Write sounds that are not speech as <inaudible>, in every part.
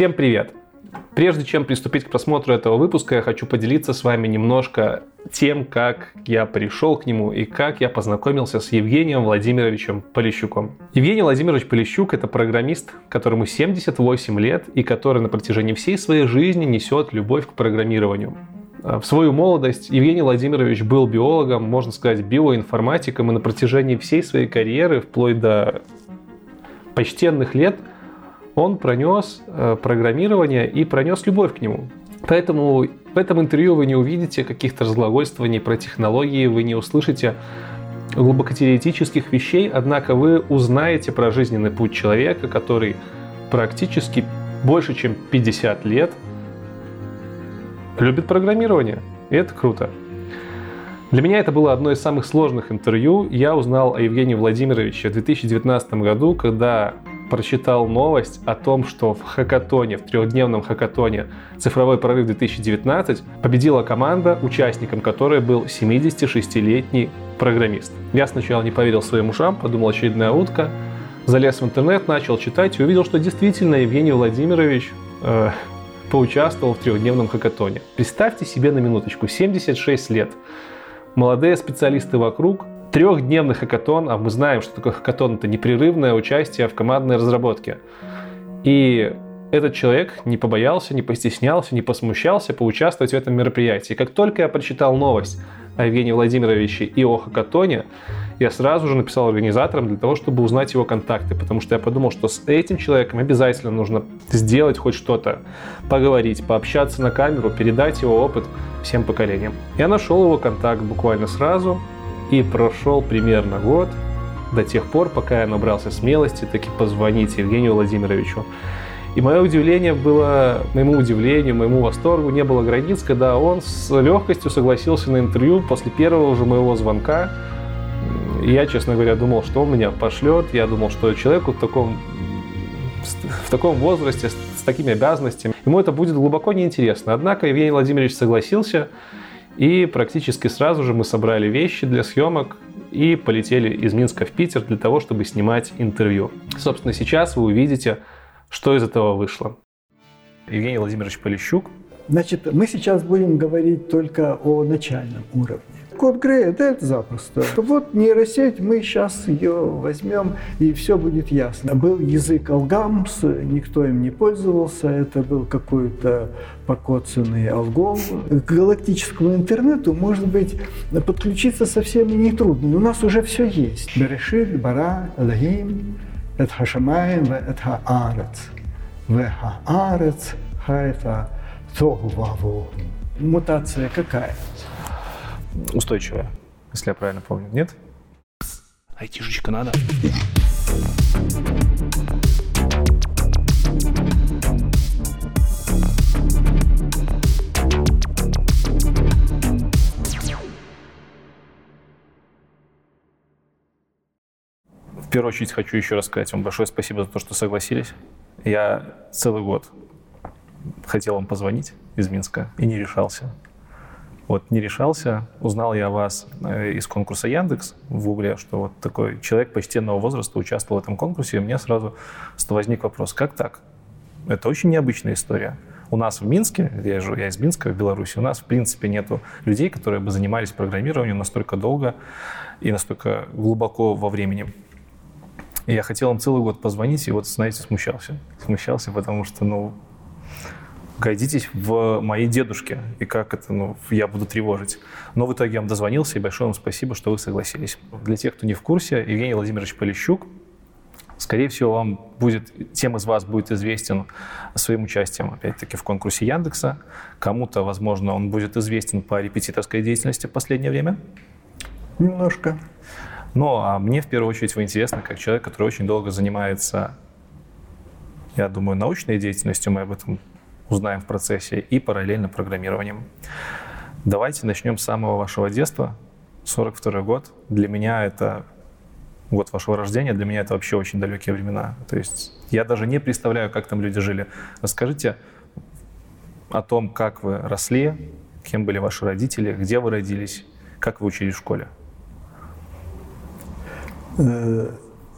Всем привет! Прежде чем приступить к просмотру этого выпуска, я хочу поделиться с вами немножко тем, как я пришел к нему и как я познакомился с Евгением Владимировичем Полищуком. Евгений Владимирович Полищук – это программист, которому 78 лет и который на протяжении всей своей жизни несет любовь к программированию. В свою молодость Евгений Владимирович был биологом, можно сказать, биоинформатиком, и на протяжении всей своей карьеры, вплоть до почтенных лет – он пронес э, программирование и пронес любовь к нему. Поэтому в этом интервью вы не увидите каких-то разглагольствований про технологии, вы не услышите глубокотеоретических вещей, однако вы узнаете про жизненный путь человека, который практически больше, чем 50 лет любит программирование. И это круто. Для меня это было одно из самых сложных интервью. Я узнал о Евгении Владимировиче в 2019 году, когда прочитал новость о том, что в хакатоне, в трехдневном хакатоне «Цифровой прорыв 2019» победила команда, участником которой был 76-летний программист. Я сначала не поверил своим ушам, подумал очередная утка, залез в интернет, начал читать и увидел, что действительно Евгений Владимирович э, поучаствовал в трехдневном хакатоне. Представьте себе на минуточку, 76 лет. Молодые специалисты вокруг, трехдневный хакатон, а мы знаем, что такое хакатон, это непрерывное участие в командной разработке. И этот человек не побоялся, не постеснялся, не посмущался поучаствовать в этом мероприятии. Как только я прочитал новость о Евгении Владимировиче и о хакатоне, я сразу же написал организаторам для того, чтобы узнать его контакты, потому что я подумал, что с этим человеком обязательно нужно сделать хоть что-то, поговорить, пообщаться на камеру, передать его опыт всем поколениям. Я нашел его контакт буквально сразу, и прошел примерно год до тех пор, пока я набрался смелости таки позвонить Евгению Владимировичу. И мое удивление было, моему удивлению, моему восторгу не было границ, когда он с легкостью согласился на интервью после первого же моего звонка. я, честно говоря, думал, что он меня пошлет. Я думал, что человеку в таком, в таком возрасте, с, с такими обязанностями, ему это будет глубоко неинтересно. Однако Евгений Владимирович согласился, и практически сразу же мы собрали вещи для съемок и полетели из Минска в Питер для того, чтобы снимать интервью. Собственно, сейчас вы увидите, что из этого вышло. Евгений Владимирович Полищук. Значит, мы сейчас будем говорить только о начальном уровне код Грея, да это запросто. Вот нейросеть, мы сейчас ее возьмем, и все будет ясно. Был язык Алгамс, никто им не пользовался, это был какой-то покоцанный алгол. К галактическому интернету, может быть, подключиться совсем нетрудно, но у нас уже все есть. Берешит, Бара, Элогим, это Хашамаем, это Арец. Веха Арец, Хайта, Тогу. Мутация какая? Устойчивая, если я правильно помню. Нет? Айтишечка надо. В первую очередь хочу еще раз сказать вам большое спасибо за то, что согласились. Я целый год хотел вам позвонить из Минска и не решался. Вот не решался, узнал я вас э, из конкурса Яндекс в Гугле, что вот такой человек почтенного возраста участвовал в этом конкурсе, и у меня сразу возник вопрос, как так? Это очень необычная история. У нас в Минске, я живу, я из Минска, в Беларуси, у нас в принципе нету людей, которые бы занимались программированием настолько долго и настолько глубоко во времени. И я хотел им целый год позвонить, и вот, знаете, смущался. Смущался, потому что, ну, годитесь в моей дедушке, и как это, ну, я буду тревожить. Но в итоге я вам дозвонился, и большое вам спасибо, что вы согласились. Для тех, кто не в курсе, Евгений Владимирович Полищук, скорее всего, вам будет, тем из вас будет известен своим участием, опять-таки, в конкурсе Яндекса. Кому-то, возможно, он будет известен по репетиторской деятельности в последнее время. Немножко. Ну, а мне в первую очередь вы интересны как человек, который очень долго занимается, я думаю, научной деятельностью, мы об этом узнаем в процессе, и параллельно программированием. Давайте начнем с самого вашего детства. 42 год. Для меня это год вашего рождения, для меня это вообще очень далекие времена. То есть я даже не представляю, как там люди жили. Расскажите о том, как вы росли, кем были ваши родители, где вы родились, как вы учились в школе. Э,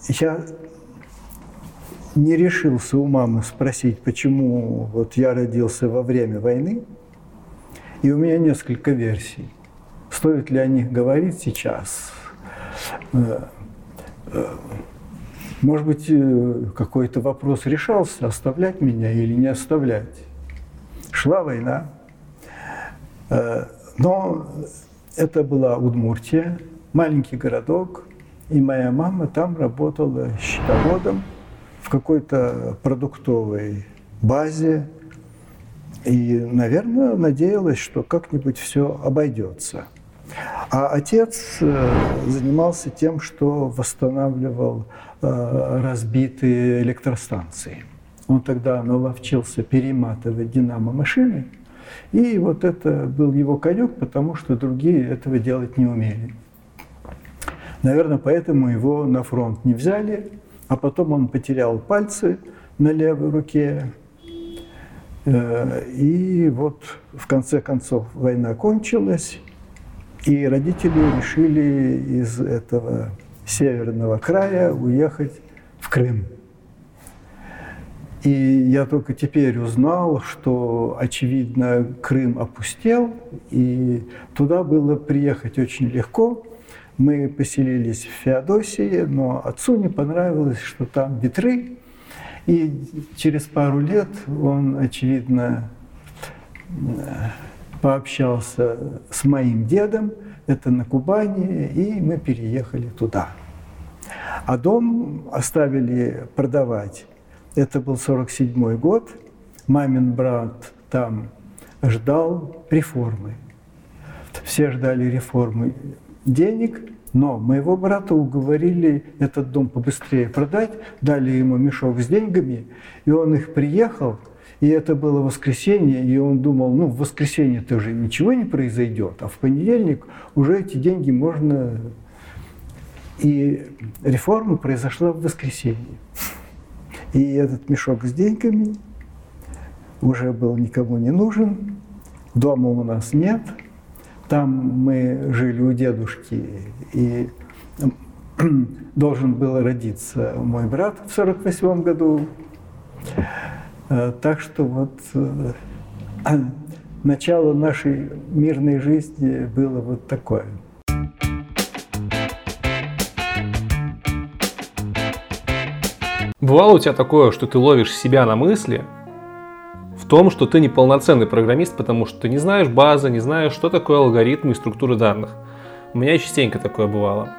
я не решился у мамы спросить, почему вот я родился во время войны. И у меня несколько версий. Стоит ли о них говорить сейчас? Э, э, может быть, э, какой-то вопрос решался, оставлять меня или не оставлять. Шла война. Но это была Удмуртия, маленький городок, и моя мама там работала счетоводом какой-то продуктовой базе. И, наверное, надеялась, что как-нибудь все обойдется. А отец э, занимался тем, что восстанавливал э, разбитые электростанции. Он тогда наловчился перематывать динамо-машины, и вот это был его конек, потому что другие этого делать не умели. Наверное, поэтому его на фронт не взяли, а потом он потерял пальцы на левой руке. Э, и вот в конце концов война кончилась, и родители решили из этого северного края уехать в Крым. И я только теперь узнал, что, очевидно, Крым опустел, и туда было приехать очень легко. Мы поселились в Феодосии, но отцу не понравилось, что там ветры. И через пару лет он, очевидно, пообщался с моим дедом, это на Кубани, и мы переехали туда. А дом оставили продавать. Это был 47 год. Мамин брат там ждал реформы. Все ждали реформы денег, но моего брата уговорили этот дом побыстрее продать, дали ему мешок с деньгами, и он их приехал – и это было воскресенье, и он думал, ну, в воскресенье-то уже ничего не произойдет, а в понедельник уже эти деньги можно... И реформа произошла в воскресенье. И этот мешок с деньгами уже был никому не нужен, дома у нас нет, там мы жили у дедушки, и <clears throat> должен был родиться мой брат в 48 году. Э, так что вот э, <clears throat> начало нашей мирной жизни было вот такое. Бывало у тебя такое, что ты ловишь себя на мысли том, что ты неполноценный программист, потому что ты не знаешь базы, не знаешь, что такое алгоритмы и структуры данных. У меня частенько такое бывало.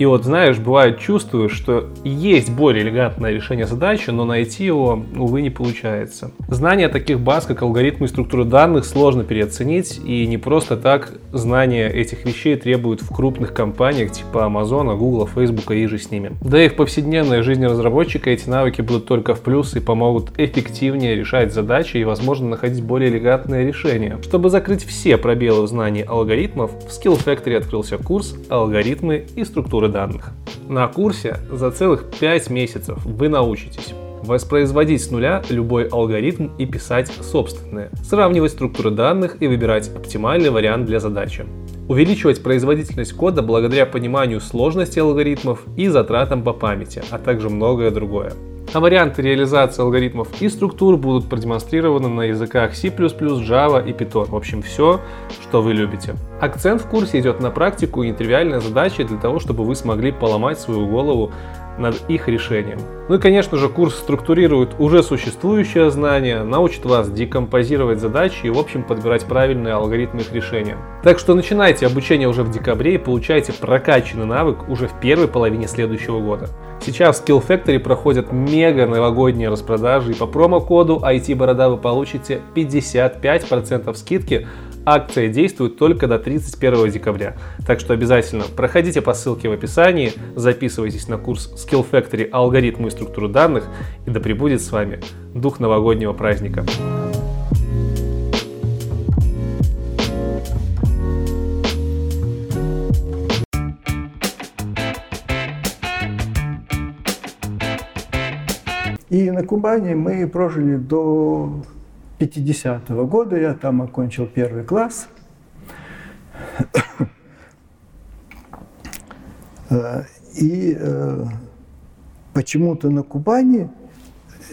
И вот, знаешь, бывает чувствую, что есть более элегантное решение задачи, но найти его, увы, не получается. Знание таких баз, как алгоритмы и структуры данных, сложно переоценить, и не просто так знания этих вещей требуют в крупных компаниях типа Amazon, Google, Facebook и же с ними. Да и в повседневной жизни разработчика эти навыки будут только в плюс и помогут эффективнее решать задачи и, возможно, находить более элегантные решения. Чтобы закрыть все пробелы в знании алгоритмов, в Skill Factory открылся курс «Алгоритмы и структуры данных. На курсе за целых 5 месяцев вы научитесь воспроизводить с нуля любой алгоритм и писать собственные, сравнивать структуры данных и выбирать оптимальный вариант для задачи, увеличивать производительность кода благодаря пониманию сложности алгоритмов и затратам по памяти, а также многое другое а варианты реализации алгоритмов и структур будут продемонстрированы на языках C++, Java и Python. В общем, все, что вы любите. Акцент в курсе идет на практику и нетривиальные задачи для того, чтобы вы смогли поломать свою голову над их решением. Ну и, конечно же, курс структурирует уже существующее знание, научит вас декомпозировать задачи и, в общем, подбирать правильные алгоритмы их решения. Так что начинайте обучение уже в декабре и получайте прокачанный навык уже в первой половине следующего года. Сейчас в Skill Factory проходят мега новогодние распродажи, и по промокоду IT-борода вы получите 55% скидки Акция действует только до 31 декабря, так что обязательно проходите по ссылке в описании, записывайтесь на курс Skill Factory алгоритмы и структуру данных, и да пребудет с вами дух новогоднего праздника. И на Кубани мы прожили до 50 -го года я там окончил первый класс. И э, почему-то на Кубани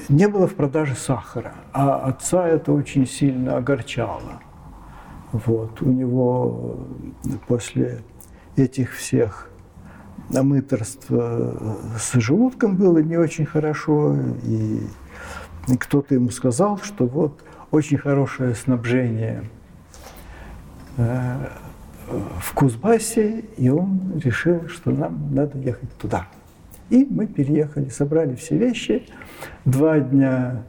не было в продаже сахара, а отца это очень сильно огорчало. Вот. У него после этих всех мыторств с желудком было не очень хорошо, и кто-то ему сказал, что вот очень хорошее снабжение э, в Кузбассе, и он решил, что нам надо ехать туда. И мы переехали, собрали все вещи. Два дня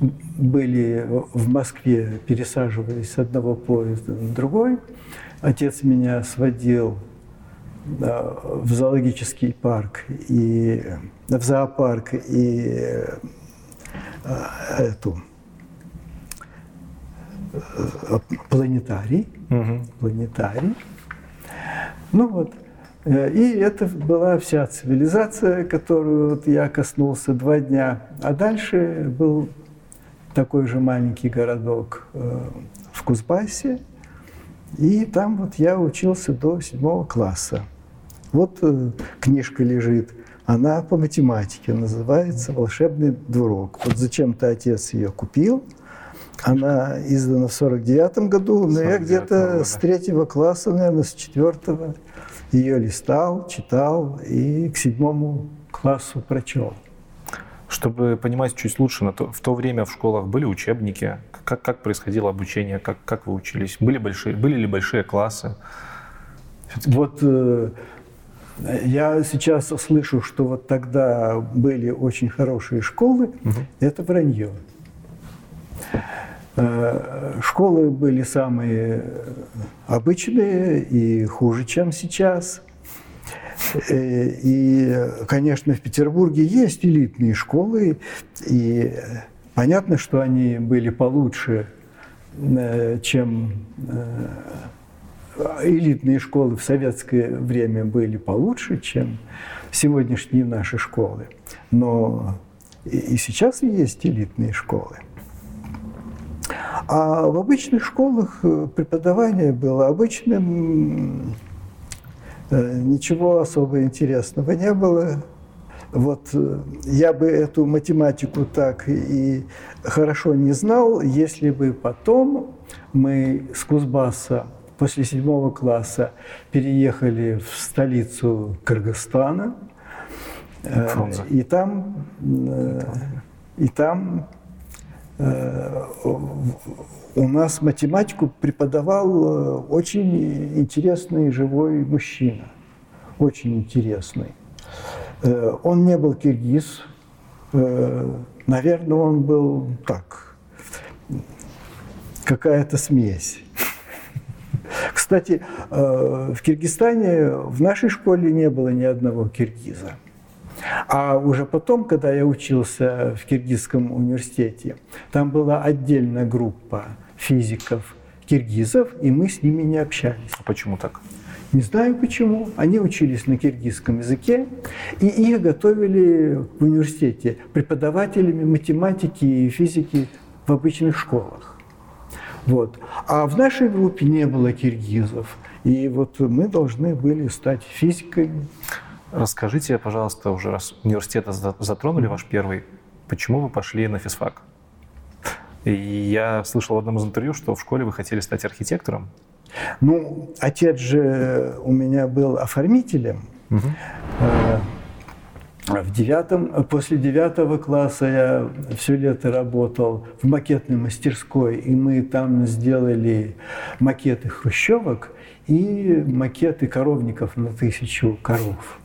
были в Москве, пересаживались с одного поезда на другой. Отец меня сводил в зоологический парк и в зоопарк и э, эту э, планетарий, угу. планетарий. Ну вот, э, и это была вся цивилизация, которую вот я коснулся два дня. А дальше был такой же маленький городок в Кузбассе, и там вот я учился до седьмого класса. Вот э, книжка лежит, она по математике называется «Волшебный дурок». Вот зачем-то отец ее купил. Она издана в 49 году, но я где-то с третьего класса, наверное, с четвертого ее листал, читал и к седьмому классу прочел. Чтобы понимать чуть лучше, в то время в школах были учебники, как, как происходило обучение, как, как вы учились, были, большие, были ли большие классы? Вот э, я сейчас слышу, что вот тогда были очень хорошие школы. Угу. Это вранье. Э, школы были самые обычные и хуже, чем сейчас. Э, и, конечно, в Петербурге есть элитные школы, и понятно, что они были получше, э, чем элитные школы в советское время были получше, чем сегодняшние наши школы. Но и сейчас есть элитные школы. А в обычных школах э, преподавание было обычным, э, ничего особо интересного не было. Вот э, я бы эту математику так и хорошо не знал, если бы потом мы с Кузбасса после седьмого класса переехали в столицу Кыргызстана. Фрунзе. И там, и там у нас математику преподавал очень интересный живой мужчина. Очень интересный. Он не был киргиз. Наверное, он был так, какая-то смесь. Кстати, э, в Киргизстане в нашей школе не было ни одного киргиза. А уже потом, когда я учился в Киргизском университете, там была отдельная группа физиков киргизов, и мы с ними не общались. А почему так? Не знаю почему. Они учились на киргизском языке, и их готовили в университете преподавателями математики и физики в обычных школах. Вот. А в нашей группе не было киргизов. И вот мы должны были стать физиками. Расскажите, пожалуйста, уже раз университет затронули ваш первый, почему вы пошли на физфак? И я слышал в одном из интервью, что в школе вы хотели стать архитектором. Ну, отец же у меня был оформителем. Угу. В девятом, после девятого класса я все лето работал в макетной мастерской, и мы там сделали макеты хрущевок и макеты коровников на тысячу коров.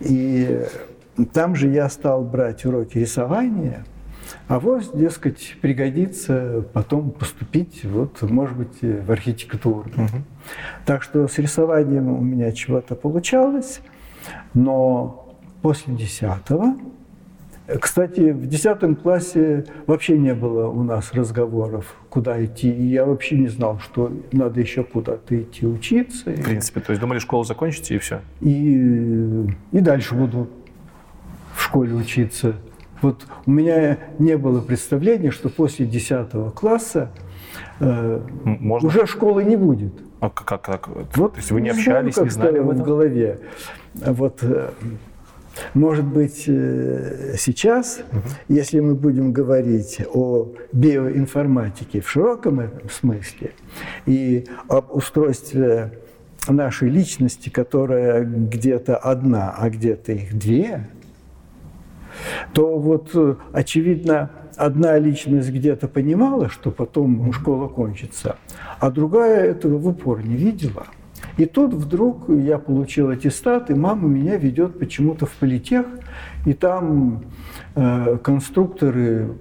И там же я стал брать уроки рисования, а вот, дескать, пригодится потом поступить, вот, может быть, в архитектуру. Угу. Так что с рисованием у меня чего-то получалось, но после 10 кстати, в 10 классе вообще не было у нас разговоров, куда идти. И я вообще не знал, что надо еще куда-то идти учиться. В принципе, то есть думали, школу закончите и все? И, и дальше буду в школе учиться. Вот у меня не было представления, что после 10 класса э, Можно? уже школы не будет. А как? как? Вот, то есть вы не общались, знаю, не знали в голове. Вот э, Может быть, э, сейчас, угу. если мы будем говорить о биоинформатике в широком этом смысле и об устройстве нашей личности, которая где-то одна, а где-то их две, то вот, э, очевидно, одна личность где-то понимала, что потом школа кончится, а другая этого в упор не видела – и тут вдруг я получил аттестат, и мама меня ведет почему-то в политех, и там э, конструкторы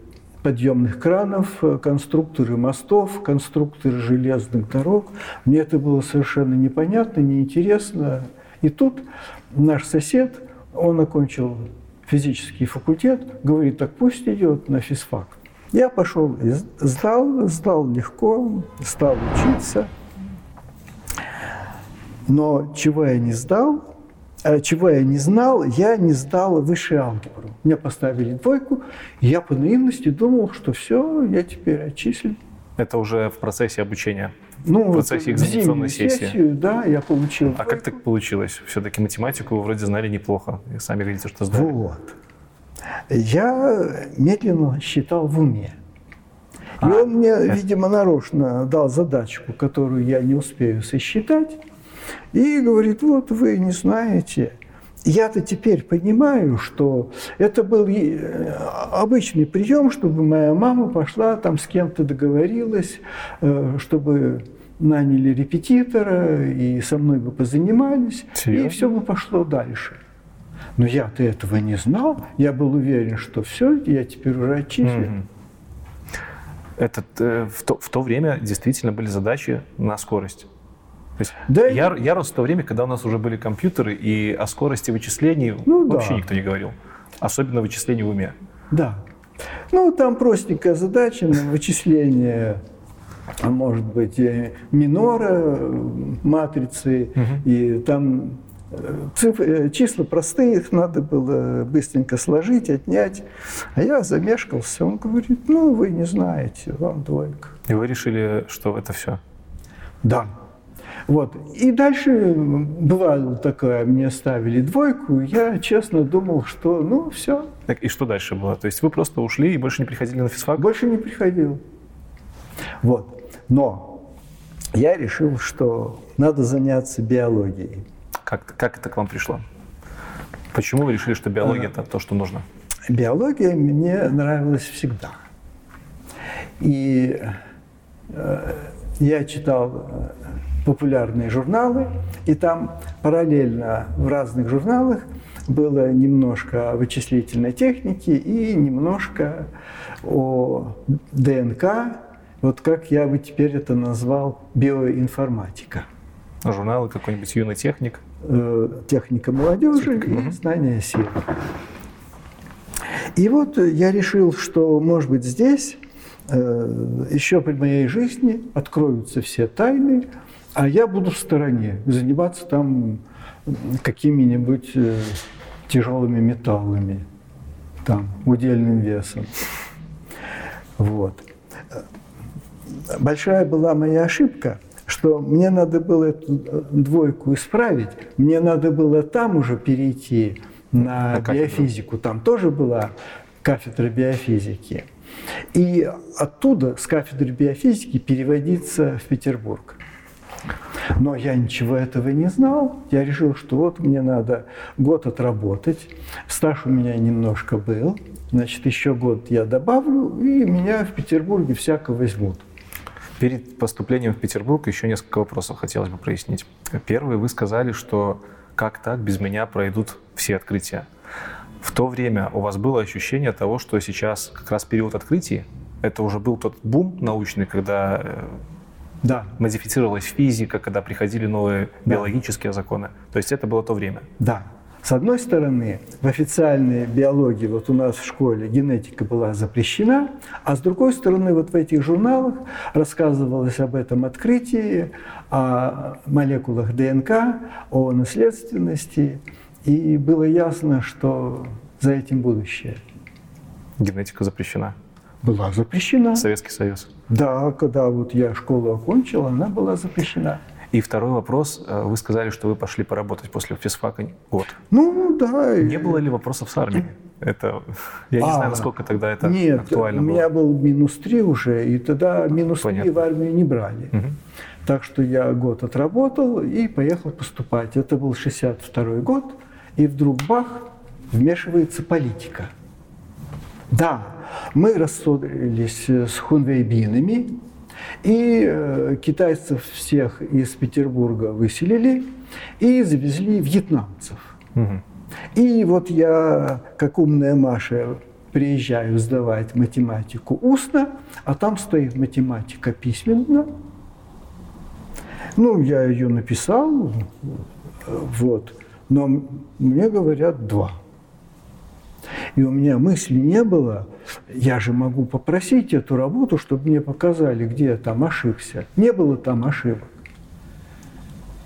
подъемных кранов, конструкторы мостов, конструкторы железных дорог. Мне это было совершенно непонятно, неинтересно. И тут наш сосед, он окончил физический факультет, говорит, так пусть идет на физфак. Я пошел и сдал, сдал легко, стал учиться – но чего я не сдал, э, чего я не знал, я не сдал высшую алгебру. Меня поставили двойку, и я по наивности думал, что все, я теперь отчислен. Это уже в процессе обучения? Ну, в процессе экзаменационной сессии? Сессию, да, я получил. А как так получилось? Все-таки математику вы вроде знали неплохо. И сами говорите, что знали. Вот. Я медленно считал в уме. И а, он мне, это... видимо, нарочно дал задачку, которую я не успею сосчитать. И говорит, вот вы не знаете. Я-то теперь понимаю, что это был э, обычный прием, чтобы моя мама пошла там с кем-то договорилась, э, чтобы наняли репетитора и со мной бы позанимались, Серьезно? и все бы пошло дальше. Но я-то этого не знал. Я был уверен, что все, я теперь уже отчислен. Это э, в, то, в то время действительно были задачи на скорость. Есть да, я, я рос в то время, когда у нас уже были компьютеры, и о скорости вычислений ну, вообще да. никто не говорил. Особенно вычислений в уме. Да. Ну, там простенькая задача на вычисление, может быть, минора, матрицы, угу. и там э, цифры, э, числа простые, их надо было быстренько сложить, отнять. А я замешкался. Он говорит, ну, вы не знаете, вам двойка. И вы решили, что это все? Да. Вот. И дальше бывало такое, мне ставили двойку, я честно думал, что ну все. Так, и что дальше было? То есть вы просто ушли и больше не приходили на физфак? Больше не приходил. Вот. Но я решил, что надо заняться биологией. Как, как это к вам пришло? Почему вы решили, что биология а, это то, что нужно? Биология мне нравилась всегда. И э, я читал популярные журналы, и там параллельно в разных журналах было немножко о вычислительной технике и немножко о ДНК, вот как я бы теперь это назвал, биоинформатика. Журналы какой-нибудь юный техник? Э, техника молодежи и знания сил. И вот я решил, что, может быть, здесь э, еще при моей жизни откроются все тайны а я буду в стороне, заниматься там какими-нибудь э, тяжелыми металлами, там, удельным весом. Вот. Большая была моя ошибка, что мне надо было эту э, двойку исправить, мне надо было там уже перейти на а биофизику, там тоже была кафедра биофизики. И оттуда, с кафедры биофизики, переводиться в Петербург. Но я ничего этого не знал. Я решил, что вот мне надо год отработать. Стаж у меня немножко был. Значит, еще год я добавлю, и меня в Петербурге всяко возьмут. Перед поступлением в Петербург еще несколько вопросов хотелось бы прояснить. Первый, вы сказали, что как так без меня пройдут все открытия. В то время у вас было ощущение того, что сейчас как раз период открытий, это уже был тот бум научный, когда э, да. Модифицировалась физика, когда приходили новые да. биологические законы. То есть это было то время. Да. С одной стороны, в официальной биологии, вот у нас в школе генетика была запрещена, а с другой стороны, вот в этих журналах рассказывалось об этом открытии, о молекулах ДНК, о наследственности, и было ясно, что за этим будущее. Генетика запрещена была запрещена. Советский Союз. Да, когда вот я школу окончил, она была запрещена. И второй вопрос. Э, вы сказали, что вы пошли поработать после физфака год. Ну, да. Не было ли вопросов с армией? Это, я не а, знаю, насколько тогда это нет, актуально было. у меня был минус три уже, и тогда минус три в армию не брали. Угу. Так что я год отработал и поехал поступать. Это был 62 год, и вдруг бах, вмешивается политика. Да, мы рассорились с хунвейбинами, и э, китайцев всех из Петербурга выселили и завезли вьетнамцев. Угу. И вот я, как умная Маша, приезжаю сдавать математику устно, а там стоит математика письменно. Ну, я ее написал, вот, но мне говорят два. И у меня мысли не было, я же могу попросить эту работу, чтобы мне показали, где я там ошибся. Не было там ошибок.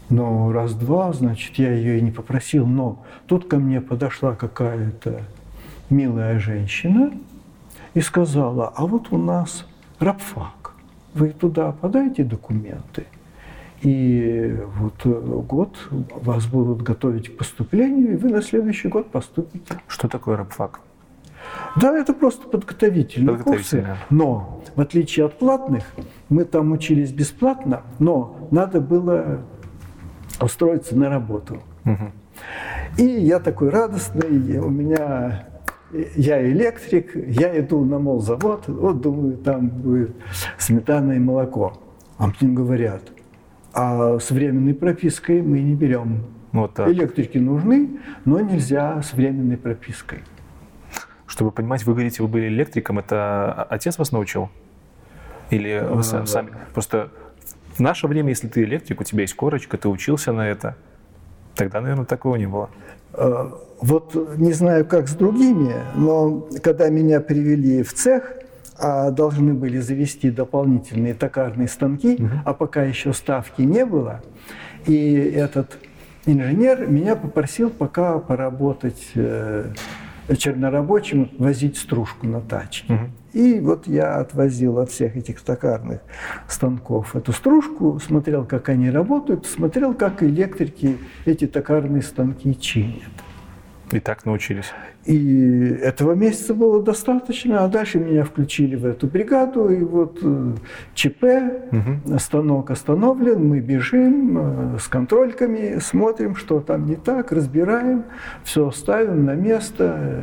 Но раз-два, значит, я ее и не попросил. Но тут ко мне подошла какая-то милая женщина и сказала, а вот у нас рабфак, вы туда подайте документы, и вот год вас будут готовить к поступлению, и вы на следующий год поступите. Что такое рабфак? Да, это просто подготовительные, подготовительные курсы. Но, в отличие от платных, мы там учились бесплатно, но надо было устроиться на работу. Угу. И я такой радостный, у меня я электрик, я иду на молзавод, вот думаю, там будет сметана и молоко. А мне говорят, а с временной пропиской мы не берем. Вот так. Электрики нужны, но нельзя с временной пропиской. Чтобы понимать, вы говорите, вы были электриком, это отец вас научил? Или вы а, сами? Просто в наше время, если ты электрик, у тебя есть корочка, ты учился на это, тогда, наверное, такого не было. А, вот не знаю, как с другими, но когда меня привели в цех, а должны были завести дополнительные токарные станки, угу. а пока еще ставки не было, и этот инженер меня попросил пока поработать э, чернорабочим возить стружку на тачке. Угу. И вот я отвозил от всех этих токарных станков эту стружку, смотрел, как они работают, смотрел, как электрики эти токарные станки чинят. И так научились. И этого месяца было достаточно, а дальше меня включили в эту бригаду, и вот э, ЧП, угу. станок остановлен, мы бежим э, с контрольками, смотрим, что там не так, разбираем, все ставим на место,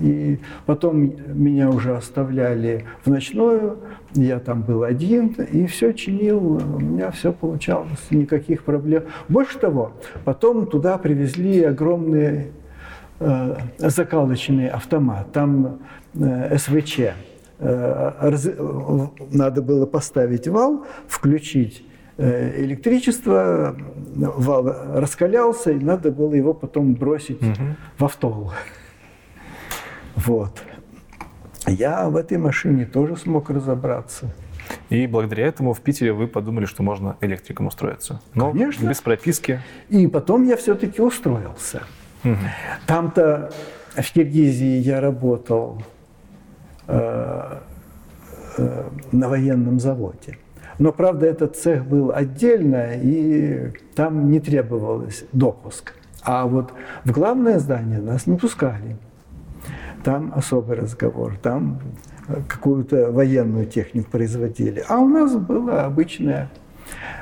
и потом меня уже оставляли в ночную, я там был один, и все чинил, у меня все получалось, никаких проблем. Больше того, потом туда привезли огромные Закалочный автомат, там СВЧ. Надо было поставить вал, включить электричество, вал раскалялся, и надо было его потом бросить угу. в автол. Вот. Я в этой машине тоже смог разобраться. И благодаря этому в Питере вы подумали, что можно электриком устроиться. Но Конечно. без прописки. И потом я все-таки устроился. Там-то в Киргизии я работал э, э, на военном заводе. Но, правда, этот цех был отдельно, и там не требовалось допуск. А вот в главное здание нас не пускали. Там особый разговор, там какую-то военную технику производили. А у нас было обычное,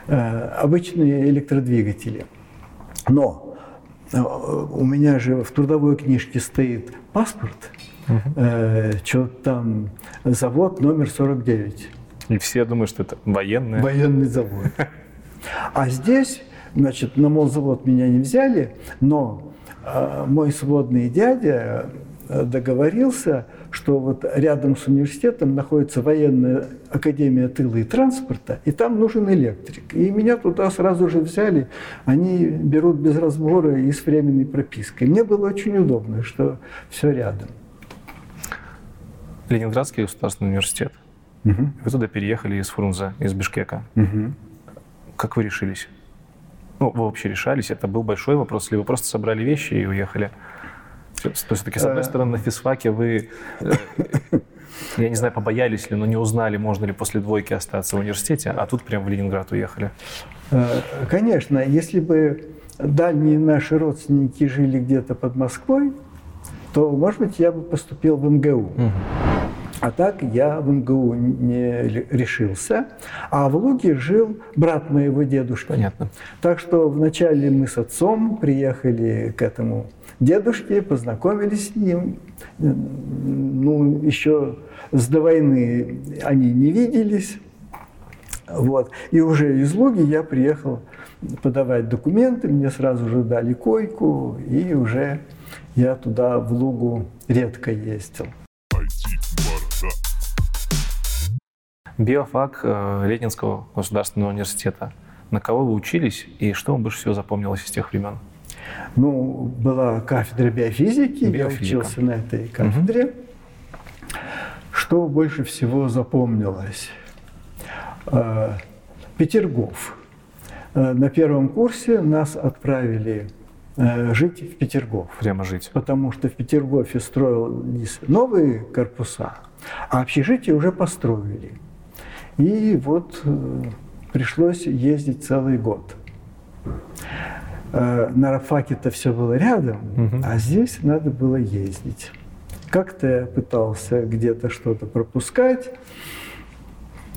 э, обычные электродвигатели. Но у меня же в трудовой книжке стоит паспорт, угу. э, что там завод номер 49. И все думают, что это военный. Военный завод. А здесь, значит, на молзавод меня не взяли, но э, мой сводный дядя э, договорился, что вот рядом с университетом находится военная академия тыла и транспорта, и там нужен электрик. И меня туда сразу же взяли, они берут без разбора и с временной пропиской. Мне было очень удобно, что все рядом. Ленинградский государственный университет. Угу. Вы туда переехали из Фрунзе, из Бишкека. Угу. Как вы решились? Ну, вы вообще решались? Это был большой вопрос, или вы просто собрали вещи и уехали? То есть, все-таки, с одной э. стороны, на физфаке вы... Э, Я не знаю, побоялись ли, но не узнали, можно ли после двойки остаться в университете, а тут прям в Ленинград уехали. Э, конечно, если бы дальние наши родственники жили где-то под Москвой, то, может быть, я бы поступил в МГУ. Угу. А так я в МГУ не решился. А в Луге жил брат моего дедушки. Понятно. Так что вначале мы с отцом приехали к этому дедушке, познакомились с ним. Ну, еще с до войны они не виделись. Вот. И уже из Луги я приехал подавать документы, мне сразу же дали койку, и уже я туда в Лугу редко ездил. Биофак э, Ленинского государственного университета. На кого вы учились и что вам больше всего запомнилось из тех времен? Ну, была кафедра биофизики, Биофизика. я учился на этой кафедре. Угу. Что больше всего запомнилось? Э, Петергоф. Э, на первом курсе нас отправили жить в Петергоф. Прямо жить. Потому что в Петергофе строились новые корпуса, а общежитие уже построили. И вот э, пришлось ездить целый год. Э, на Рафаке-то все было рядом, угу. а здесь надо было ездить. Как-то я пытался где-то что-то пропускать.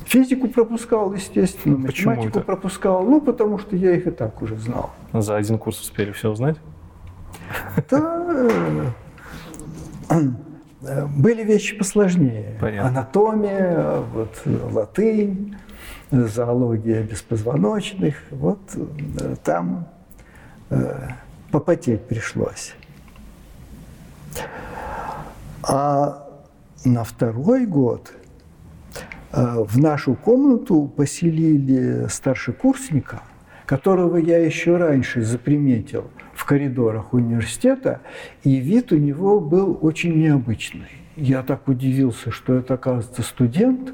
Физику пропускал, естественно, Почему математику это? пропускал, ну, потому что я их и так уже знал. За один курс успели все узнать? Да. Были вещи посложнее. Понятно. Анатомия, вот, латынь, зоология беспозвоночных. Вот э, там попотеть пришлось. А на второй год э, в нашу комнату поселили старшекурсника, которого я еще раньше заприметил – в коридорах университета, и вид у него был очень необычный. Я так удивился, что это, оказывается, студент,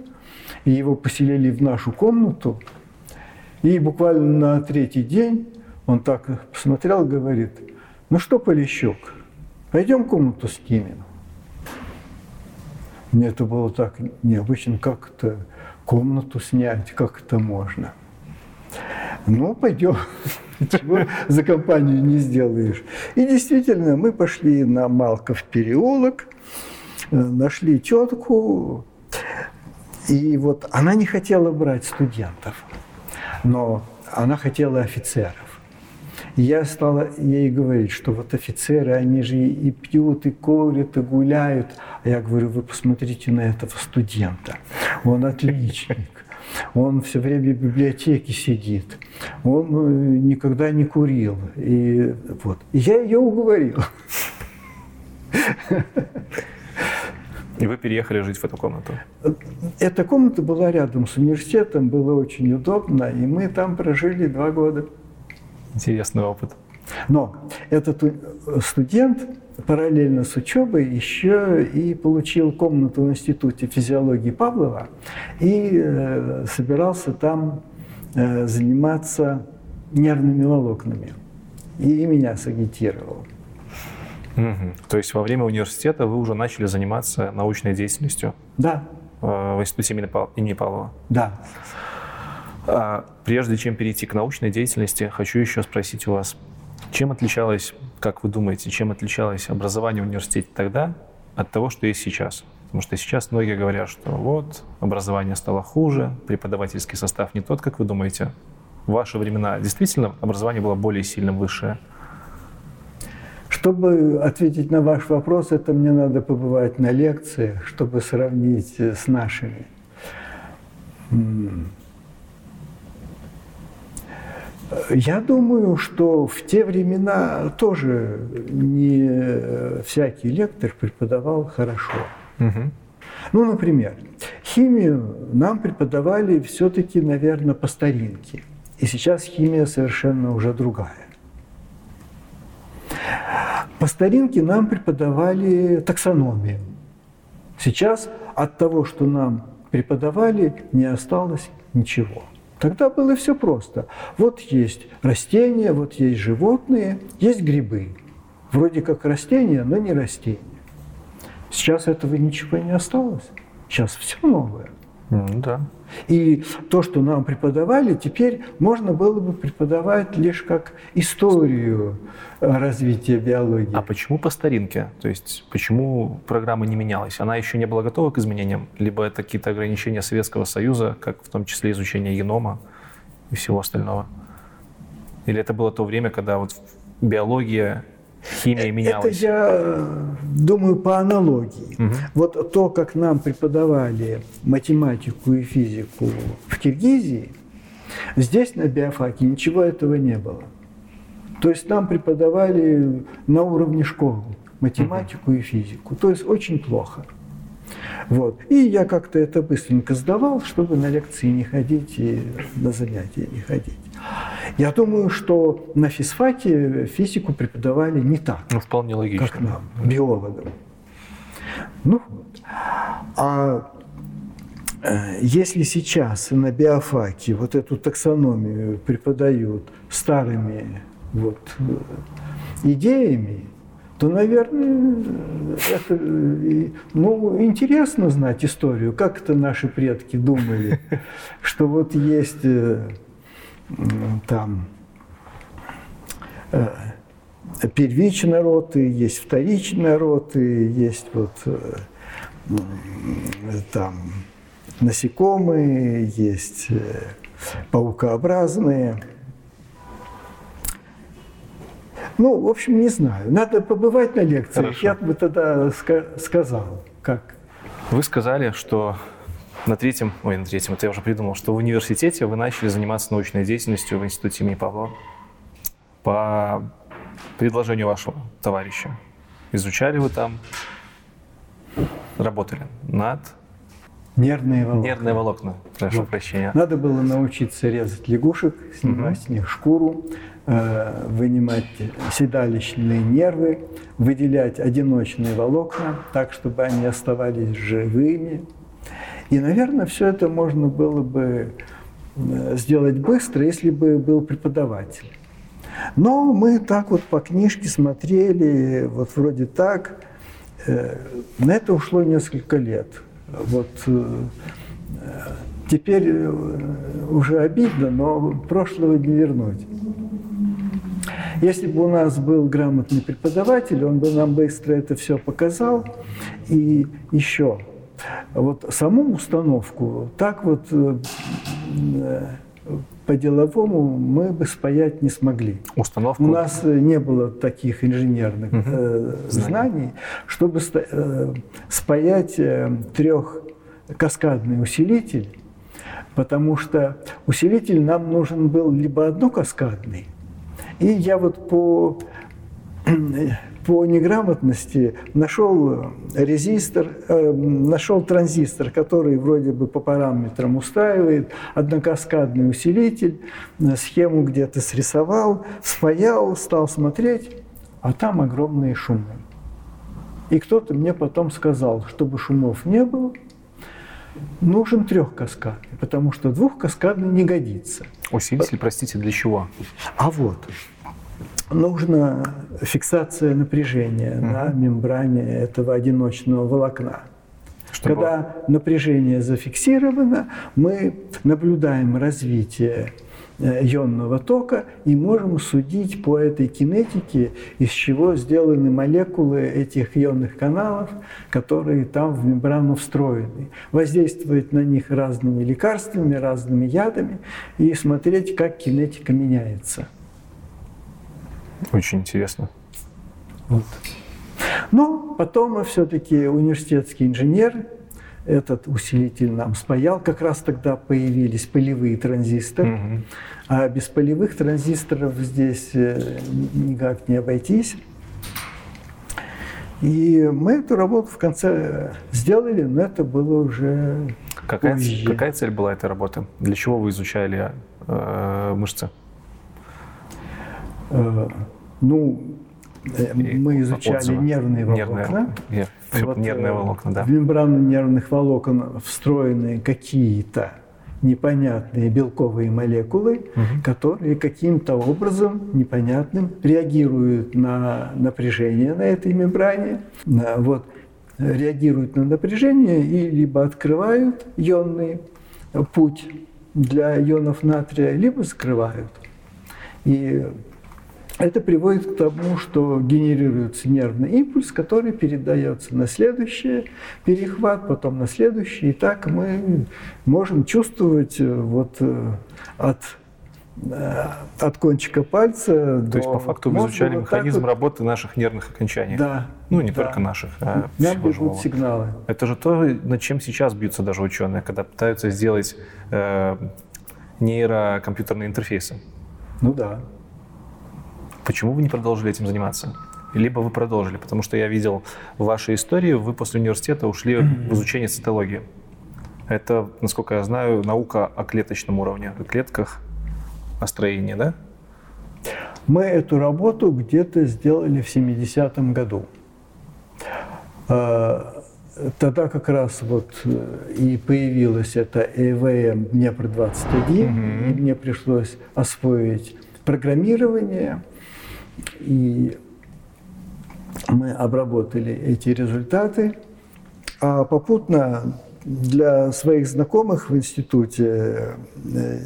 и его поселили в нашу комнату. И буквально на третий день он так посмотрел говорит, ну что, Полищук, пойдем комнату снимем. Мне это было так необычно, как это комнату снять, как это можно. Ну, пойдем. <laughs> Ничего за компанию не сделаешь. И действительно, мы пошли на Малков переулок, э, нашли тетку, и вот она не хотела брать студентов, но она хотела офицеров. Я стала ей говорить, что вот офицеры, они же и пьют, и курят, и гуляют. А я говорю, вы посмотрите на этого студента. Он отличник. Он все время в библиотеке сидит. Он э, никогда не курил. И, вот. и я ее уговорил. И вы переехали жить в эту комнату? Эта комната была рядом с университетом, было очень удобно, и мы там прожили два года. Интересный опыт. Но этот студент параллельно с учебой еще и получил комнату в Институте физиологии Павлова и э, собирался там э, заниматься нервными волокнами. И меня сагитировал. Угу. То есть во время университета вы уже начали заниматься научной деятельностью? Да. Э, в институте имени Павлова? Да. А прежде чем перейти к научной деятельности, хочу еще спросить у вас, чем отличалось, как вы думаете, чем отличалось образование в университете тогда от того, что есть сейчас? Потому что сейчас многие говорят, что вот, образование стало хуже, преподавательский состав не тот, как вы думаете. В ваши времена действительно образование было более сильным, высшее? Чтобы ответить на ваш вопрос, это мне надо побывать на лекциях, чтобы сравнить с нашими. Я думаю, что в те времена тоже не всякий лектор преподавал хорошо. Угу. Ну, например, химию нам преподавали все-таки, наверное, по старинке. И сейчас химия совершенно уже другая. По старинке нам преподавали таксономию. Сейчас от того, что нам преподавали, не осталось ничего. Тогда было все просто. Вот есть растения, вот есть животные, есть грибы. Вроде как растения, но не растения. Сейчас этого ничего не осталось. Сейчас все новое. Да. И то, что нам преподавали, теперь можно было бы преподавать лишь как историю э, развития биологии. А почему по старинке? То есть почему программа не менялась? Она еще не была готова к изменениям? Либо это какие-то ограничения Советского Союза, как в том числе изучение генома и всего остального? Или это было то время, когда вот биология химия менялась? Это я э, думаю по аналогии. Мгм. Вот то, как нам преподавали математику и физику в Киргизии, здесь на биофаке ничего этого не было. То есть нам преподавали на уровне школы математику и физику. То есть очень плохо. Вот. И я как-то это быстренько сдавал, чтобы на лекции не ходить и на занятия не ходить. Я думаю, что на физфаке физику преподавали не так Ну, вполне логично. как нам, биологам. Ну. А э, если сейчас на биофаке вот эту таксономию преподают старыми вот, э, идеями, то, наверное, это, ну, интересно знать историю, как это наши предки думали, <laughs> что вот есть э, там э, первичные роты, есть вторичные роты, есть вот э, там насекомые, есть э, паукообразные. Ну, в общем, не знаю. Надо побывать на лекциях. Хорошо. Я бы тогда ска- сказал, как. Вы сказали, что на третьем, ой, на третьем, это я уже придумал, что в университете вы начали заниматься научной деятельностью в институте имени Павлова по предложению вашего товарища. Изучали вы там, работали над Нервные волокна. нервные волокна, прошу Вот. прощения. Надо было научиться резать лягушек, снимать с них шкуру, э, вынимать седалищные нервы, выделять одиночные волокна, так, чтобы они оставались живыми. И, наверное, все это можно было бы э, сделать быстро, если бы был преподаватель. Но мы так вот по книжке смотрели, вот вроде так. Э, На это ушло несколько лет. Вот э, теперь уже обидно, но прошлого не вернуть. Если бы у нас был грамотный преподаватель, он бы нам быстро это все показал. И еще, вот саму установку, так вот э, по-деловому мы бы спаять не смогли. Установку. У нас э, не было таких инженерных э, Знаний. чтобы э, спаять трехкаскадный усилитель, потому что усилитель нам нужен был либо однокаскадный, и я вот по <clears throat> по неграмотности нашел резистор, э, нашел транзистор, который вроде бы по параметрам устраивает, однокаскадный усилитель, э, схему где-то срисовал, спаял, стал смотреть, а там огромные шумы. И кто-то мне потом сказал, чтобы шумов не было, нужен трехкаскадный, потому что двухкаскадный не годится. Усилитель, простите, для чего? А вот нужна фиксация напряжения на мембране этого одиночного волокна. Чтобы- Когда напряжение зафиксировано, мы наблюдаем развитие э, ионного тока и можем судить по этой кинетике, из чего сделаны молекулы этих ионных каналов, которые там в мембрану встроены. Воздействовать на них разными лекарствами, разными ядами и смотреть, как кинетика меняется. Очень интересно. Вот. Но потом все-таки университетский инженер этот усилитель нам спаял. Как раз тогда появились полевые транзисторы. Мгм. А без полевых транзисторов здесь э, никак не обойтись. И мы эту работу в конце сделали, но это было уже Какая, позже. какая цель была этой работы? Для чего вы изучали э, мышцы? Э, Ну, э, мы изучали отзывы? нервные волокна. Нервные, не- Вот, нервные э, волокна, да. В мембрану нервных волокон встроены какие-то непонятные белковые молекулы, Мгм. которые каким-то образом непонятным реагируют на напряжение на этой мембране. Вот. реагируют на напряжение и либо открывают ионный путь для ионов натрия, либо закрывают. И это приводит к тому, что генерируется нервный импульс, который передается на следующий перехват, потом на следующий. И так мы можем чувствовать э, вот э, от э, от кончика пальца То до есть, по факту, вы мозга изучали вот механизм вот. работы наших нервных окончаний. Да. Ну, не да. только наших, а Нам всего живого. сигналы. Это же то, над чем сейчас бьются даже ученые, когда пытаются сделать э, нейрокомпьютерные интерфейсы. Ну да. Почему вы не продолжили этим заниматься? Либо вы продолжили, потому что я видел в вашей истории, вы после университета ушли в изучение цитологии. Это, насколько я знаю, наука о клеточном уровне, о клетках, о строении, да? Мы эту работу где-то сделали в 70-м году. А, Тогда как раз вот э, и появилась эта ЭВМ Днепр-21, и мне пришлось освоить программирование, и мы обработали эти результаты. А попутно для своих знакомых в институте, э,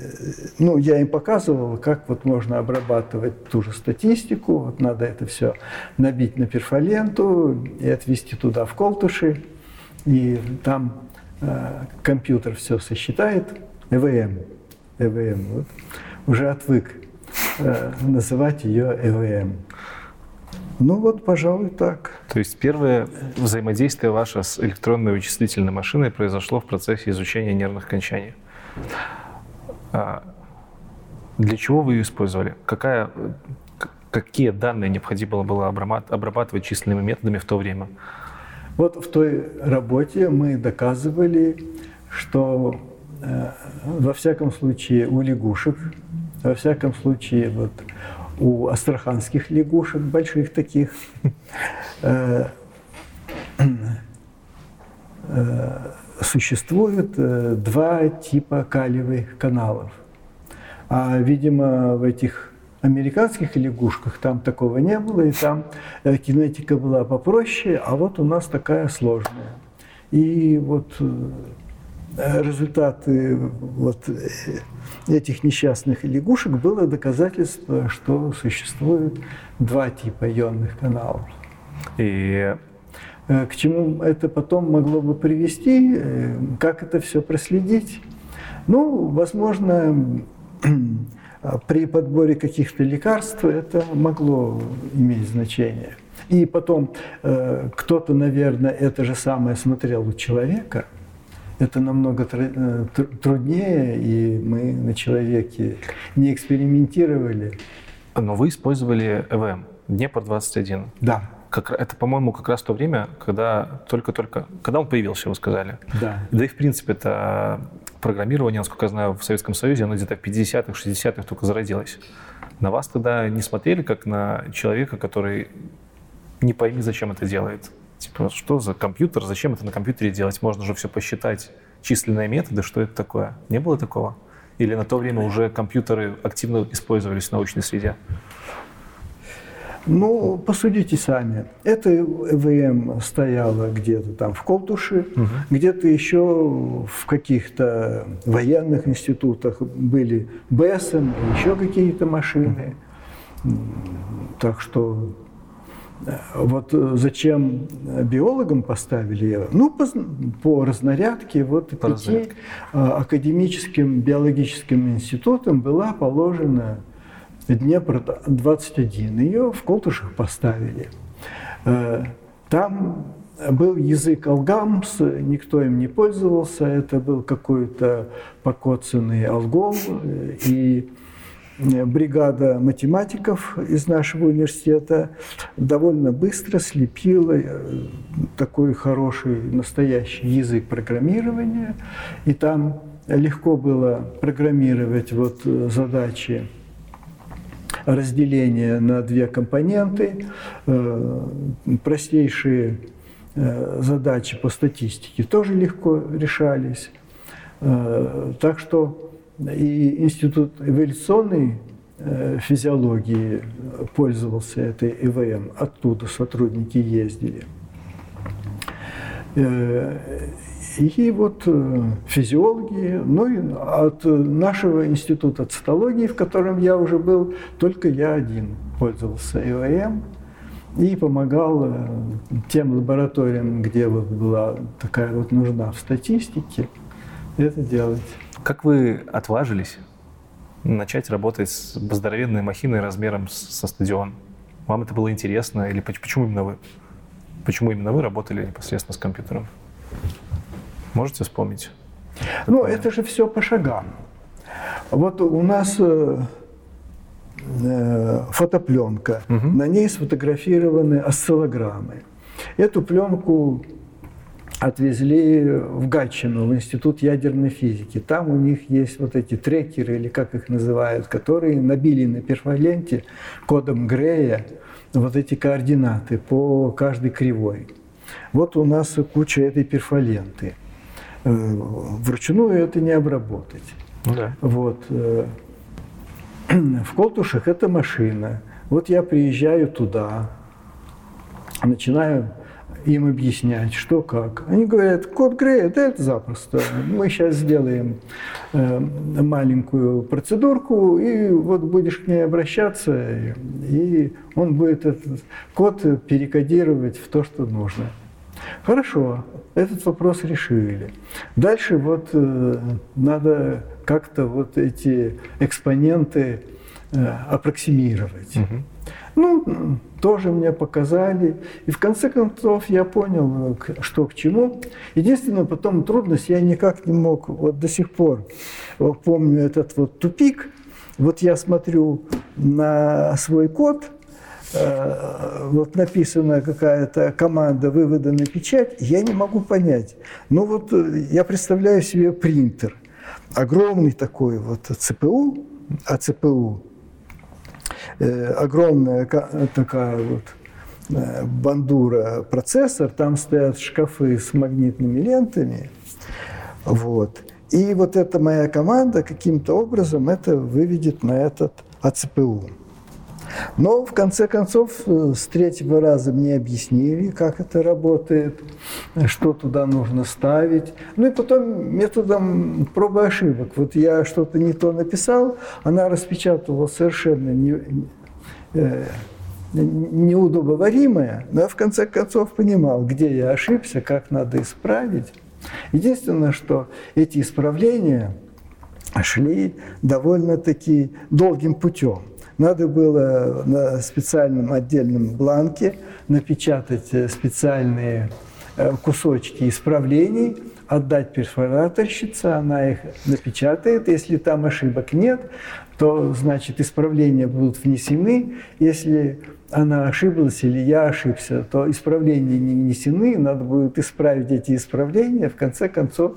ну, я им показывал, как вот можно обрабатывать ту же статистику. Вот надо это все набить на перфоленту и отвести туда в колтуши. И там э, компьютер все сосчитает. ЭВМ. ЭВМ. Вот. Уже отвык называть ее ЭВМ. Ну вот, пожалуй, так. То есть первое взаимодействие ваше с электронной вычислительной машиной произошло в процессе изучения нервных окончаний. А Для чего вы ее использовали? Какая, какие данные необходимо было обрабат- обрабатывать численными методами в то время? Вот в той работе мы доказывали, что э, во всяком случае у лягушек, во всяком случае вот у астраханских лягушек, больших таких, <laughs> э, э, существует э, два типа калиевых каналов. А, видимо, в этих американских лягушках там такого не было, и там э, кинетика была попроще, а вот у нас такая сложная. И вот результаты вот э, этих несчастных лягушек было доказательство, что существует два типа ионных каналов. И Э, К чему это потом могло бы привести, э, как это все проследить? Ну, возможно, <clears throat> при подборе каких-то лекарств это могло иметь значение. И потом э, кто-то, наверное, это же самое смотрел у человека. Это намного э, тр- труднее, и мы на человеке не экспериментировали. но вы использовали ЭВМ, Днепр-21. Да, Как, это, по-моему, как раз то время, когда только-только, когда он появился, вы сказали. да. Да и, в принципе, это программирование, насколько я знаю, в Советском Союзе, оно где-то в 50-х, 60-х только зародилось. На вас тогда не смотрели, как на человека, который не пойми, зачем это делает? Типа, что за компьютер, зачем это на компьютере делать? Можно же все посчитать, численные методы, что это такое? Не было такого? Или на то время уже компьютеры активно использовались в научной среде? Ну, посудите сами. Это ЭВМ стояло где-то там в Колтуше, где-то еще в каких-то военных институтах были БЭСом еще какие-то машины. Так что вот э, зачем биологам поставили его? Ну, по, по разнарядке, вот По пяти разнарядке. э, академическим биологическим институтам была положена Днепр-21. Ее в Колтушах поставили. Э, Там был язык алгамс, никто им не пользовался, это был какой-то покоцанный алгол, э, и э, бригада математиков из нашего университета довольно быстро слепила э, такой хороший настоящий язык программирования, и там легко было программировать вот э, задачи разделения на две компоненты, э, простейшие э, задачи по статистике тоже легко решались. Э, Так что и Институт эволюционной э, физиологии пользовался этой ЭВМ, оттуда сотрудники ездили. И вот физиологи, ну и от нашего института цитологии, в котором я уже был, только я один пользовался ИОМ и помогал тем лабораториям, где вот была такая вот нужда в статистике, это делать. Как вы отважились начать работать с здоровенной махиной размером со стадион? Вам это было интересно или почему именно вы? Почему именно вы работали непосредственно с компьютером? Можете вспомнить? Ну, это же все по шагам. Вот у нас э, э, фотопленка, угу. на ней сфотографированы осциллограммы. Эту пленку отвезли в Гатчину, в Институт ядерной физики. Там у них есть вот эти трекеры, или как их называют, которые набили на перфоленте кодом Грея вот эти координаты по каждой кривой. Вот у нас куча этой перфоленты. Э, вручную это не обработать. Ну да. Вот. Э, <clears throat> в Колтушах это машина. Вот я приезжаю туда, начинаю им объяснять, что как. Они говорят, код Грея, да это запросто. Мы сейчас сделаем э, маленькую процедурку, и вот будешь к ней обращаться, и он будет этот код перекодировать в то, что нужно. Хорошо, этот вопрос решили. Дальше вот э, надо как-то вот эти экспоненты э, аппроксимировать. Угу. Ну, тоже мне показали. И в конце концов я понял, что к чему. Единственное, потом трудность, я никак не мог, вот до сих пор помню этот вот тупик. Вот я смотрю на свой код, э, вот написана какая-то команда вывода на печать, я не могу понять. Ну вот э, я представляю себе принтер, огромный такой вот ЦПУ, а ЦПУ Э, огромная такая вот э, бандура процессор, там стоят шкафы с магнитными лентами, вот. И вот эта моя команда каким-то образом это выведет на этот АЦПУ. Но в конце концов э, с третьего раза мне объяснили, как это работает, что туда нужно ставить. Ну и потом методом пробы ошибок. Вот я что-то не то написал, она распечатала совершенно не, э, неудобоваримое, но я в конце концов понимал, где я ошибся, как надо исправить. Единственное, что эти исправления шли довольно-таки долгим путем. Надо было на специальном отдельном бланке напечатать э, специальные э, кусочки исправлений, отдать перфораторщице, она их напечатает. Если там ошибок нет, то значит исправления будут внесены. Если она ошиблась или я ошибся, то исправления не внесены, надо будет исправить эти исправления. В конце концов,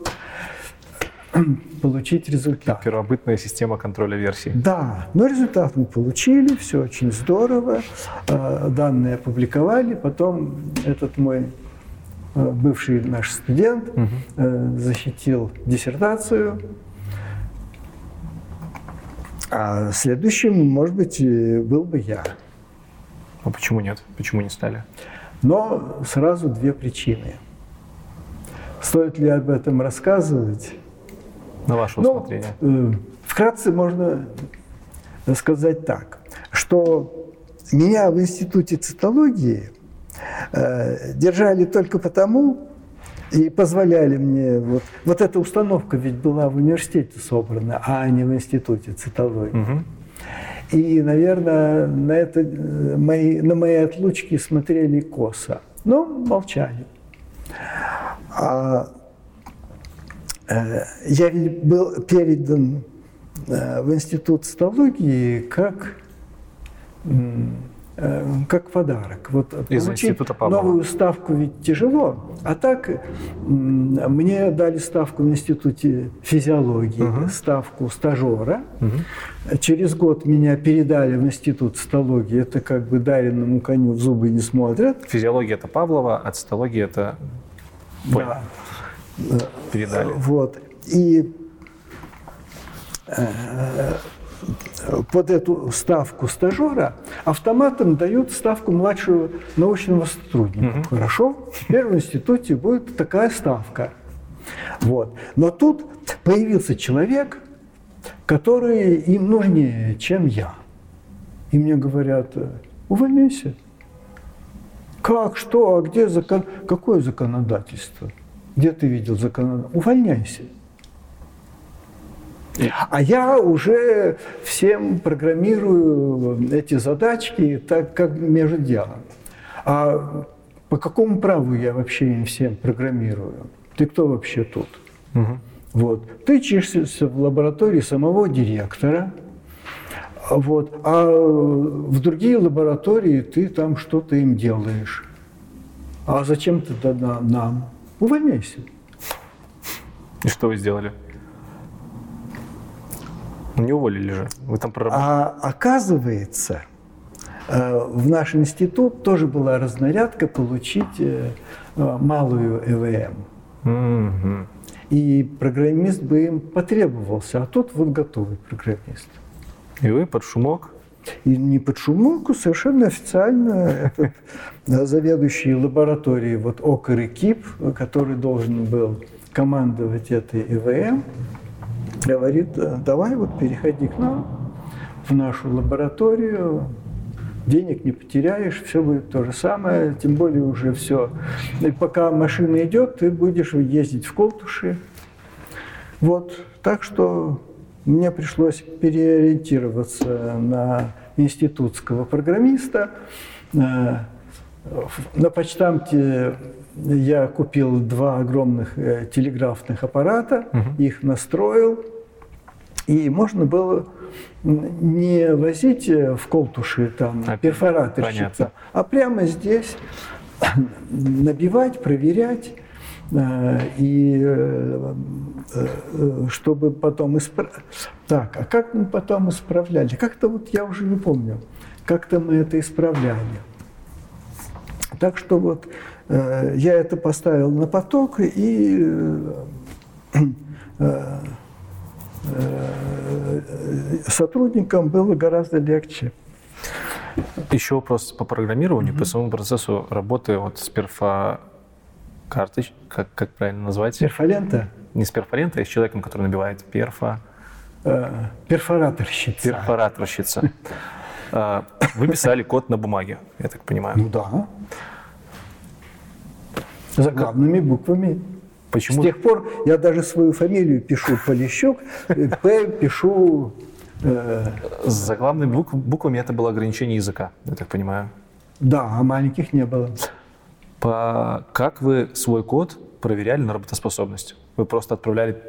<clears throat> получить результат. Первобытная система контроля версий. Да, но результат мы получили, все очень здорово. А, данные опубликовали, потом этот мой а, бывший наш студент угу. защитил диссертацию. А следующим, может быть, был бы я. А почему нет? Почему не стали? Но сразу две причины. Стоит ли об этом рассказывать? На ваше ну, усмотрение. Ну, вкратце можно сказать так, что меня в институте цитологии э, держали только потому, и позволяли мне, вот, вот эта установка ведь была в университете собрана, а не в институте цитологии. Угу. И, наверное, на, это, э, мои, на мои отлучки смотрели косо, но молчали. А Э, я ведь был передан э, в институт стологии как э, как подарок. Вот Из института Павлова. новую ставку ведь тяжело, а так мне дали ставку в институте физиологии, угу. ставку стажера. Угу. Через год меня передали в институт цитологии. Это как бы даренному коню в зубы не смотрят. Физиология это Павлова, а цитология это Да передали. Вот. И э, под эту ставку стажера автоматом дают ставку младшего научного сотрудника. Угу. Хорошо, в институте будет такая ставка. Вот. Но тут появился человек, который им нужнее, чем я. И мне говорят, увольняйся. Как, что, а где закон... Какое законодательство? Где ты видел законодательство? Увольняйся. А я уже всем программирую эти задачки так, как между делом. А по какому праву я вообще им всем программирую? Ты кто вообще тут? Угу. Вот. Ты чешешься в лаборатории самого директора, вот, а в другие лаборатории ты там что-то им делаешь. А зачем ты тогда нам? Увольняйся. И что вы сделали? Не уволили же. Вы там проработали. А оказывается, э, в наш институт тоже была разнарядка получить э, малую ЭВМ. Угу. И программист бы им потребовался, а тут вот готовый программист. И вы под шумок? И не под шумок, а совершенно официально <laughs> этот заведующий лабораторией вот ОКР и КИП, который должен был командовать этой ЭВМ, говорит, давай вот переходи к нам в нашу лабораторию, денег не потеряешь, все будет то же самое, тем более уже все. И пока машина идет, ты будешь ездить в Колтуши. Вот, так что мне пришлось переориентироваться на институтского программиста. Э, на почтамте я купил два огромных э, телеграфных аппарата, угу. их настроил, и можно было не возить э, в колтуши там а, перфораторщица, а прямо здесь <clears throat> набивать, проверять и э, чтобы потом исправить. Так, а как мы потом исправляли? Как-то вот я уже не помню, как-то мы это исправляли. Так что вот я это поставил на поток и Э, сотрудникам было гораздо легче. Еще вопрос по программированию, mm-hmm. по самому процессу работы вот с перфа карточ, как, как правильно назвать? Перфолента? Не с перфолента, а с человеком, который набивает перфа. Э, перфораторщица. Перфораторщица. Э, <laughs> вы писали код на бумаге, я так понимаю. Ну да. Заглавными буквами. Почему? С тех пор я даже свою фамилию пишу Полищук, П пишу... Э, С заглавными букв, буквами это было ограничение языка, я так понимаю. Да, а маленьких не было. По... Как вы свой код проверяли на работоспособность? Вы просто отправляли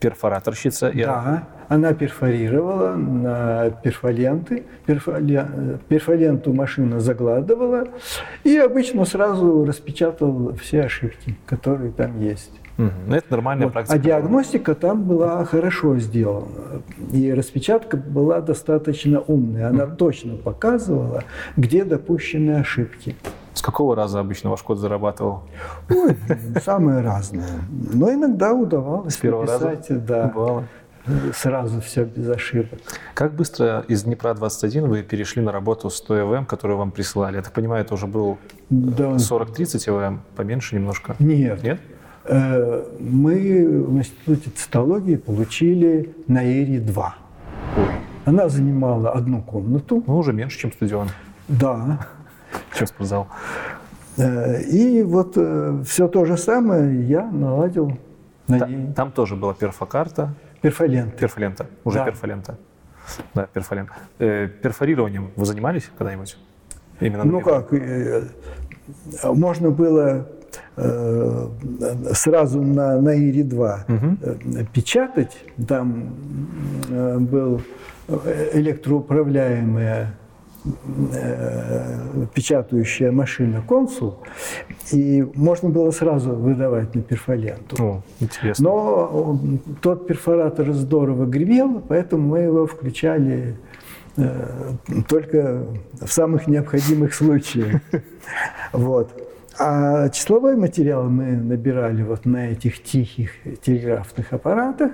перфораторщица? И... Да, она перфорировала на перфоленты, перфолен... перфоленту машина загладывала и обычно сразу распечатал все ошибки, которые там есть. Угу. Это нормальная вот. практика. А диагностика там была хорошо сделана. И распечатка была достаточно умная. Она угу. точно показывала, где допущены ошибки. С какого раза обычно ваш код зарабатывал? Ой, самые разные. Но иногда удавалось С первого написать, раза? Да, Бывало. сразу все без ошибок. Как быстро из Днепра 21 вы перешли на работу с той ЭВМ, которую вам прислали? Я так понимаю, это уже был да. 40-30 ЭВМ, поменьше немножко? Нет. Нет? Э, мы в Институте цитологии получили на Эре-2. Она занимала одну комнату. Ну, уже меньше, чем стадион. Да. Чем спортзал. Э, и вот э, все то же самое я наладил на Та, ней. Там тоже была перфокарта. Перфолента. Перфолента. Уже да. перфолента. Да, перфолент. Э, перфорированием вы занимались когда-нибудь? Именно ну как, можно было Э, сразу на, на ИРИ-2 угу. печатать. Там э, был электроуправляемая печатающая машина «Консул», и можно было сразу выдавать на перфоленту. О, интересно. Но тот перфоратор здорово гремел, поэтому мы его включали только в самых необходимых случаях. <laughs> Вот. А числовой материал мы набирали вот на этих тихих телеграфных аппаратах.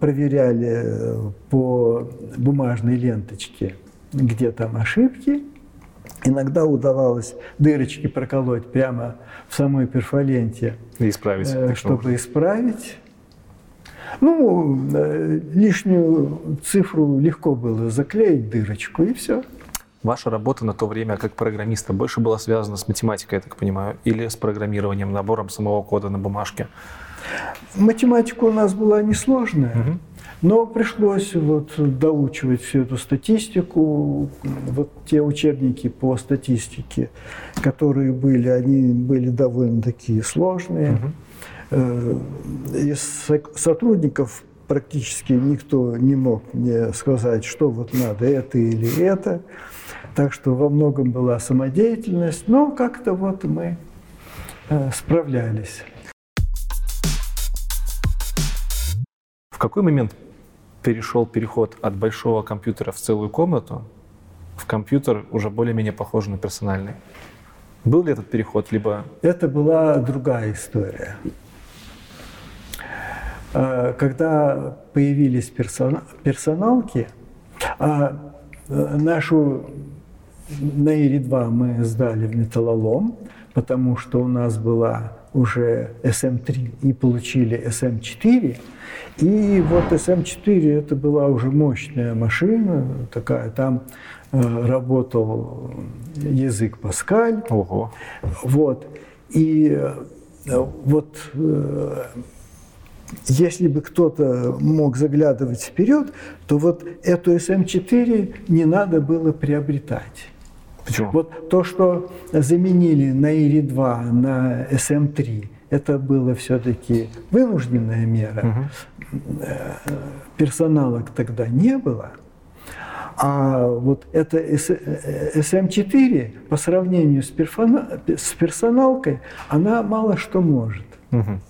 проверяли по бумажной ленточке, где там ошибки. Иногда удавалось дырочки проколоть прямо в самой перфоленте, И исправить. э, чтобы исправить. Ну, э, лишнюю цифру легко было заклеить дырочку и все. Ваша работа на то время как программиста больше была связана с математикой, я так понимаю, или с программированием, набором самого кода на бумажке? Математика у нас была несложная, но пришлось вот доучивать всю эту статистику. Вот те учебники по статистике, которые были, они были довольно такие сложные. Э, Из со- сотрудников практически никто не мог мне сказать, что вот надо это или это. Так что во многом была самодеятельность, но как-то вот мы э, справлялись. В какой момент перешел переход от большого компьютера в целую комнату в компьютер уже более-менее похожий на персональный? Был ли этот переход, либо Это была другая история. Э, Когда появились персона- персоналки, а э, нашу Наири-2 мы сдали в металлолом, потому что у нас была уже SM3 и получили SM4. И вот SM4 это была уже мощная машина такая, там э, работал язык Паскаль, ого, вот. И э, вот э, если бы кто-то мог заглядывать вперед, то вот эту SM4 не надо было приобретать. почему? Вот то, что заменили на ИРИ-2 на SM3, это было все-таки вынужденная мера. Э, Персоналок тогда не было. А вот эта С- э, SM4 по сравнению с, перфона- с персоналкой, она мало что может. Мгм.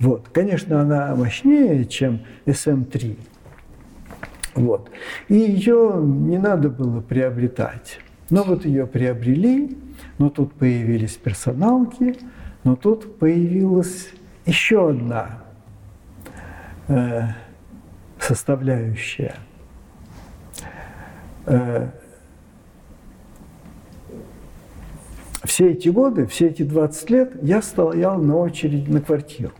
Вот. Конечно, она мощнее, чем SM3. Вот. И ее не надо было приобретать. Но вот ее приобрели, но тут появились персоналки, но тут появилась еще одна э, составляющая. Э, все эти годы, все эти 20 лет я стоял на очереди на квартиру.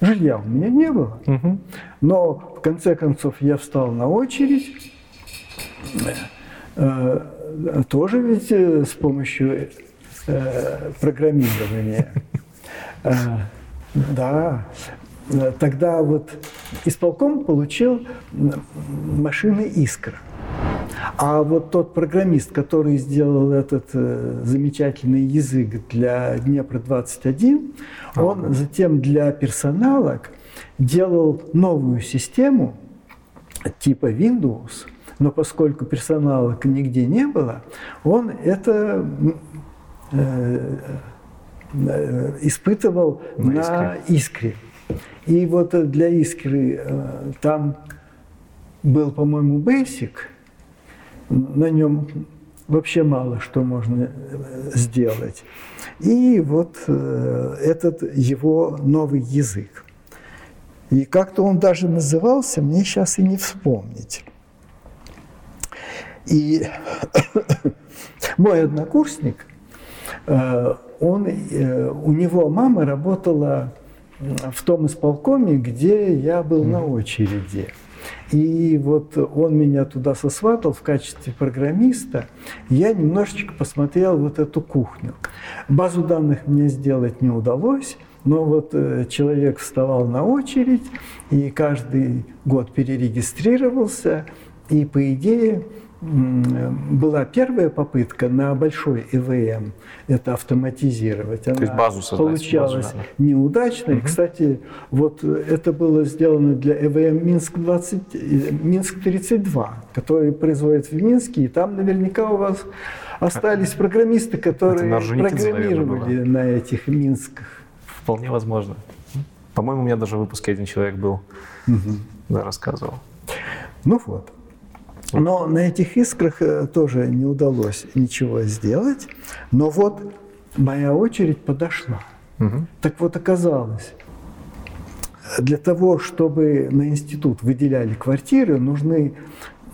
Жилья у меня не было. Мгм. Но в конце концов я встал на очередь, э, тоже ведь э, с помощью э, программирования. Э, Да. Э, Тогда вот исполком получил машины «Искра». А вот тот программист, который сделал этот э, замечательный язык для Днепра-21, он затем для персоналок делал новую систему типа Windows, но поскольку персоналок нигде не было, он это э, э, испытывал На на, искре. И вот э, для искры э, там был, по-моему, Basic, на нем вообще мало что можно э, сделать. И вот э, этот его новый язык. И как-то он даже назывался, мне сейчас и не вспомнить. И <coughs> мой однокурсник, э, он, э, у него мама работала в том исполкоме, где я был на очереди. И вот он меня туда сосватал в качестве программиста. Я немножечко посмотрел вот эту кухню. Базу данных мне сделать не удалось, но вот э, человек вставал на очередь и каждый год перерегистрировался. И по идее была первая попытка на большой ИВМ это автоматизировать. Она есть базу создать, получалась базу данных. неудачно. И, кстати, вот это было сделано для ЭВМ Минск-20, э, Минск-32, который производится в Минске, и там наверняка у вас остались программисты, которые Орджоникидзе, наверное, программировали на этих Минсках. Вполне возможно. По-моему, у меня даже в выпуске один человек был, да, рассказывал. Ну вот. Но на этих искрах э, тоже не удалось ничего сделать. Но вот моя очередь подошла. Мгм. Так вот оказалось, для того, чтобы на институт выделяли квартиры, нужны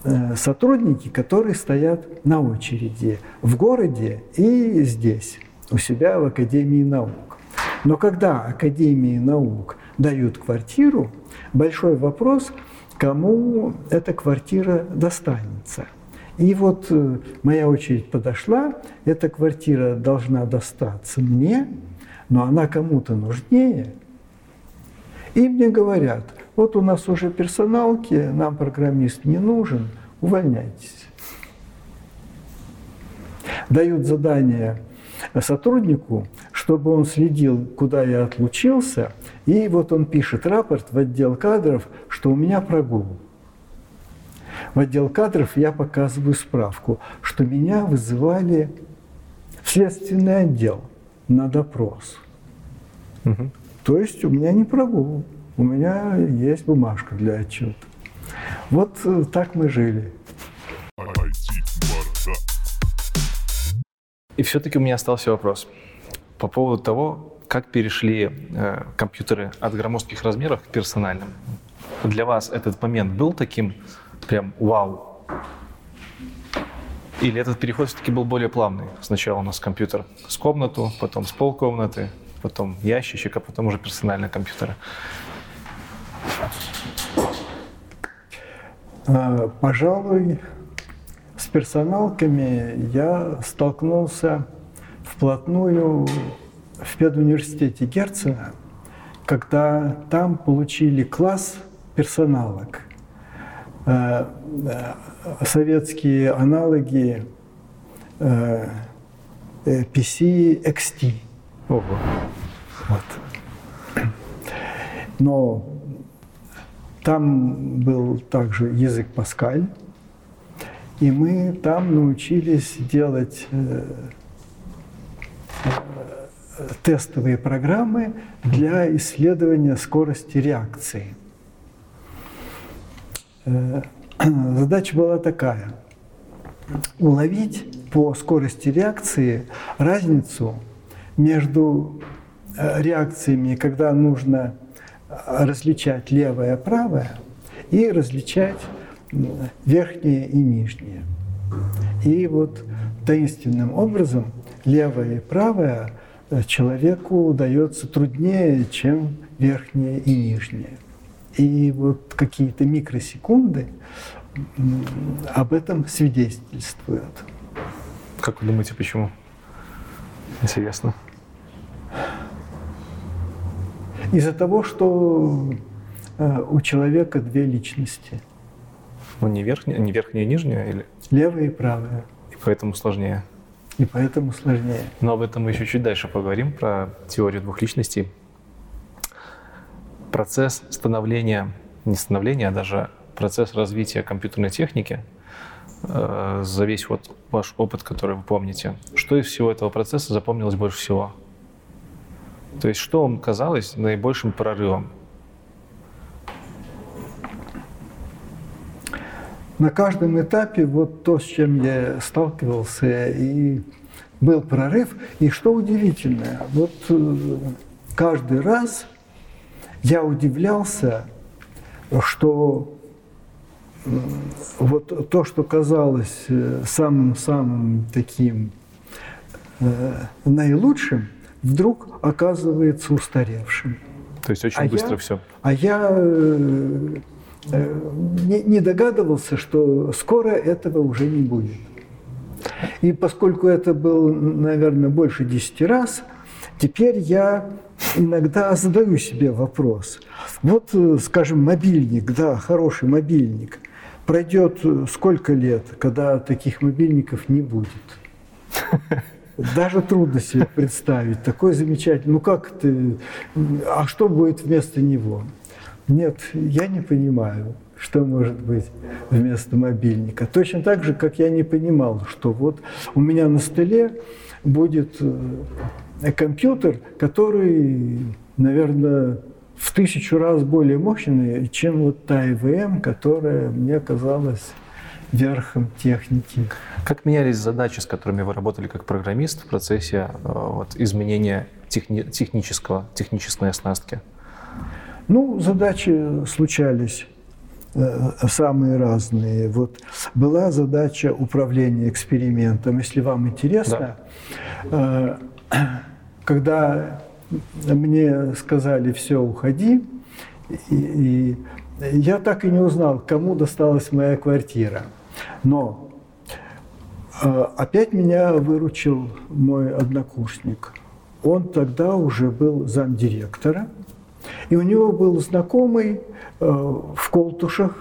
э, сотрудники, которые стоят на очереди в городе и здесь, у себя в Академии наук. Но когда Академии наук дают квартиру, большой вопрос, кому эта квартира достанется. И вот э, моя очередь подошла, эта квартира должна достаться мне, но она кому-то нужнее. И мне говорят, вот у нас уже персоналки, нам программист не нужен, увольняйтесь. Дают задание сотруднику, чтобы он следил, куда я отлучился, и вот он пишет рапорт в отдел кадров, что у меня прогул. В отдел кадров я показываю справку, что меня вызывали в следственный отдел на допрос. Угу. То есть у меня не прогул, у меня есть бумажка для отчета. Вот э, так мы жили. И все-таки у меня остался вопрос по поводу того, как перешли э, компьютеры от громоздких размеров к персональным. Для вас этот момент был таким прям вау? Или этот переход все-таки был более плавный? Сначала у нас компьютер с комнату, потом с полкомнаты, потом ящичек, а потом уже персональные компьютеры. А, пожалуй, с персоналками я столкнулся вплотную в педуниверситете Герцена, когда там получили класс персоналок. Э, э, советские аналоги э, PC XT. Ого. Вот. Но там был также язык Паскаль, и мы там научились делать тестовые программы для исследования скорости реакции. Э, <clears throat> задача была такая – уловить по скорости реакции разницу между э, реакциями, когда нужно различать левое и правое, и различать верхнее и нижнее. И вот таинственным образом левое и правое человеку удается труднее, чем верхнее и нижнее. И вот какие-то микросекунды об этом свидетельствуют. Как вы думаете, почему? Интересно. Из-за того, что э, у человека две личности. Ну, не верхняя, не верхняя и нижняя? Или... Левая и правая. И поэтому сложнее. И поэтому сложнее. Но об этом мы еще чуть дальше поговорим, про теорию двух личностей процесс становления, не становления, а даже процесс развития компьютерной техники э, за весь вот ваш опыт, который вы помните, что из всего этого процесса запомнилось больше всего? То есть что вам казалось наибольшим прорывом? На каждом этапе вот то, с чем я сталкивался, и был прорыв. И что удивительно, вот э, каждый раз я удивлялся, что вот то, что казалось э, самым-самым таким э, наилучшим, вдруг оказывается устаревшим. То есть очень а быстро я, все. А я э, не, не догадывался, что скоро этого уже не будет. И поскольку это был, наверное, больше десяти раз, теперь я иногда задаю себе вопрос. Вот, э, скажем, мобильник, да, хороший мобильник. Пройдет э, сколько лет, когда таких мобильников не будет? Даже трудно себе представить. Такой замечательный. Ну как ты? А что будет вместо него? Нет, я не понимаю, что может быть вместо мобильника. Точно так же, как я не понимал, что вот у меня на столе будет э, компьютер, который, наверное, в тысячу раз более мощный, чем вот та ИВМ, которая мне казалась верхом техники. Как менялись задачи, с которыми вы работали как программист в процессе э, вот, изменения техни- технического, технической оснастки? Ну, задачи случались э, самые разные. Вот была задача управления экспериментом. Если вам интересно, да. э, <clears throat> когда мне сказали все, уходи, и, и я так и не узнал, кому досталась моя квартира. Но э, опять меня выручил мой однокурсник. Он тогда уже был замдиректора, и у него был знакомый э, в Колтушах,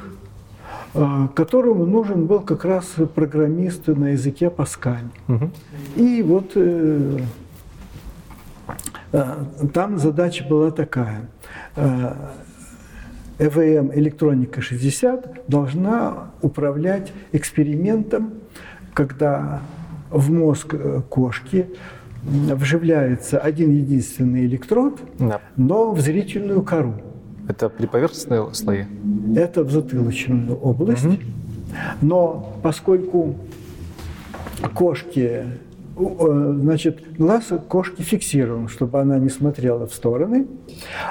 э, которому нужен был как раз программист на языке Паскаль. Угу. И вот э, э, там задача была такая. ЭВМ электроника 60 должна управлять экспериментом, когда в мозг кошки вживляется один единственный электрод, да. но в зрительную кору. Это при поверхностные слои? Это в затылочную область. Угу. Но поскольку кошки Э, значит, глаз кошки фиксирован, чтобы она не смотрела в стороны,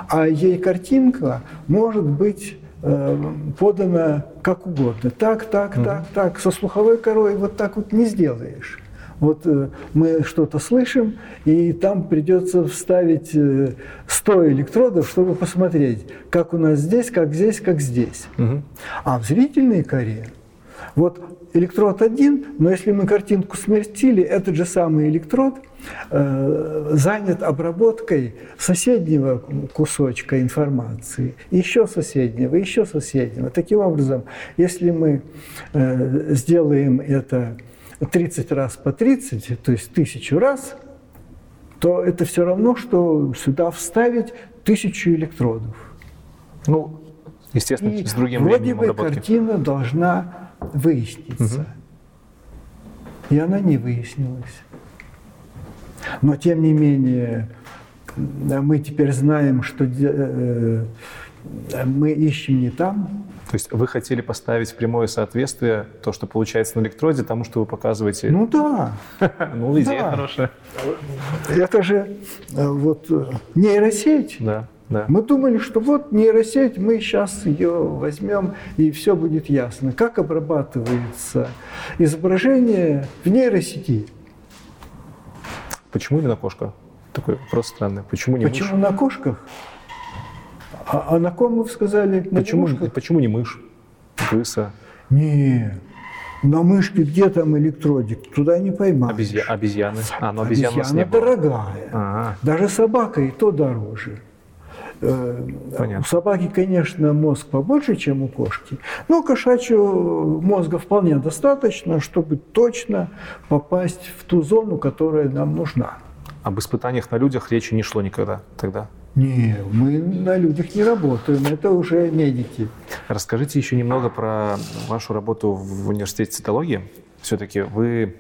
а ей картинка может быть э, подана как угодно. Так, так, так, так. Со слуховой корой вот так вот не сделаешь. Вот э, мы что-то слышим, и там придется вставить 100 электродов, чтобы посмотреть, как у нас здесь, как здесь, как здесь. Угу. А в зрительной коре вот электрод один, но если мы картинку сместили, этот же самый электрод э, занят обработкой соседнего кусочка информации, еще соседнего, еще соседнего. Таким образом, если мы э, сделаем это 30 раз по 30, то есть тысячу раз, то это все равно, что сюда вставить тысячу электродов. Ну, естественно, И с другим вроде бы обработки. картина должна выяснится. Угу. И она не выяснилась. Но тем не менее, мы теперь знаем, что э, мы ищем не там. То есть вы хотели поставить прямое соответствие то, что получается на электроде, тому, что вы показываете? Ну да. <laughs> Ну, идея хорошая. Это же э, вот э, нейросеть. Да. Да. Мы думали, что вот нейросеть, мы сейчас ее возьмем, и все будет ясно. Как обрабатывается изображение в нейросети? Почему именно кошка? Такой вопрос странный. Почему не Почему мышь? на кошках? А, а на ком вы сказали? На почему, почему не мышь? Крыса? Не, на мышке где там электродик? Туда не поймаешь. Обезья, обезьяны. А, но обезьян Обезьяна дорогая. Ага. Даже собака и то дороже. Э, Понятно. У собаки, конечно, мозг побольше, чем у кошки, но кошачьего мозга вполне достаточно, чтобы точно попасть в ту зону, которая нам нужна. Об испытаниях на людях речи не шло никогда тогда? Не, мы на людях не работаем, это уже медики. Расскажите еще немного про вашу работу в университете цитологии. Все-таки вы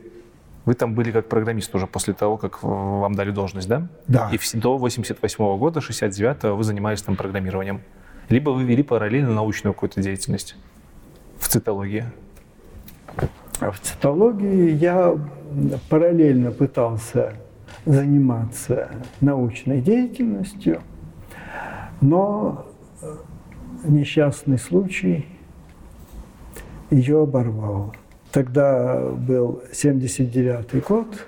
вы там были как программист уже после того, как вам дали должность, да? Да. И до 88 -го года, 69-го вы занимались там программированием. Либо вы вели параллельно научную какую-то деятельность в цитологии. А в цитологии я параллельно пытался заниматься научной деятельностью, но несчастный случай ее оборвал. Тогда был 79 год,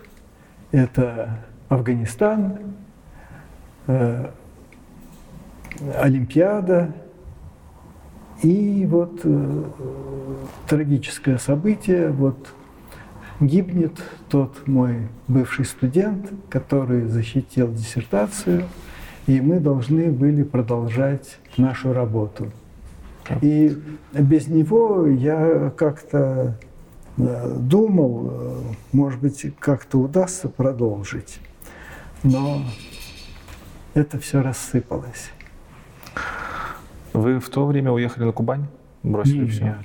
это Афганистан, э, Олимпиада, и вот э, трагическое событие, вот гибнет тот мой бывший студент, который защитил диссертацию, и мы должны были продолжать нашу работу. И без него я как-то Э, думал, э, может быть, как-то удастся продолжить, но это все рассыпалось. Вы в то время уехали на Кубань? Бросили Нет. все?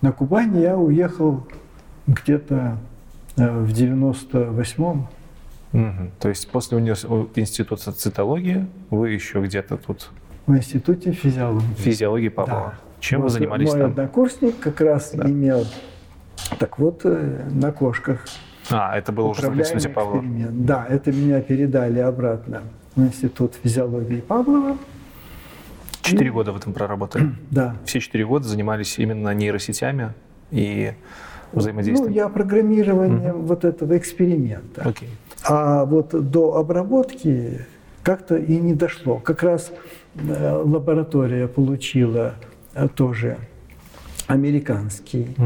На Кубань я уехал где-то э, в 98-м. Угу. То есть после института цитологии вы еще где-то тут? В институте физиологии. Физиологии Павлова. Да. Чем вот вы занимались мой там? Мой однокурсник как раз да. имел так вот, э, на кошках. А, это было уже в институте Павлова? Да, это меня передали обратно в Институт физиологии Павлова. Четыре года в этом проработали? <clears throat> Да. Все четыре года занимались именно нейросетями и взаимодействием? Ну, я программированием mm-hmm. вот этого эксперимента. Okay. А вот до обработки как-то и не дошло. Как раз э, лаборатория получила э, тоже американский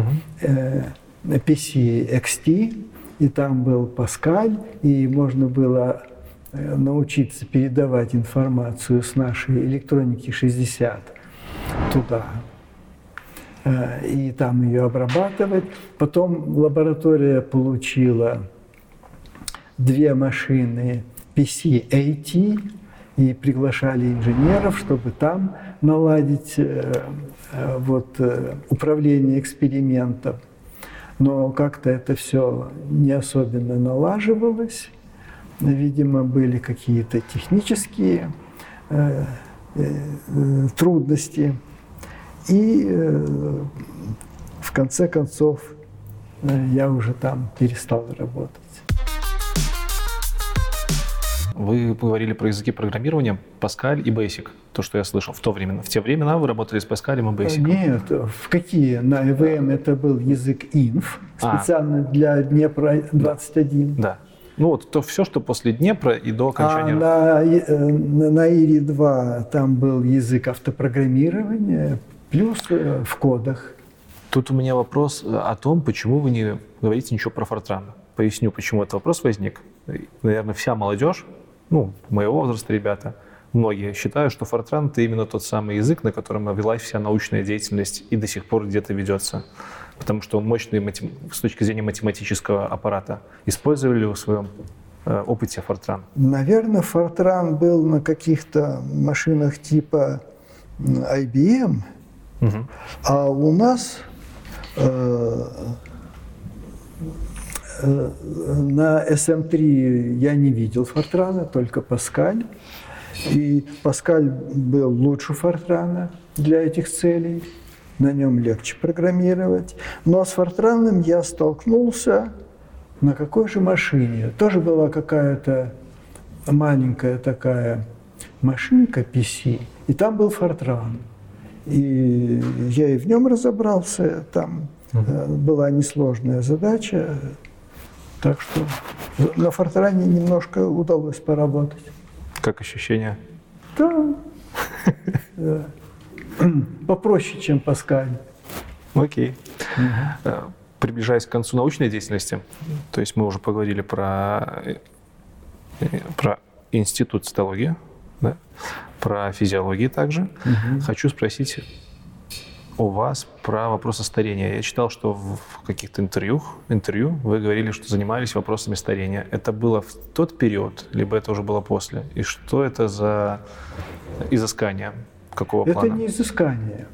uh-huh. PC XT, и там был Паскаль, и можно было научиться передавать информацию с нашей электроники 60 туда, и там ее обрабатывать. Потом лаборатория получила две машины PC-AT и приглашали инженеров, чтобы там наладить э, э, вот, э, управление экспериментом. Но как-то это все не особенно налаживалось. Видимо, были какие-то технические трудности. И в конце концов я уже там перестал работать. Вы говорили про языки программирования Pascal и Basic, то, что я слышал в то время. В те времена вы работали с Pascal и Basic? Нет, в какие? На EVM это был язык INF, а. специально а. для Днепра 21. Да. Ну вот то все, что после Днепра и до окончания. А на, э, на Ире 2 там был язык автопрограммирования, плюс э, в кодах. Тут у меня вопрос о том, почему вы не говорите ничего про Fortran. Поясню, почему этот вопрос возник. Наверное, вся молодежь ну, моего возраста ребята, многие считают, что Fortran — это именно тот самый язык, на котором велась вся научная деятельность и до сих пор где-то ведется. Потому что он мощный матем... с точки зрения математического аппарата. Использовали ли вы в своем э, опыте Fortran? Наверное, Fortran был на каких-то машинах типа IBM, а у нас э, Э, на SM3 я не видел Фортрана, только Паскаль. И Паскаль был лучше Фортрана для этих целей. На нем легче программировать. Но с Фортраном я столкнулся на какой же машине. Тоже была какая-то маленькая такая машинка PC, и там был Фортран. И я и в нем разобрался, там угу. была несложная задача, так что на фортране немножко удалось поработать. Как ощущения? Да. <laughs> Попроще, чем Паскаль. Окей. Э, приближаясь к концу научной деятельности, то есть мы уже поговорили про, э, про институт цитологии, да? Про физиологию также. Угу. Хочу спросить у вас про вопросы старения. Я читал, что в каких-то интервью, интервью вы говорили, что занимались вопросами старения. Это было в тот период, либо это уже было после? И что это за изыскание? Какого это плана? Это не изыскание,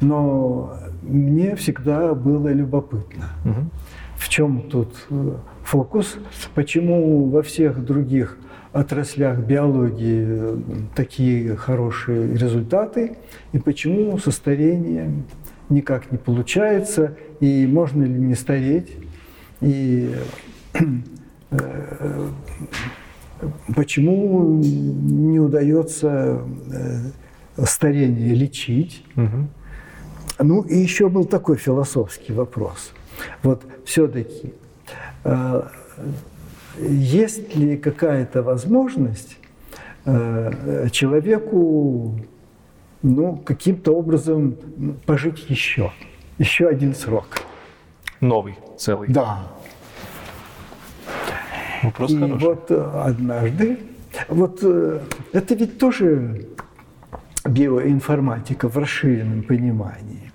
но мне всегда было любопытно. Угу. В чем тут э, фокус? Почему во всех других отраслях биологии э, такие хорошие результаты, и почему со старением никак не получается, и можно ли не стареть, и э, почему не удается э, старение лечить. Угу. Ну и еще был такой философский вопрос. Вот все-таки есть ли какая-то возможность э, человеку ну, каким-то образом пожить еще, еще один срок. Новый, целый. Да. Вопрос И хороший. вот э, однажды, вот э, это ведь тоже биоинформатика в расширенном понимании.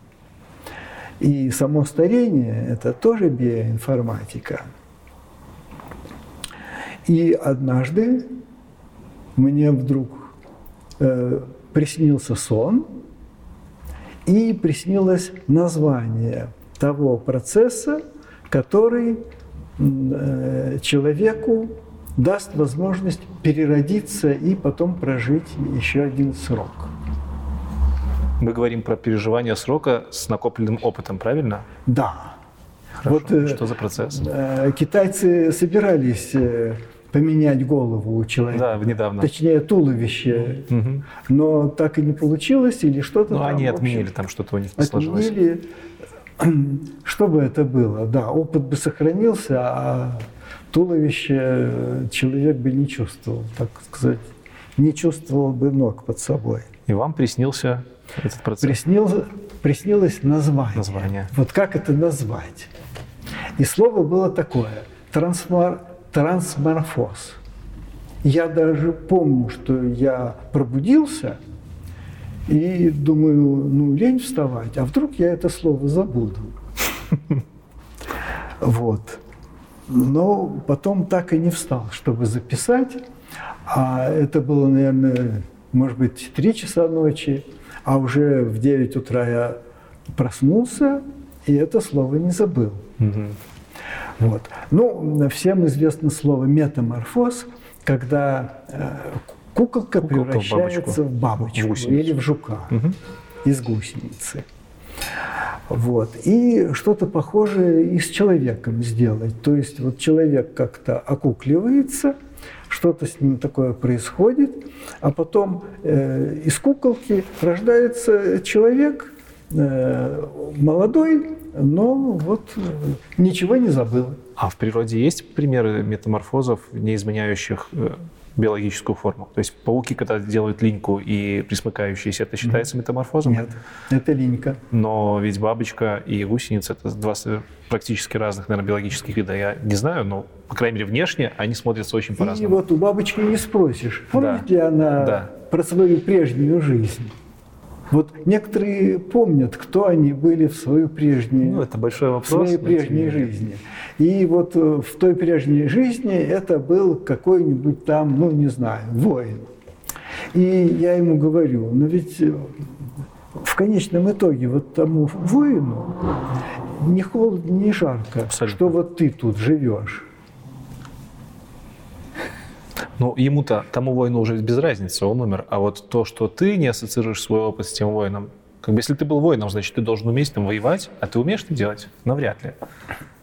И само старение – это тоже биоинформатика – и однажды мне вдруг э, приснился сон, и приснилось название того процесса, который э, человеку даст возможность переродиться и потом прожить еще один срок. Мы говорим про переживание срока с накопленным опытом, правильно? Да. Хорошо. Вот, э, Что за процесс? Э, китайцы собирались поменять голову у человека. Да, недавно. Точнее, туловище. Угу. Но так и не получилось, или что-то Ну, они отменили, там что-то у них не сложилось. Отменили. Что бы это было? Да, опыт бы сохранился, а туловище человек бы не чувствовал, так сказать. Не чувствовал бы ног под собой. И вам приснился этот процесс? Приснил, приснилось название. Название. Вот как это назвать? И слово было такое – трансмор, трансморфоз. Я даже помню, что я пробудился и думаю, ну, лень вставать, а вдруг я это слово забуду. Вот. Но потом так и не встал, чтобы записать. А это было, наверное, может быть, три часа ночи, а уже в 9 утра я проснулся, и это слово не забыл. Мгм. Вот. Ну, всем известно слово метаморфоз, когда э, куколка, Куколка в превращается бабочку. в бабочку, В или в жука Мгм. из гусеницы. Вот. И что-то похожее и с человеком сделать. То есть вот человек как-то окукливается, что-то с ним такое происходит, а потом э, из куколки рождается человек молодой, но вот э, ничего не забыл. А в природе есть примеры метаморфозов, не изменяющих э, биологическую форму? То есть пауки, когда делают линьку и присмыкающиеся, это считается метаморфозом? Нет, это линька. Но ведь бабочка и гусеница – это два практически разных, наверное, биологических вида. Я не знаю, но, по крайней мере, внешне они смотрятся очень И по-разному. вот у бабочки не спросишь, помнит Да. ли она Да. про свою прежнюю жизнь. Вот некоторые помнят, кто они были в свою прежнюю Ну, это большой в вопрос. своей тем не прежней жизни. И вот э, в той прежней жизни это был какой-нибудь там, ну не знаю, воин. И я ему говорю, но ведь э, в конечном итоге вот тому воину не холодно, не жарко, Абсолютно. что вот ты тут живешь. Ну, ему-то, тому воину уже без разницы, он умер. А вот то, что ты не ассоциируешь свой опыт с тем воином, как бы если ты был воином, значит, ты должен уметь там воевать, а ты умеешь это делать? Навряд ли.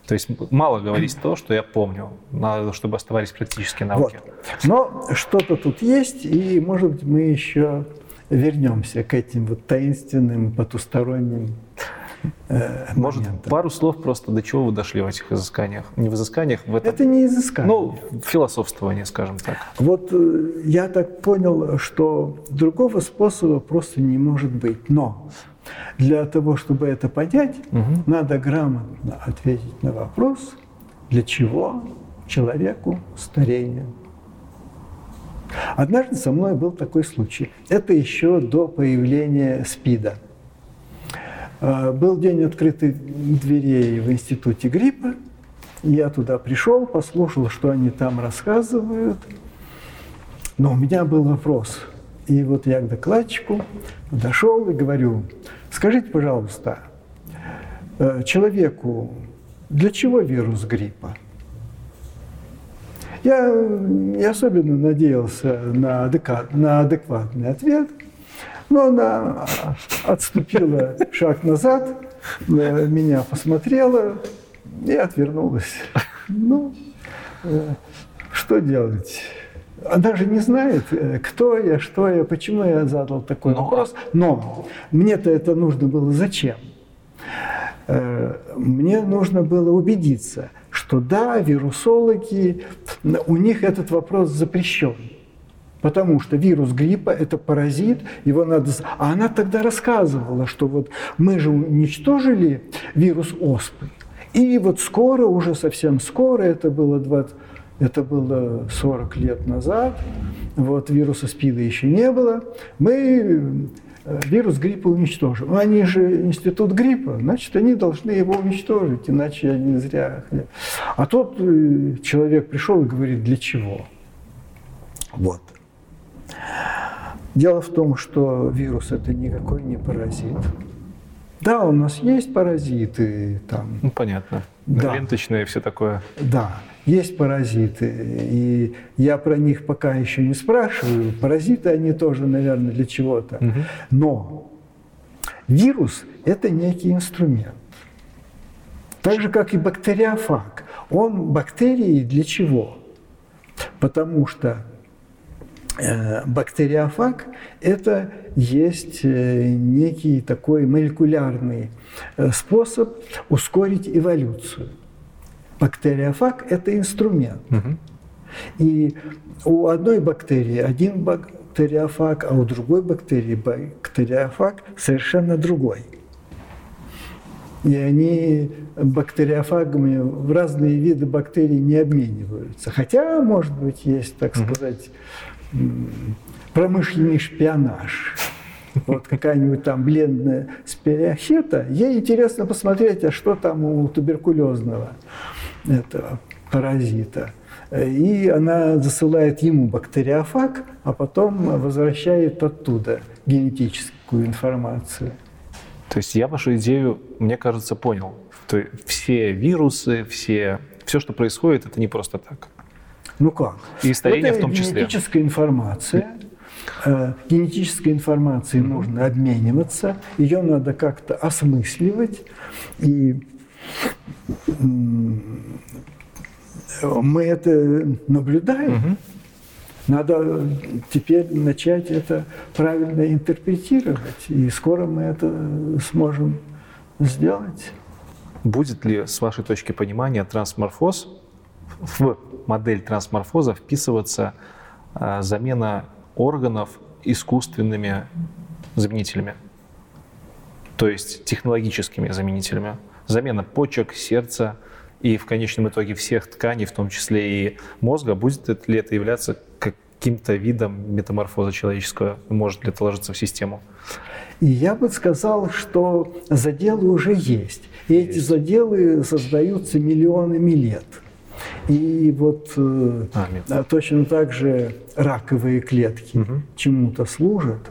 То есть мало говорить то, что я помню. Надо, чтобы оставались практические навыки. Вот. Но что-то тут есть, и, может быть, мы еще вернемся к этим вот таинственным потусторонним э, Может, моментам. пару слов просто до чего вы дошли в этих изысканиях? Не в изысканиях, в этом... Это не изыскание. Ну, философствование, скажем так. Вот э, я так понял, что другого способа просто не может быть. Но для того, чтобы это понять, Мгм. надо грамотно ответить на вопрос, для чего человеку старение. Однажды со мной был такой случай. Это еще до появления СПИДа. Э, Был день открытых дверей в институте гриппа. Я туда пришел, послушал, что они там рассказывают. Но у меня был вопрос. И вот я к докладчику подошел и говорю, скажите, пожалуйста, э, человеку для чего вирус гриппа? Я не особенно надеялся на, адека- на адекватный ответ, но она отступила шаг назад, на меня посмотрела и отвернулась. Ну, э, что делать? Она же не знает, э, кто я, что я, почему я задал такой Ну, а- вопрос. Но мне-то это нужно было зачем? Э, Мне нужно было убедиться, что да, вирусологи, у них этот вопрос запрещен. Потому что вирус гриппа – это паразит, его надо... А она тогда рассказывала, что вот мы же уничтожили вирус оспы. И вот скоро, уже совсем скоро, это было 20, это было 40 лет назад, вот вируса СПИДа еще не было, мы э, вирус гриппа уничтожим. Они же институт гриппа, значит, они должны его уничтожить, иначе не зря. А тот э, человек пришел и говорит, для чего? Вот. Дело в том, что вирус это никакой не паразит. Да, у нас есть паразиты, там, Ну, понятно. Да. Ленточные все такое. да, есть паразиты, и я про них пока еще не спрашиваю. Паразиты, они тоже, наверное, для чего-то. Мгм. Но вирус – это некий инструмент. Так же, как и бактериофаг. Он бактерии для чего? Потому что бактериофаг – это есть э, некий такой молекулярный э, способ ускорить эволюцию. Бактериофаг – это инструмент. Угу. И у одной бактерии один бактериофаг, а у другой бактерии бактериофаг совершенно другой. И они бактериофагами в разные виды бактерий не обмениваются. Хотя, может быть, есть, так сказать, промышленный шпионаж. Вот какая-нибудь там бледная спирохета, ей интересно посмотреть, а что там у туберкулезного этого паразита. И она засылает ему бактериофаг, а потом возвращает оттуда генетическую информацию. То есть я вашу идею, мне кажется, понял. То все вирусы, все, все, что происходит, это не просто так. Ну как? И старение это в том числе. Генетическая информация. Э, генетической информацией mm-hmm. нужно обмениваться, ее надо как-то осмысливать. И мы это наблюдаем. Угу. Надо теперь начать это правильно интерпретировать, и скоро мы это сможем сделать. Будет ли, с вашей точки понимания, трансморфоз в модель трансморфоза вписываться а, замена органов искусственными заменителями, то есть технологическими заменителями? Замена почек, сердца, и в конечном итоге всех тканей, в том числе и мозга, будет ли это являться каким-то видом метаморфоза человеческого, может ли это ложиться в систему? И я бы сказал, что заделы уже есть. И есть. эти заделы создаются миллионами лет. И вот э, а, точно так же раковые клетки угу. чему-то служат.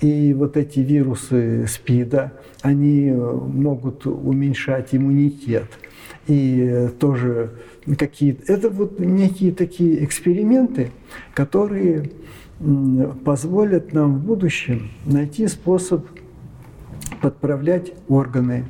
И вот эти вирусы СПИДа, они могут уменьшать иммунитет и тоже какие-то... Это вот некие такие эксперименты, которые позволят нам в будущем найти способ подправлять органы,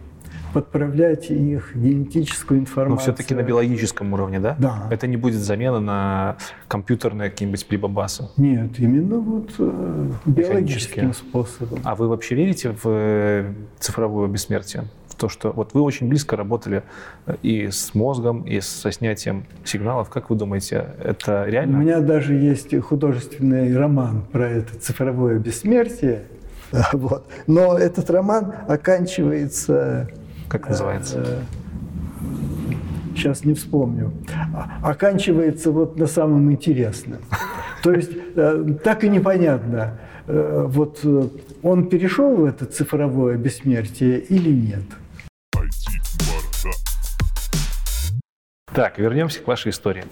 подправлять их генетическую информацию. Но все-таки на биологическом уровне, да? Да. Это не будет замена на компьютерные какие-нибудь прибабасы? Нет, именно вот э, биологическим способом. А вы вообще верите в э, цифровое бессмертие? то, что вот вы очень близко работали э, и с мозгом, и со снятием сигналов. Как вы думаете, это реально? У меня даже есть художественный роман про это цифровое бессмертие. <laughs> Вот. Но этот роман оканчивается... Как называется? сейчас э, не вспомню, оканчивается вот на самом интересном. То есть э, так и непонятно, вот он перешел в это цифровое бессмертие или нет. Так, вернемся к вашей истории.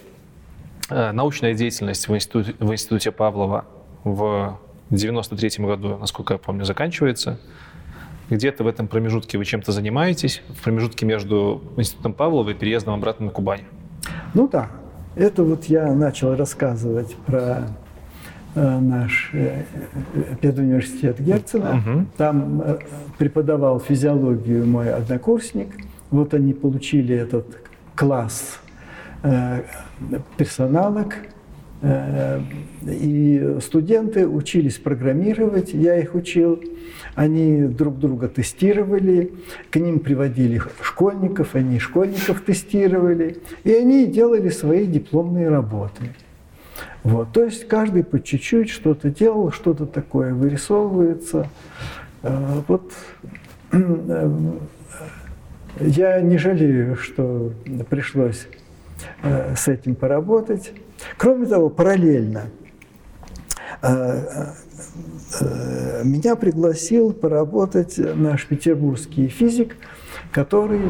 Э, научная деятельность в институте, в институте Павлова в 93 году, насколько я помню, заканчивается. Где-то в этом промежутке вы чем-то занимаетесь, в промежутке между институтом Павлова и переездом обратно на Кубань. Ну да, это вот я начал рассказывать про э, наш э, педуниверситет Герцена. Угу. Там э, преподавал физиологию мой однокурсник. Вот они получили этот класс э, персоналок, э, и студенты учились программировать, я их учил, они друг друга тестировали, к ним приводили школьников, они школьников тестировали, и они делали свои дипломные работы. Вот. То есть каждый по чуть-чуть что-то делал, что-то такое вырисовывается. Э, вот я не жалею, что пришлось э, с этим поработать. Кроме того, параллельно э, э, меня пригласил поработать наш петербургский физик, который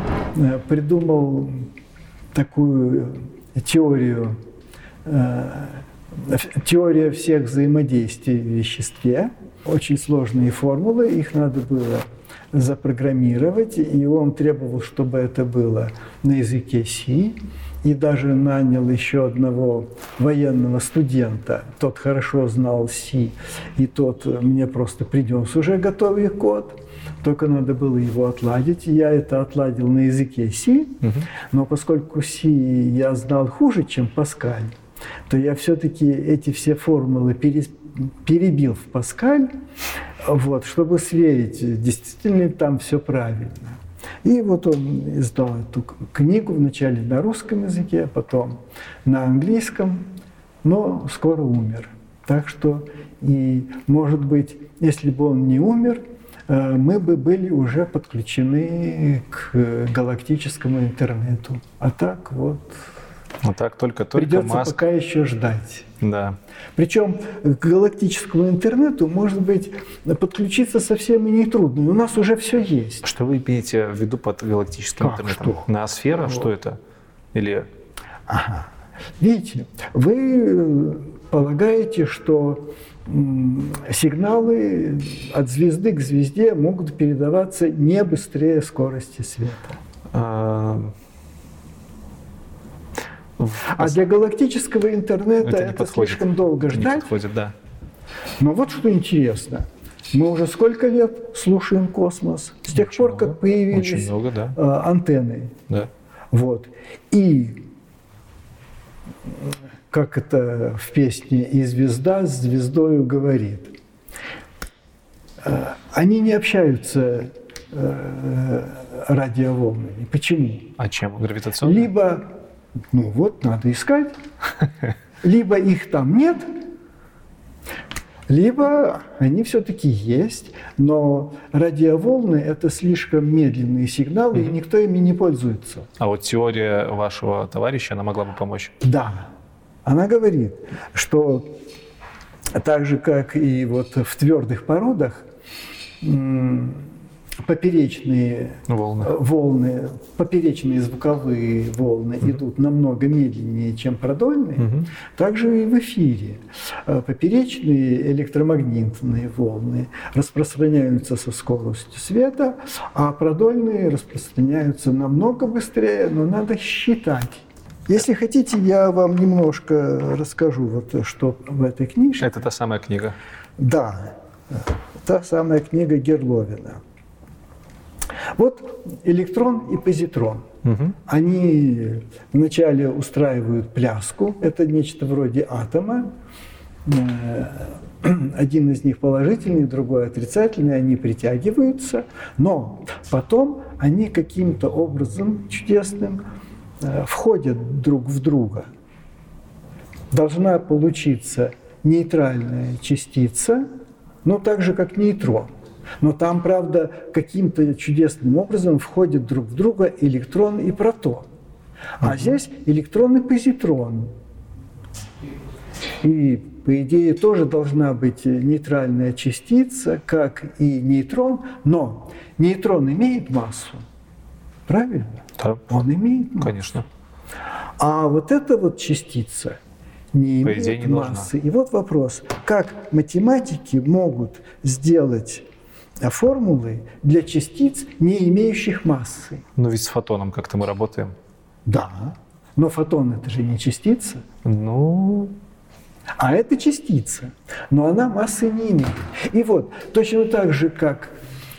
придумал такую теорию, теория всех взаимодействий в веществе. Очень сложные формулы, их надо было запрограммировать, и он требовал, чтобы это было на языке C, и даже нанял еще одного военного студента. Тот хорошо знал C, и тот мне просто принес уже готовый код. Только надо было его отладить. Я это отладил на языке угу. но поскольку C я знал хуже, чем Паскаль, то я все-таки эти все формулы перебил в Паскаль, вот, чтобы сверить, действительно ли там все правильно. И вот он издал эту книгу вначале на русском языке, потом на английском, но скоро умер. Так что, и, может быть, если бы он не умер, э, мы бы были уже подключены к галактическому интернету. А так вот а так только-только Придется Маск... пока еще ждать. Да. Причем к галактическому интернету, может быть, подключиться совсем и не трудно. У нас уже все есть. Что вы имеете в виду под галактическим как, интернетом? Что? Ноосфера? Вот. Что это? Или... Ага. Видите, вы э, полагаете, что сигналы от звезды к звезде могут передаваться не быстрее скорости света. А... Для галактического интернета это, это слишком долго ждать. Не подходит, да. Но вот что интересно. Мы уже сколько лет слушаем космос? С тех очень пор, много, как появились много, да. А, антенны. Да. Вот. И как это в песне «И звезда с звездою говорит». А, они не общаются э, радиоволнами. Почему? А чем? Гравитационно? Либо ну вот, надо искать. Либо их там нет, либо они все-таки есть, но радиоволны – это слишком медленные сигналы, mm-hmm. и никто ими не пользуется. А вот теория вашего товарища, она могла бы помочь? Да. Она говорит, что так же, как и вот в твердых породах, поперечные волны, э, волны поперечные звуковые волны угу. идут намного медленнее, чем продольные, угу. также и в эфире. Э, поперечные электромагнитные волны распространяются со скоростью света, а продольные распространяются намного быстрее, но надо считать. Если хотите, я вам немножко расскажу, вот, что в этой книге. Это та самая книга? Да, та самая книга Герловина. Вот электрон и позитрон. Угу. Они вначале устраивают пляску, это нечто вроде атома. Э, <clears throat> один из них положительный, другой отрицательный, они притягиваются, но потом они каким-то образом чудесным э, входят друг в друга. Должна получиться нейтральная частица, но так же, как нейтрон. Но там, правда, каким-то чудесным образом входят друг в друга электрон и протон. А угу. здесь электрон и позитрон. И, по идее, тоже должна быть нейтральная частица, как и нейтрон, но нейтрон имеет массу. Правильно? Да. Он имеет массу. Конечно. А вот эта вот частица не имеет идее, не массы. Должна. И вот вопрос, как математики могут сделать формулы для частиц, не имеющих массы. Но ведь с фотоном как-то мы работаем. Да, но фотон это же не частица. Ну, а это частица, но она массы не имеет. И вот, точно так же, как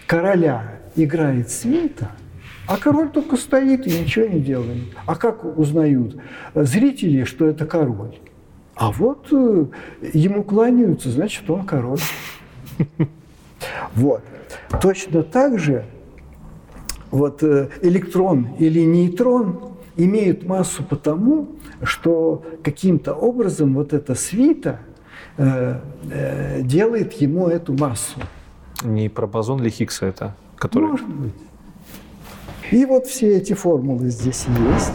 короля играет света, а король только стоит и ничего не делает. А как узнают зрители, что это король? А вот э, ему кланяются, значит, он король. <laughs> Вот. Точно так же вот э, электрон или нейтрон имеют массу потому, что каким-то образом вот эта свита э, э, делает ему эту массу. Не про бозон ли Хиггса это? Который... Может быть. И вот все эти формулы здесь есть.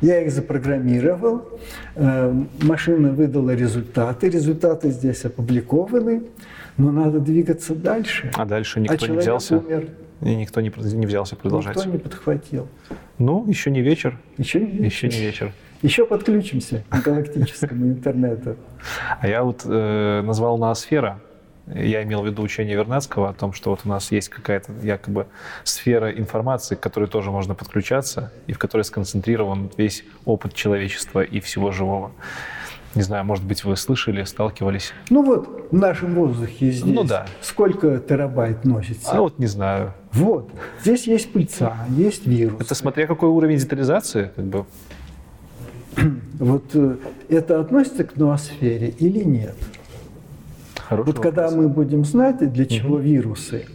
Я их запрограммировал, э, машина выдала результаты, результаты здесь опубликованы. Но надо двигаться дальше. А дальше никто а не взялся? Умер. И никто не, не взялся продолжать? Никто не подхватил. Ну, еще не вечер. Еще не вечер. Еще не вечер. Еще подключимся к галактическому интернету. А я вот э, назвал ноосфера. Я имел в виду учение Вернадского о том, что вот у нас есть какая-то якобы сфера информации, к которой тоже можно подключаться, и в которой сконцентрирован весь опыт человечества и всего живого. Не знаю, может быть, вы слышали, сталкивались? Ну вот, в нашем воздухе здесь ну, да. сколько терабайт носится? А вот не знаю. Вот, здесь есть пыльца, есть вирус. Это смотря какой уровень детализации, как бы. <clears throat> Вот э, это относится к ноосфере или нет? Хороший вот вопрос. когда мы будем знать, для чего угу. вирусы,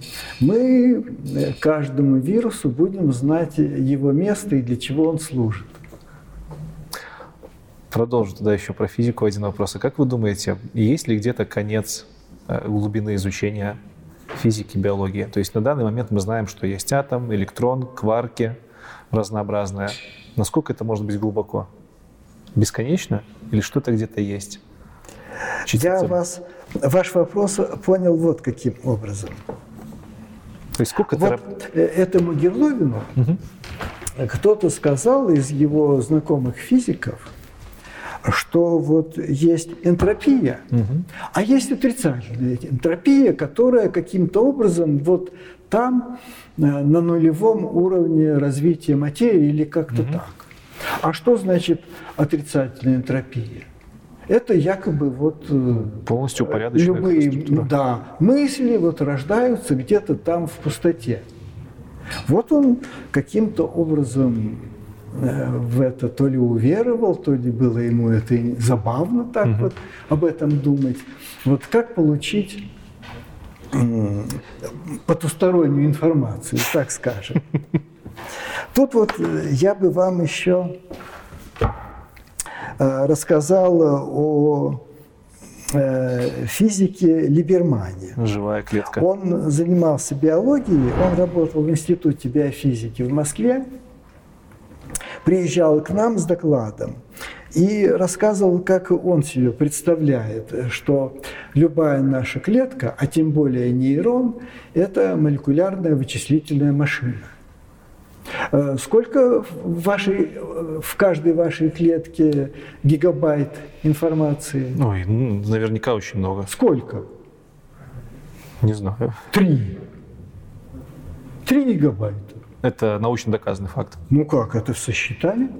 мы э, каждому вирусу будем знать его место и для чего он служит. Продолжу тогда еще про физику один вопрос. А как вы думаете, есть ли где-то конец э, глубины изучения физики, биологии? То есть на данный момент мы знаем, что есть атом, электрон, кварки разнообразные. Насколько это может быть глубоко? Бесконечно? Или что-то где-то есть? Частица? Я вас, ваш вопрос понял вот каким образом. То есть сколько вот это... этому Герловину угу. кто-то сказал из его знакомых физиков, что вот есть энтропия, угу. а есть отрицательная энтропия, которая каким-то образом вот там э, на нулевом уровне развития материи или как-то угу. так. А что значит отрицательная энтропия? Это якобы вот э, полностью упорядоченная любые да, мысли вот рождаются где-то там в пустоте. Вот он каким-то образом в это то ли уверовал, то ли было ему это забавно так угу. вот об этом думать. Вот как получить потустороннюю информацию, так скажем. <laughs> Тут вот э, я бы вам еще э, рассказал о физике Либермане. Живая клетка. Он занимался биологией, он работал в Институте биофизики в Москве приезжал к нам с докладом и рассказывал, как он себе представляет, что любая наша клетка, а тем более нейрон, это молекулярная вычислительная машина. Э, сколько в, вашей, в каждой вашей клетке гигабайт информации? Ой, ну, наверняка очень много. Сколько? Не знаю. Три. Три гигабайта. Это научно доказанный факт. Ну как, это сосчитали?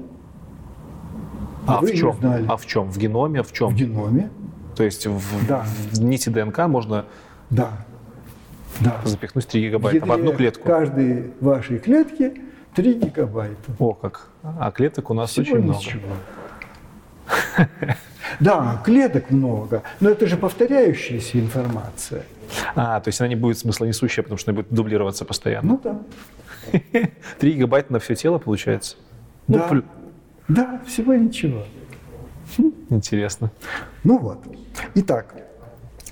А, в чем? А в чем? В геноме? В чем? В геноме. То есть в, да. в нити ДНК можно да. Да. запихнуть 3 гигабайта в, в одну клетку. Каждой вашей клетке 3 гигабайта. О, как. А клеток у нас Всего очень много. Ничего. <laughs> Да, клеток много, но это же повторяющаяся информация. А, то есть она не будет смысла несущая, потому что она будет дублироваться постоянно. Ну да. <laughs> 3 гигабайта на все тело получается? Ну, да. Плю... да, всего ничего. Интересно. Ну вот. Итак,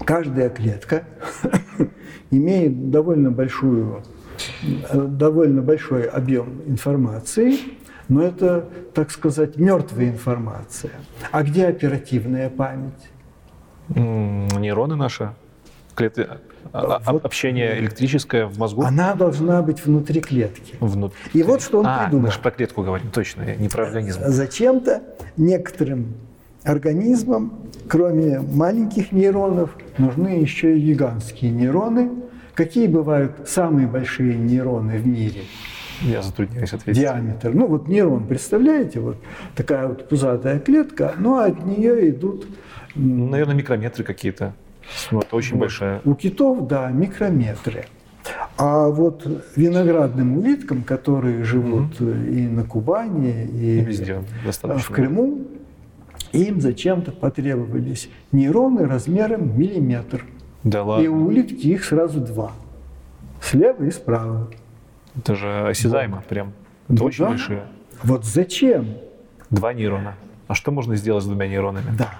каждая клетка <laughs> имеет довольно большую, довольно большой объем информации, но это, так сказать, мертвая информация. А где оперативная память? Нейроны наши. Клетки, а, а, вот, общение электрическое в мозгу? Она должна быть внутри клетки. Внутри. И вот что он а, придумал. мы же про клетку говорим, точно, не про организм. Зачем-то некоторым организмам, кроме маленьких нейронов, нужны еще и гигантские нейроны. Какие бывают самые большие нейроны в мире? Я затрудняюсь ответить. Диаметр. Ну вот нейрон, представляете, вот такая вот пузатая клетка, но от нее идут... Наверное, микрометры какие-то. Вот, очень вот. большая. У китов, да, микрометры. А вот виноградным улиткам, которые живут угу. и на Кубани, и, и везде, достаточно. в Крыму, им зачем-то потребовались нейроны размером миллиметр. Да ладно. И у улитки их сразу два. Слева и справа. Это же осязаемо вот. прям. Это ну, очень да. большие. Вот зачем? Два нейрона. А что можно сделать с двумя нейронами? Да.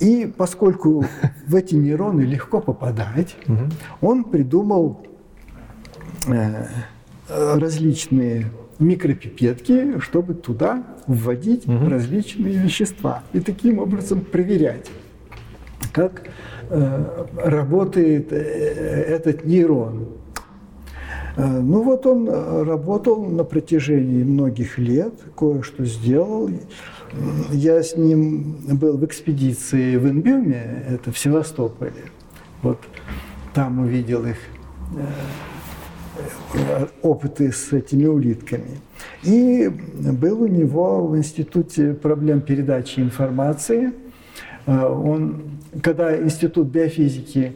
И поскольку в эти нейроны легко попадать, он придумал э, различные микропипетки, чтобы туда вводить угу. различные вещества и таким образом проверять, как э, работает э, этот нейрон. Ну вот он работал на протяжении многих лет, кое-что сделал. Я с ним был в экспедиции в Инбюме, это в Севастополе. Вот там увидел их э, опыты с этими улитками. И был у него в Институте проблем передачи информации. Э, он, когда Институт биофизики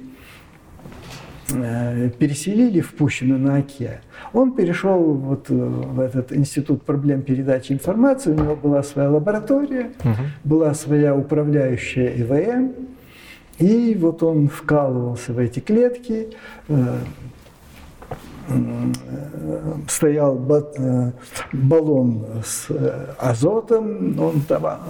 переселили в Пущино на Оке, он перешел вот э, в этот институт проблем передачи информации, у него была своя лаборатория, угу. была своя управляющая ИВМ, и вот он вкалывался в эти клетки, стоял баллон с азотом, он давал,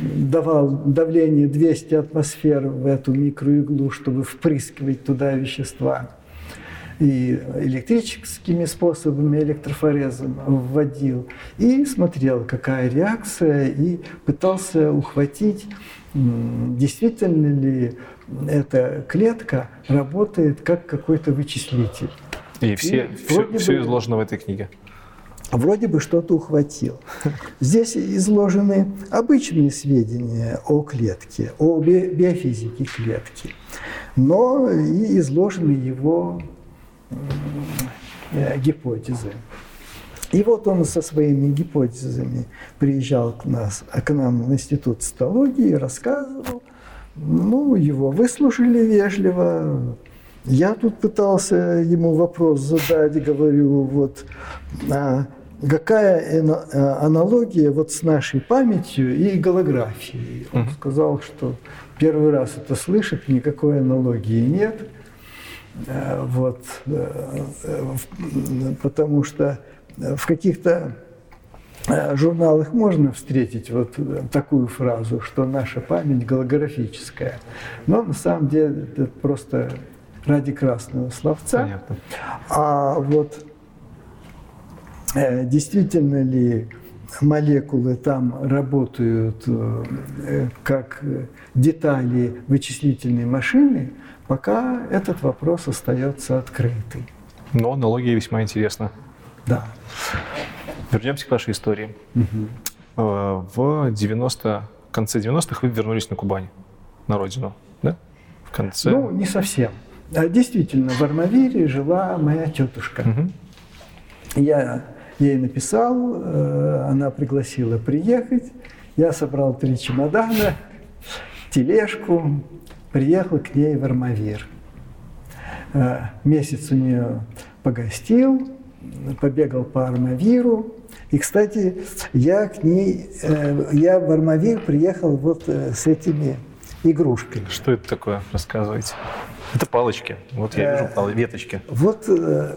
давал давление 200 атмосфер в эту микроиглу, чтобы впрыскивать туда вещества. И электрическими способами, электрофорезом вводил. И смотрел, какая реакция, и пытался ухватить, действительно ли эта клетка работает как какой-то вычислитель. И все, и все, все изложено в этой книге. Вроде бы что-то ухватил. Здесь изложены обычные сведения о клетке, о биофизике клетки, но и изложены его э, гипотезы. И вот он со своими гипотезами приезжал к, нас, к нам в институт цитологии, рассказывал. Ну, его выслушали вежливо, я тут пытался ему вопрос задать, говорю, вот а какая а, аналогия вот с нашей памятью и голографией? Он сказал, что первый раз это слышит, никакой аналогии нет. Э, вот, э, потому что в каких-то э, журналах можно встретить вот такую фразу, что наша память голографическая. Но на самом деле это просто ради красного словца. Понятно. А вот э, действительно ли молекулы там работают э, как детали вычислительной машины, пока этот вопрос остается открытым. Но аналогия весьма интересна. Да. Вернемся к вашей истории. Угу. В 90, конце 90-х вы вернулись на Кубань, на родину, да? В конце... Ну, не совсем. А действительно, в Армавире жила моя тетушка. Угу. Я ей написал, э, она пригласила приехать. Я собрал три чемодана, тележку, приехал к ней в Армавир. Э, месяц у нее погостил, побегал по Армавиру. И, кстати, я к ней, э, я в Армавир приехал вот с этими игрушками. Что это такое? Рассказывайте. Это палочки. Вот я вижу пал- веточки. Вот э,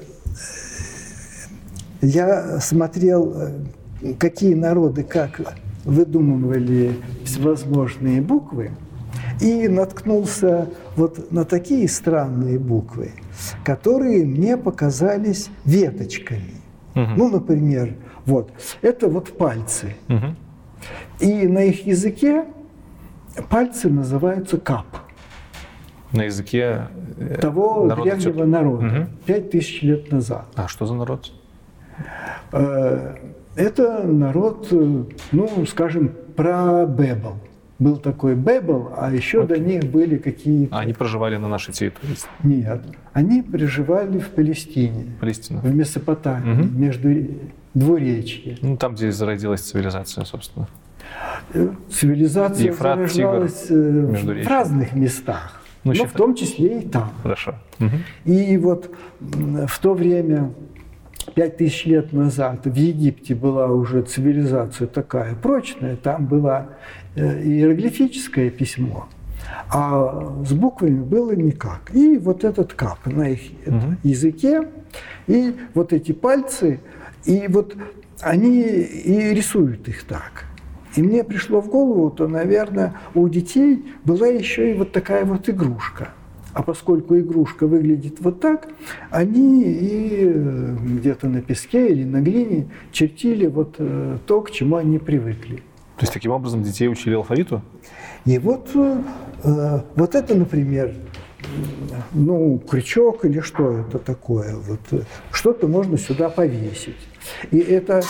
я смотрел, э, какие народы как выдумывали всевозможные буквы, и наткнулся вот на такие странные буквы, которые мне показались веточками. Угу. Ну, например, вот, это вот пальцы. Угу. И на их языке пальцы называются кап на языке э, того древнего народа, пять угу. тысяч лет назад. А что за народ? Э, это народ, э, ну, скажем, про Бебел. Был такой Бебел, а еще Окей. до них были какие-то... А они проживали на нашей территории? Нет, они проживали в Палестине. Палестина. В Месопотамии, угу. между двуречье. Ну, там, где зародилась цивилизация, собственно. Цивилизация Ефрат, зарождалась в разных местах. Ну, но в том числе и там. Хорошо. И вот в то время, пять тысяч лет назад, в Египте была уже цивилизация такая прочная, там было э, иероглифическое письмо, а с буквами было никак. И вот этот кап на их угу. языке, и вот эти пальцы, и вот они и рисуют их так. И мне пришло в голову, то, наверное, у детей была еще и вот такая вот игрушка. А поскольку игрушка выглядит вот так, они и э, где-то на песке или на глине чертили вот э, то, к чему они привыкли. То есть таким образом детей учили алфавиту? И вот, э, вот это, например, ну, крючок или что это такое, вот что-то можно сюда повесить. И эта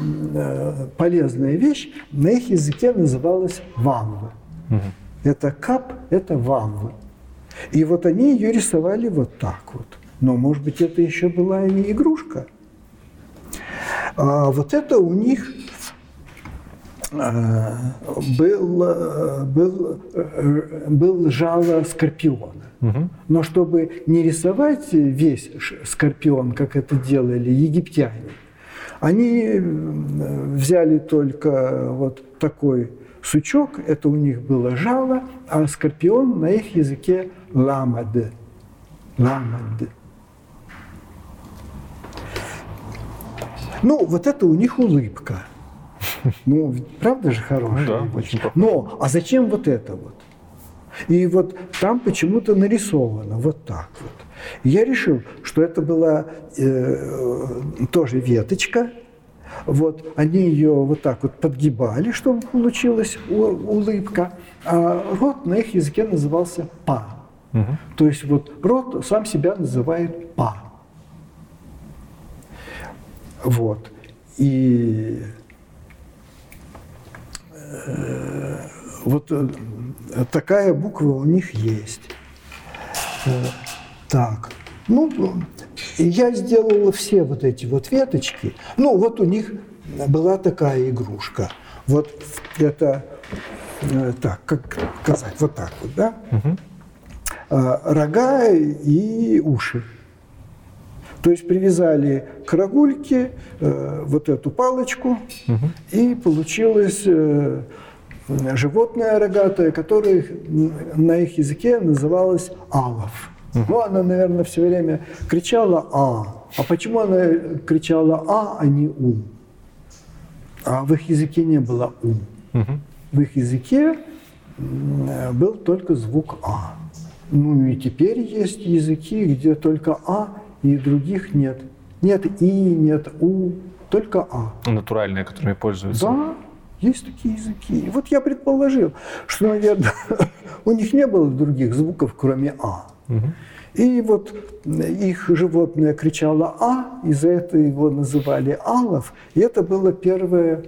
э, полезная вещь на их языке называлась ванва. Угу. Это кап, это ванва. И вот они ее рисовали вот так вот. Но, может быть, это еще была и игрушка. А вот это у них э, был, э, был, был жало скорпиона. Угу. Но чтобы не рисовать весь скорпион, как это делали египтяне, они взяли только вот такой сучок, это у них было жало, а скорпион на их языке ламад. Ламад. Ну, вот это у них улыбка. Ну, правда же хорошая? Ну, да, очень Но, а зачем вот это вот? И вот там почему-то нарисовано вот так вот. И я решил, что это была э, тоже веточка. Вот они ее вот так вот подгибали, чтобы получилась улыбка. А рот на их языке назывался па. Угу. То есть вот рот сам себя называет па. Вот. И э, вот э, такая буква у них есть. Так. Ну, я сделала все вот эти вот веточки. Ну, вот у них была такая игрушка. Вот это, э, так, как сказать, вот так вот, да? Угу. Рога и уши. То есть привязали к рогульке э, вот эту палочку, угу. и получилось э, животное рогатое, которое на их языке называлось алов. Угу. Ну, она, наверное, все время кричала «а». А почему она кричала «а», а не «у»? А в их языке не было «у». Угу. В их языке был только звук «а». Ну и теперь есть языки, где только «а» и других нет. Нет «и», нет «у», только «а». Натуральные, которыми пользуются. Да, есть такие языки. И вот я предположил, что, наверное, <laughs> у них не было других звуков, кроме «а». И вот их животное кричало «а», из-за этого его называли «алов», и это была первая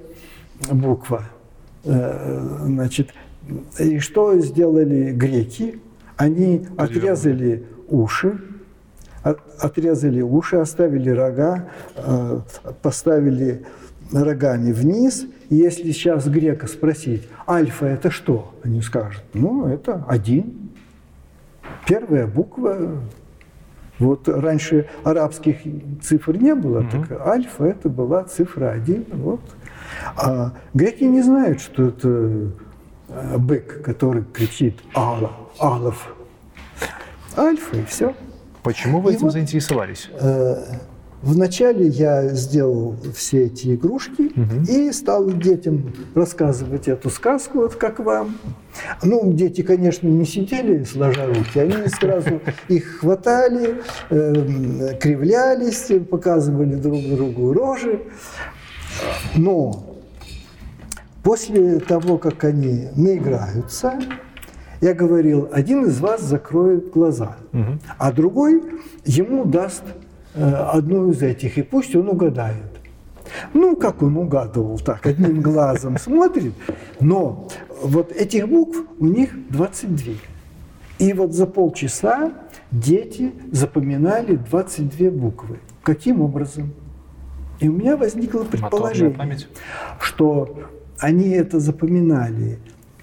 буква. Э, значит, и что сделали греки? Они отрезали уши, отрезали уши, оставили рога, э, поставили рогами вниз. И если сейчас грека спросить, альфа это что? Они скажут, ну, это один. Первая буква. Вот раньше арабских цифр не было, угу. так альфа это была цифра один. Вот. А греки не знают, что это э, бык, который кричит «Алла», «Алов». Альфа и все. Почему вы и этим вот, заинтересовались? Э, Вначале я сделал все эти игрушки угу. и стал детям рассказывать эту сказку, вот как вам. Ну, дети, конечно, не сидели сложа руки, они сразу <laughs> их хватали, э, кривлялись, показывали друг другу рожи. Но после того, как они наиграются, я говорил, один из вас закроет глаза, угу. а другой ему даст одну из этих, и пусть он угадает. Ну, как он угадывал, так, одним <laughs> глазом смотрит, но вот этих букв у них 22. И вот за полчаса дети запоминали 22 буквы. Каким образом? И у меня возникло предположение, что они это запоминали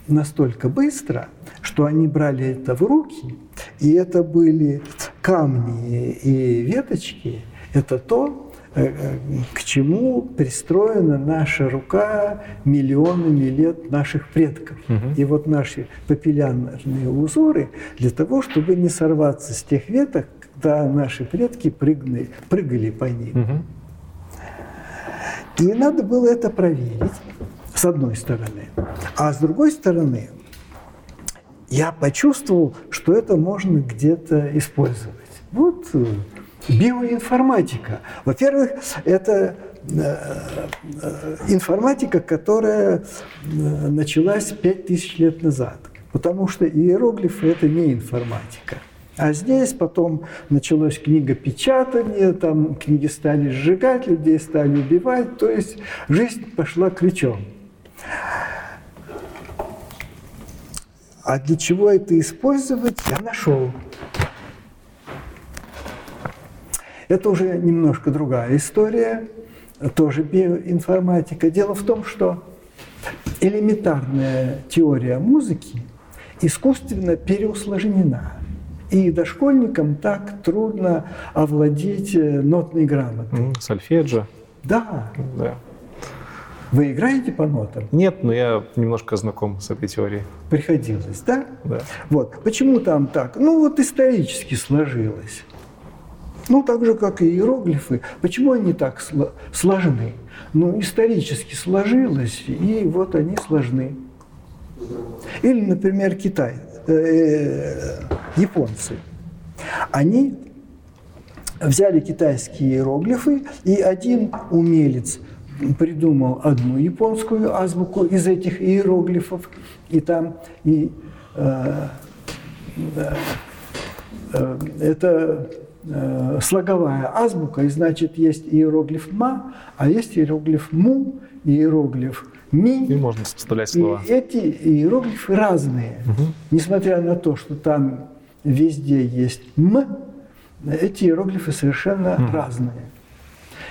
настолько быстро, что они брали это в руки, и это были камни и веточки, это то, э, э, к чему пристроена наша рука миллионами лет наших предков. Угу. И вот наши папиллярные узоры для того, чтобы не сорваться с тех веток, когда наши предки прыгали, прыгали по ним. Угу. И надо было это проверить, с одной стороны. А с другой стороны, я почувствовал, что это можно где-то использовать. Вот э, биоинформатика. Во-первых, это э, э, информатика, которая началась 5000 лет назад. Потому что иероглифы – это не информатика. А здесь потом началось книгопечатание, там книги стали сжигать, людей стали убивать, то есть жизнь пошла ключом. А для чего это использовать, я нашел. Это уже немножко другая история, тоже биоинформатика. Дело в том, что элементарная теория музыки искусственно переусложнена. И дошкольникам так трудно овладеть э, нотной грамотой. Сольфеджио. Да. Да. Вы играете по нотам? Нет, но я немножко знаком с этой теорией. Приходилось, да? Да. Вот. Почему там так? Ну, вот исторически сложилось. Ну, так же, как и иероглифы. Почему они так сложны? Ну, исторически сложилось, и вот они сложны. Или, например, Китай, э, э, японцы. Они взяли китайские иероглифы, и один умелец придумал одну японскую азбуку из этих иероглифов, и там и э, э, это э, слоговая азбука, и значит есть иероглиф ма, а есть иероглиф му, иероглиф ми. И можно составлять слова. И эти иероглифы разные, угу. несмотря на то, что там везде есть м, эти иероглифы совершенно угу. разные.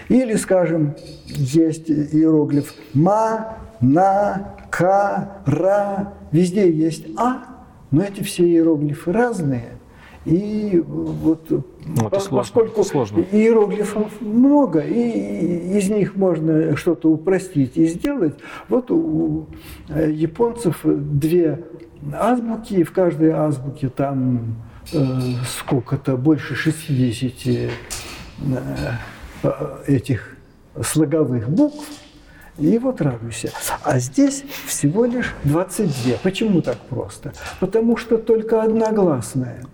Или, скажем, есть иероглиф ма, на, ка, ра. Везде есть а, но эти все иероглифы разные. И вот ну, это поскольку сложно. иероглифов много, и из них можно что-то упростить и сделать, вот у э, японцев две азбуки, и в каждой азбуке там э, сколько-то, больше 60 э, этих слоговых букв, и вот радуйся. А здесь всего лишь 22. Почему так просто? Потому что только одна гласная.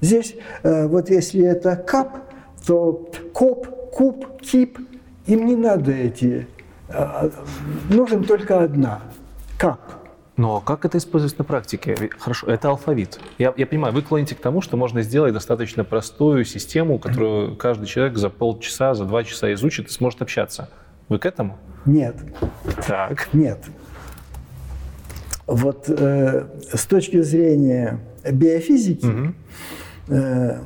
Здесь э, вот если это кап, то коп, куб, кип, им не надо эти. Э, нужен только одна. Кап. Но как это использовать на практике? Хорошо, это алфавит. Я, я понимаю, вы клоните к тому, что можно сделать достаточно простую систему, которую каждый человек за полчаса, за два часа изучит и сможет общаться. Вы к этому? Нет. Так. Нет. Вот э, с точки зрения биофизики угу. э,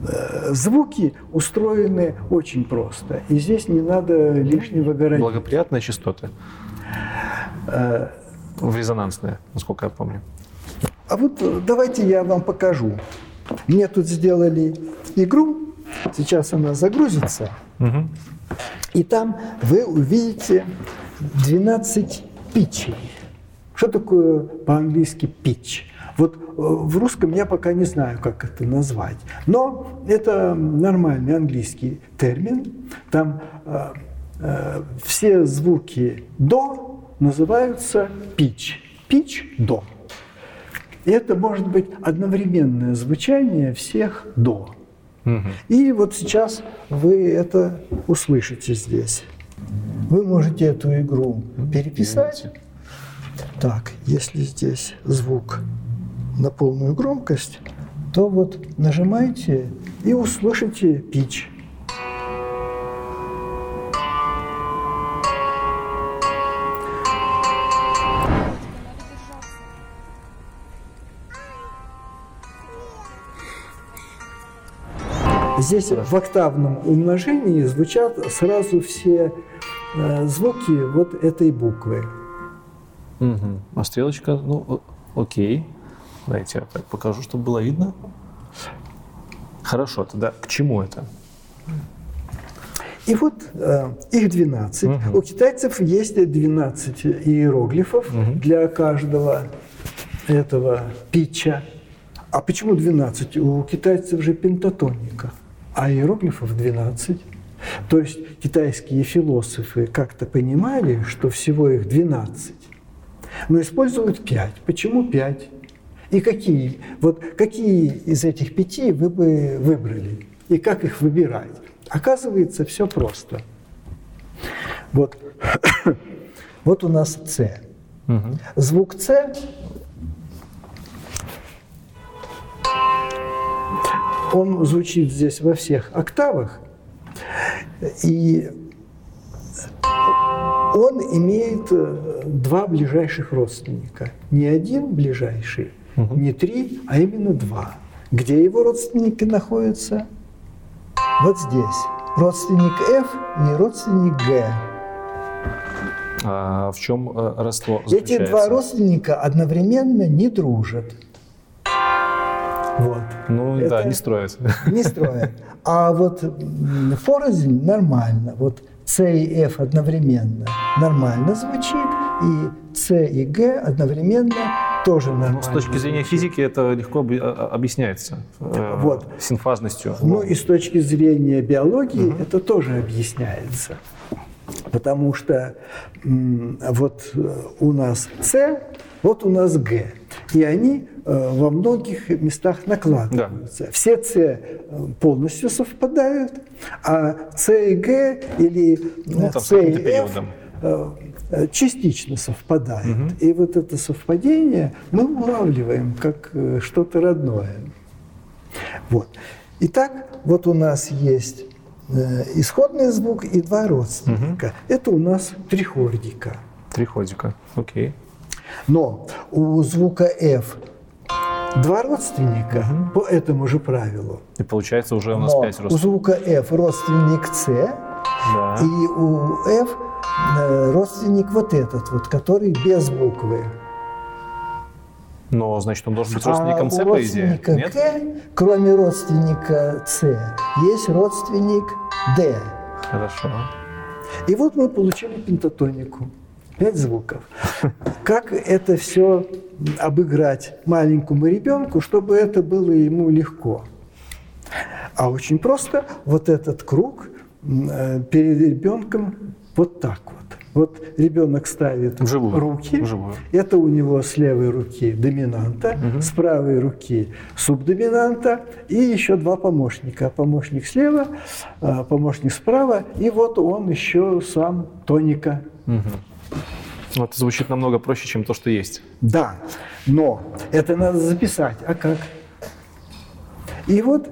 э, звуки устроены очень просто. И здесь не надо лишнего городить. Благоприятные частоты. В резонансное, насколько я помню. А вот э, давайте я вам покажу. Мне тут сделали игру, сейчас она загрузится, угу. и там вы увидите 12 питчей. Что такое по-английски pitch? Вот э, в русском я пока не знаю, как это назвать. Но это нормальный английский термин. Там э, э, все звуки до называются pitch. Pitch – до. И это может быть одновременное звучание всех до. Угу. И вот сейчас вы это услышите здесь. Вы можете эту игру переписать. Так, если здесь звук на полную громкость, то вот нажимаете и услышите pitch. Здесь в октавном умножении звучат сразу все э, звуки вот этой буквы. Угу. А стрелочка, ну, окей. Давайте я так покажу, чтобы было видно. Хорошо, тогда к чему это? И вот э, их 12. Угу. У китайцев есть 12 иероглифов угу. для каждого этого питча. А почему 12? У китайцев же пентатоника а иероглифов 12. То есть китайские философы как-то понимали, что всего их 12, но используют 5. Почему 5? И какие? Вот какие из этих пяти вы бы выбрали? И как их выбирать? Оказывается, все просто. Вот, <coughs> вот у нас С. Угу. Звук С Он звучит здесь во всех октавах, и он имеет э, два ближайших родственника. Не один ближайший, угу. не три, а именно два. Где его родственники находятся? Вот здесь. Родственник F и родственник G. А в чем э, родство Эти два родственника одновременно не дружат. Вот. Ну Это да, не строят. Не строят. А вот порознь нормально. Вот С и F одновременно нормально звучит, и С и Г одновременно тоже нормально. Ну, с точки зрения физики это легко а, а, объясняется э, вот. синфазностью. Ну и с точки зрения биологии угу. это тоже объясняется. Потому что вот э, у нас С, вот у нас Г. И они э, во многих местах накладываются. Да. Все С э, полностью совпадают, а С и Г или ну, С и F частично совпадают. Угу. И вот это совпадение мы улавливаем как что-то родное. Вот. Итак, вот у нас есть Э, исходный звук и два родственника. Угу. Это у нас триходика. Триходика, окей. Но у звука F два родственника угу. по этому же правилу. И получается уже у нас Но пять родственников. У звука F родственник С, да. и у F э, родственник вот этот вот, который без буквы. Но, значит, он должен быть родственником а С, по идее. Нет? К, кроме родственника С, есть родственник Д. Хорошо. И вот мы получили пентатонику. Пять звуков. Как это все обыграть маленькому ребенку, чтобы это было ему легко? А очень просто вот этот круг э, перед ребенком вот так вот. Вот ребенок ставит Вживую. руки, Вживую. это у него с левой руки доминанта, угу. с правой руки субдоминанта и еще два помощника. Помощник слева, а, помощник справа, и вот он еще сам тоника. Угу. Вот звучит намного проще, чем то, что есть. Да, но это надо записать. А как? И вот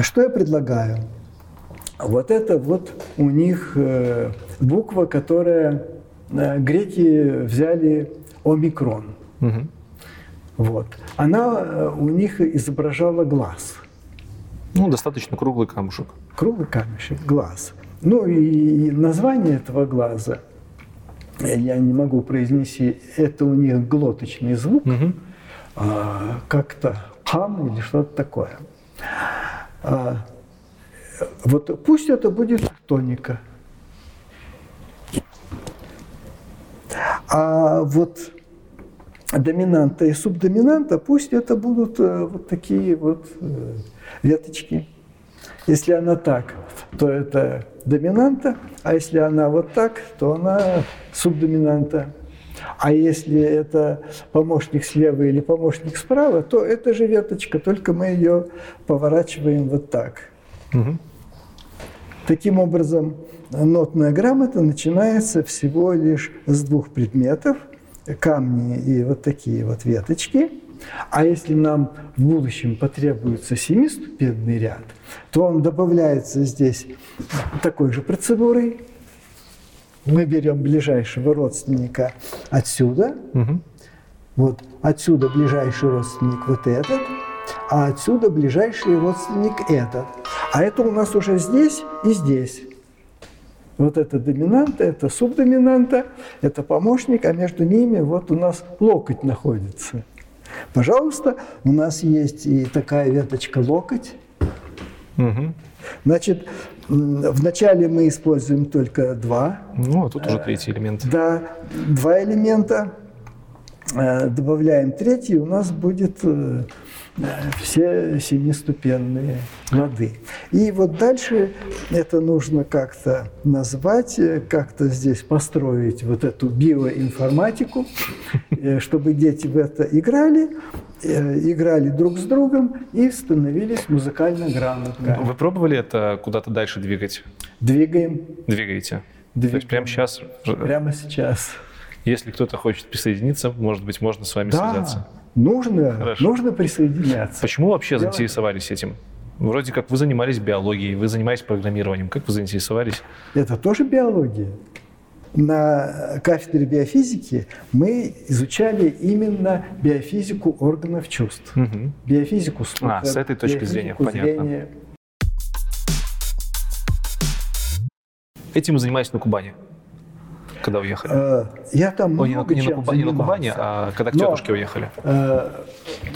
что я предлагаю? Вот это вот у них э, буква, которая э, греки взяли омикрон. Угу. Вот. Она э, у них изображала глаз. Ну, достаточно круглый камушек. Круглый камешек, глаз. Ну и название этого глаза я не могу произнести. Это у них глоточный звук, угу. а, как-то хам или что-то такое. А, вот пусть это будет тоника. А вот доминанта и субдоминанта, пусть это будут э, вот такие вот э, веточки. Если она так, то это доминанта, а если она вот так, то она субдоминанта. А если это помощник слева или помощник справа, то это же веточка, только мы ее поворачиваем вот так. Угу. Таким образом, нотная грамота начинается всего лишь с двух предметов – камни и вот такие вот веточки. А если нам в будущем потребуется семиступенный ряд, то он добавляется здесь такой же процедурой. Мы берем ближайшего родственника отсюда, угу. вот отсюда ближайший родственник вот этот, а отсюда ближайший родственник этот. А это у нас уже здесь и здесь. Вот это доминанта, это субдоминанта, это помощник, а между ними вот у нас локоть находится. Пожалуйста, у нас есть и такая веточка локоть. Угу. Значит, вначале мы используем только два. Ну, а тут уже третий элемент. Да, два элемента. Э, добавляем третий, у нас будет э, все семиступенные лады. И вот дальше это нужно как-то назвать, как-то здесь построить вот эту биоинформатику, э, чтобы дети в это играли, э, играли друг с другом и становились музыкально грамотными. Вы пробовали это куда-то дальше двигать? Двигаем. Двигаете? Двигаем. То есть прямо сейчас? Прямо сейчас. Если кто-то хочет присоединиться, может быть, можно с вами да. связаться. Нужно, Хорошо. нужно присоединяться. Почему вообще Делать... заинтересовались этим? Вроде как вы занимались биологией, вы занимаетесь программированием. Как вы заинтересовались? Это тоже биология. На кафедре биофизики мы изучали именно биофизику органов чувств. Угу. Биофизику слуха. А, с этой точки зрения, понятно. Зрения. Этим вы занимаетесь на Кубани? Когда уехали? Э, я там Ой, много не, на, Куба, не на Кубани, а когда к Но, тетушке уехали? Э,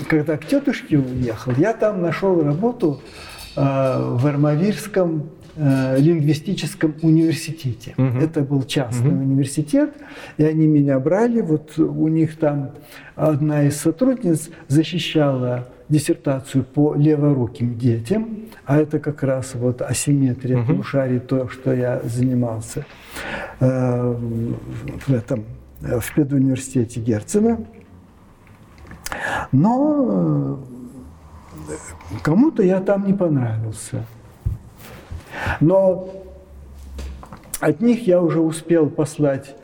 когда к тетушке уехал, я там нашел работу в Армавирском лингвистическом университете. Угу. Это был частный угу. университет, и они меня брали. Вот у них там одна из сотрудниц защищала диссертацию по леворуким детям, а это как раз вот асимметрия угу. полушарий, то, что я занимался э, в этом в педуниверситете Герцена. Но э, кому-то я там не понравился. Но от них я уже успел послать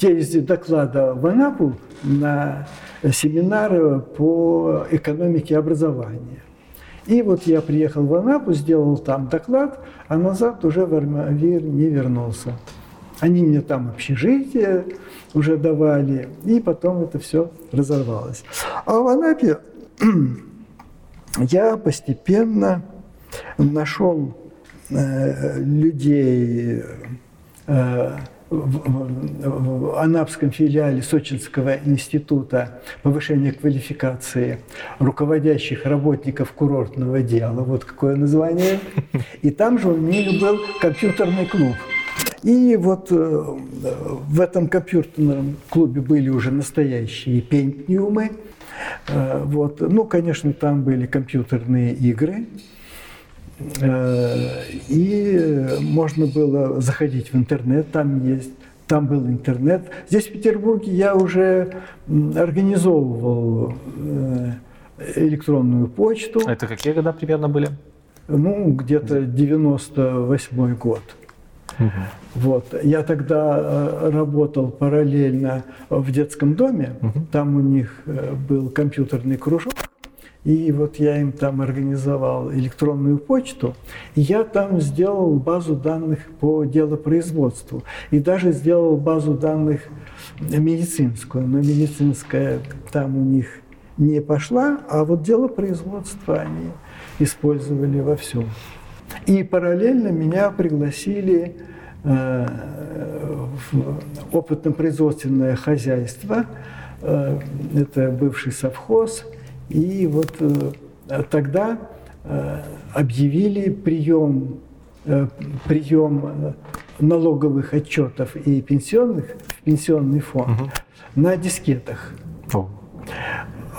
те доклада в Анапу на семинар по экономике образования. И вот я приехал в Анапу, сделал там доклад, а назад уже в Армавир не вернулся. Они мне там общежитие уже давали, и потом это все разорвалось. А в Анапе я постепенно нашел э, людей, э, в Анапском филиале Сочинского института повышения квалификации руководящих работников курортного дела, вот какое название. И там же у них был компьютерный клуб. И вот э, в этом компьютерном клубе были уже настоящие пентниумы. Э, вот. Ну, конечно, там были компьютерные игры. Э, и можно было заходить в интернет, там есть там был интернет. Здесь, в Петербурге, я уже организовывал э, электронную почту. А это какие года примерно были? Ну, где-то 98 год. Угу. Вот. Я тогда э, работал параллельно в детском доме. Угу. Там у них был компьютерный кружок. И вот я им там организовал электронную почту, и я там сделал базу данных по делопроизводству. И даже сделал базу данных медицинскую, но медицинская там у них не пошла, а вот дело производства они использовали во всем. И параллельно меня пригласили э, в опытно-производственное хозяйство, э, это бывший совхоз, и вот э, тогда э, объявили прием, э, прием налоговых отчетов и пенсионных в пенсионный фонд угу. на дискетах. О.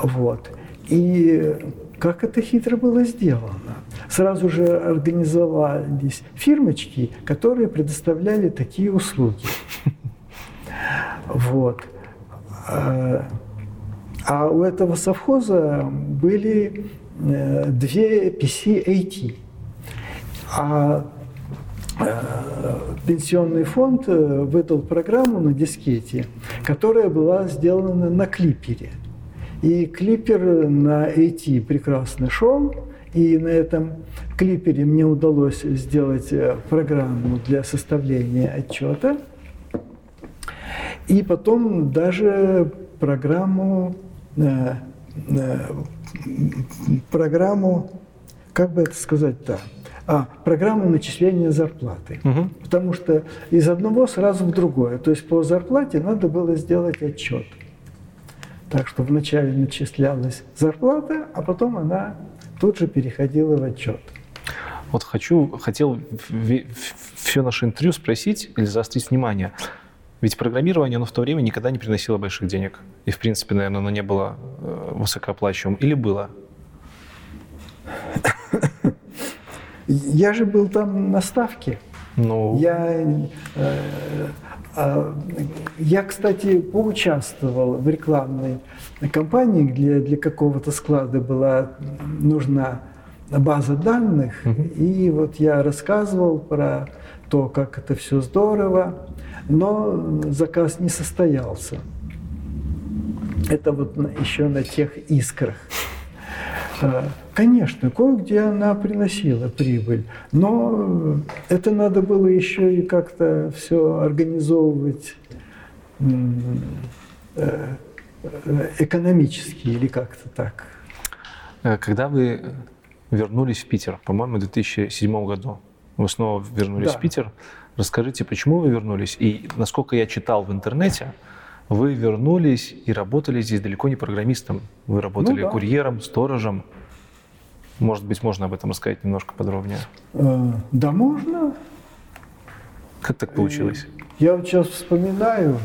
Вот. И как это хитро было сделано. Сразу же организовались фирмочки, которые предоставляли такие услуги. <laughs> Вот. А у этого совхоза были э, две PC-AT. А э, пенсионный фонд э, выдал программу на дискете, которая была сделана на клипере. И клипер на AT прекрасно шел, и на этом клипере мне удалось сделать программу для составления отчета. И потом даже программу программу, как бы это сказать-то, а, программу начисления зарплаты. Угу. Потому что из одного сразу в другое. То есть по зарплате надо было сделать отчет. Так что вначале начислялась зарплата, а потом она тут же переходила в отчет. Вот хочу, хотел все наше интервью спросить или заострить внимание. Ведь программирование, оно в то время никогда не приносило больших денег. И, в принципе, наверное, оно не было э, высокооплачиваемым. Или было? Я же был там на ставке. Ну... Я, э, э, я, кстати, поучаствовал в рекламной кампании, где для какого-то склада была нужна база данных. Угу. И вот я рассказывал про то, как это все здорово но заказ не состоялся. Это вот еще на тех искрах. А, конечно, кое-где она приносила прибыль, но это надо было еще и как-то все организовывать э, экономически или как-то так. Э, когда вы вернулись в Питер, по-моему, в 2007 году, вы снова вернулись да. в Питер, Расскажите, почему вы вернулись? И насколько я читал в интернете, вы вернулись и работали здесь далеко не программистом. Вы работали ну, да. курьером, сторожем. Может быть, можно об этом рассказать немножко подробнее? Э, да, можно. Как так получилось? Я вот сейчас вспоминаю,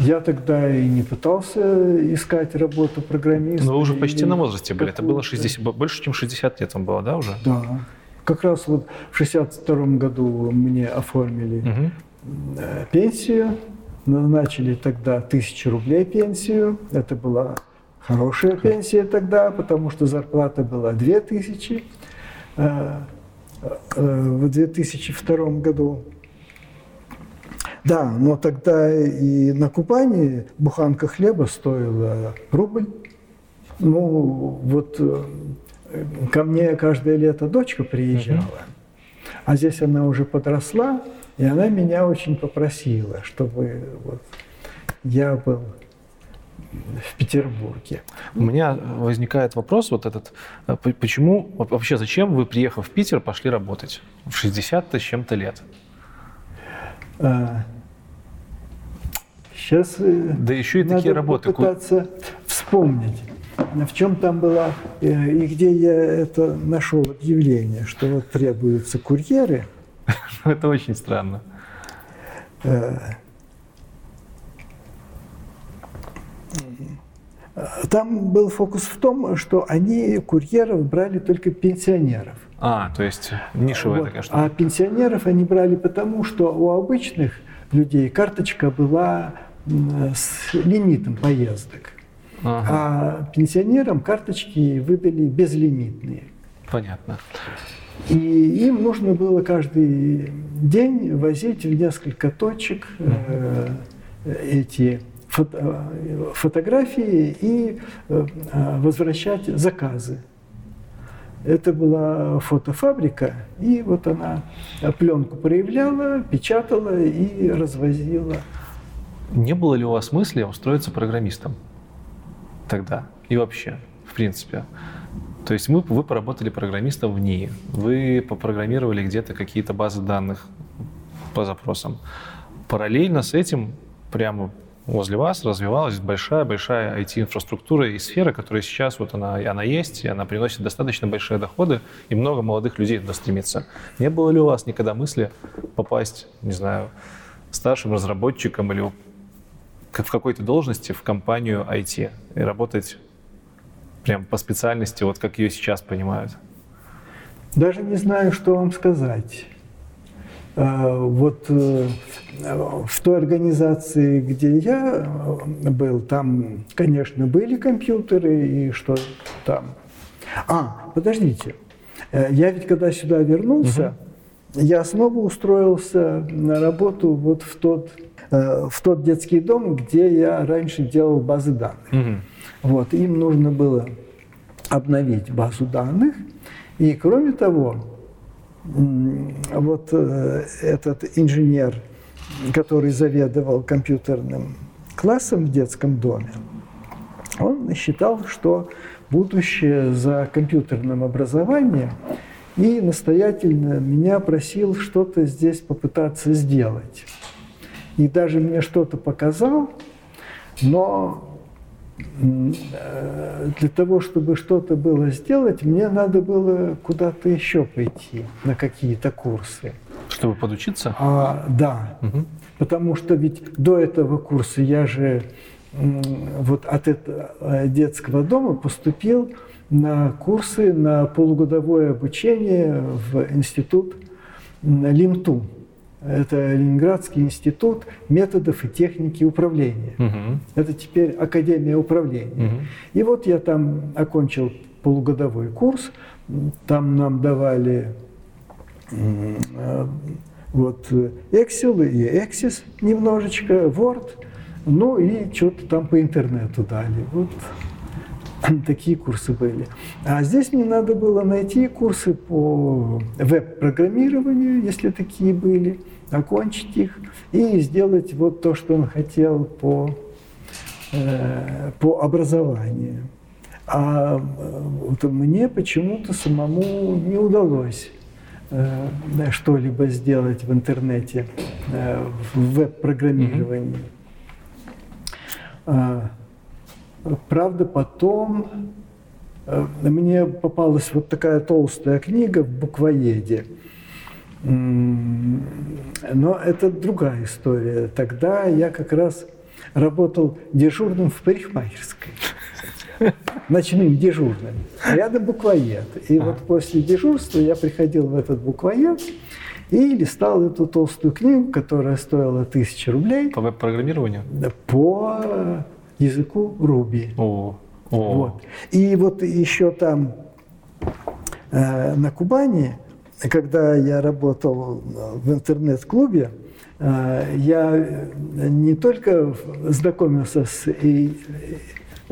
я тогда и не пытался искать работу программиста. Но вы уже почти на возрасте были. Это было 60, больше, чем 60 лет вам было, да, уже? Да. Как раз вот в 62 году мне оформили угу. пенсию, назначили тогда тысячу рублей пенсию. Это была хорошая пенсия тогда, потому что зарплата была 2000 э, в 2002 году. Да, но тогда и на Кубани буханка хлеба стоила рубль. Ну, вот э, ко мне каждое лето дочка приезжала, а здесь она уже подросла, и она меня очень попросила, чтобы вот я был в Петербурге. У меня возникает вопрос вот этот, э, почему, вообще зачем вы, приехав в Питер, пошли работать в 60 с чем-то лет? Сейчас э, да еще и надо такие работы. попытаться вспомнить, в чем там была э, и где я это нашел объявление, что вот требуются курьеры. <laughs> Это очень странно. Э, там был фокус в том, что они курьеров брали только пенсионеров. А, то есть нишевая вот. такая штука. А пенсионеров они брали потому, что у обычных людей карточка была с лимитом поездок. Ага. А пенсионерам карточки выдали безлимитные. Понятно. И им нужно было каждый день возить в несколько точек э, эти фото, фотографии и э, возвращать заказы. Это была фотофабрика, и вот она пленку проявляла, печатала и развозила не было ли у вас мысли устроиться программистом тогда и вообще, в принципе? То есть мы, вы поработали программистом в НИИ, вы попрограммировали где-то какие-то базы данных по запросам. Параллельно с этим прямо возле вас развивалась большая-большая IT-инфраструктура и сфера, которая сейчас вот она, она есть, и она приносит достаточно большие доходы, и много молодых людей туда стремится. Не было ли у вас никогда мысли попасть, не знаю, старшим разработчиком или в какой-то должности в компанию IT и работать прям по специальности, вот как ее сейчас понимают? Даже не знаю, что вам сказать. А, вот э, в той организации, где я э, был, там, конечно, были компьютеры и что там. А, подождите. Э, я ведь когда сюда вернулся, угу. я снова устроился на работу вот в тот в тот детский дом, где я раньше делал базы данных. Угу. Вот, им нужно было обновить базу данных. И кроме того, вот э, этот инженер, который заведовал компьютерным классом в детском доме, он считал, что будущее за компьютерным образованием и настоятельно меня просил что-то здесь попытаться сделать и даже мне что-то показал, но э, для того, чтобы что-то было сделать, мне надо было куда-то еще пойти, на какие-то курсы. Чтобы подучиться? А, да. Угу. Потому что ведь до этого курса я же вот от этого э, детского дома поступил на курсы на полугодовое обучение в институт ЛИМТУ. Это Ленинградский институт методов и техники управления. Угу. Это теперь Академия управления. Угу. И вот я там окончил полугодовой курс. Там нам давали э, вот Excel и Access немножечко, Word, ну и что-то там по интернету дали. Вот такие курсы были. А здесь мне надо было найти курсы по веб-программированию, если такие были, окончить их и сделать вот то, что он хотел по, э, по образованию. А вот мне почему-то самому не удалось э, что-либо сделать в интернете, э, в веб-программировании. Э, правда, потом э, мне попалась вот такая толстая книга в буквоеде. Но это другая история. Тогда я как раз работал дежурным в парикмахерской ночным дежурным. Рядом буквоед. И вот после дежурства я приходил в этот буквоед и листал эту толстую книгу, которая стоила тысячи рублей. По веб-программированию? По языку Руби. О, о. Вот. И вот еще там э, на Кубани, когда я работал в интернет-клубе, э, я не только знакомился с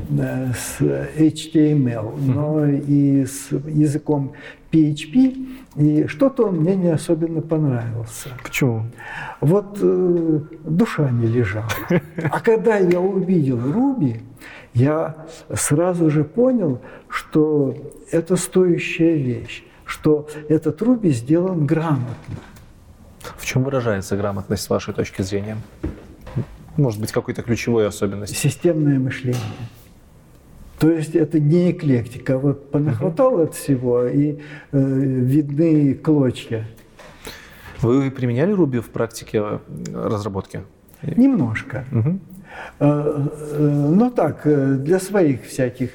с HTML, но и с языком PHP. И что-то он мне не особенно понравился. Почему? Вот э, душа не лежала. <laughs> А когда я увидел Руби, я сразу же понял, что это стоящая вещь, что этот Руби сделан грамотно. В чем выражается грамотность с вашей точки зрения? Может быть, какой-то ключевой особенностью? Системное мышление. То есть это не эклектика. Вот понахватал от всего, и э, видны клочья. Вы применяли Руби в практике э, разработки? Немножко. Угу. Э, э, но так, для своих всяких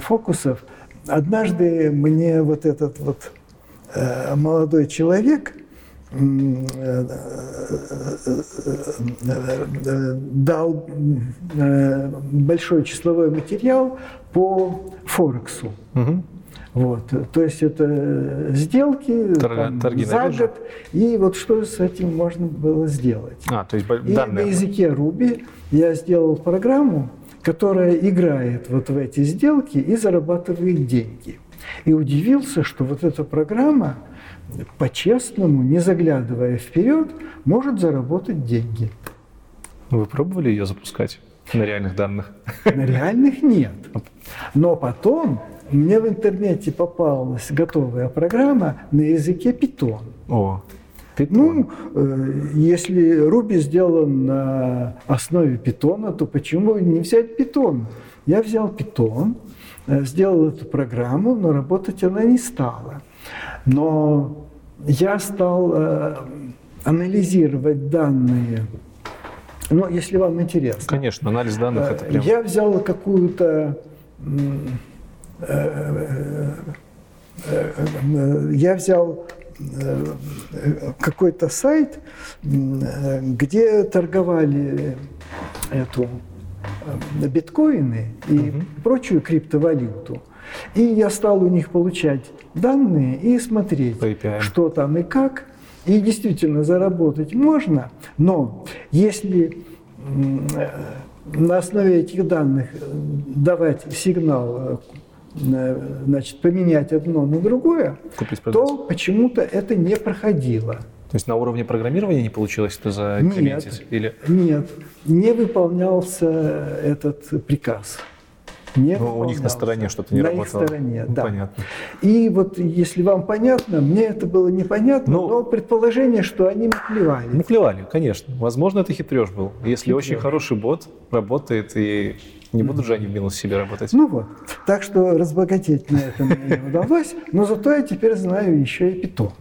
фокусов. Однажды мне вот этот вот молодой человек дал э, большой числовой материал по Форексу. Угу. Вот. То есть это сделки Торга, там, торги за год, и вот что с этим можно было сделать. А, то есть и данные. на языке Ruby я сделал программу, которая играет вот в эти сделки и зарабатывает деньги. И удивился, что вот эта программа по-честному, не заглядывая вперед, может заработать деньги. Вы пробовали ее запускать на реальных данных? На реальных нет. Но потом мне в интернете попалась готовая программа на языке Python. О, Python. Ну, э, если Ruby сделан на основе Python, то почему не взять Python? Я взял Python, э, сделал эту программу, но работать она не стала. Но я стал э, анализировать данные. Ну, если вам интересно. Конечно, анализ данных это прям... Я взял какую-то... Э, э, я взял какой-то сайт, где торговали эту биткоины и угу. прочую криптовалюту. И я стал у них получать данные и смотреть, что там и как. И действительно заработать можно, но если э, на основе этих данных давать сигнал э, значит, поменять одно на другое, то почему-то это не проходило. То есть на уровне программирования не получилось это закомментить? Нет, Или... нет, не выполнялся этот приказ не Но у них на стороне что-то не на работало. На их стороне, ну, да. Понятно. И вот если вам понятно, мне это было непонятно, ну, но предположение, что они маклевали. Маклевали, конечно. Возможно, это хитреж был. Если хитреж. очень хороший бот работает, и не будут же они в минус себе работать. Ну вот. Так что разбогатеть на этом мне не удалось, но зато я теперь знаю еще и питон.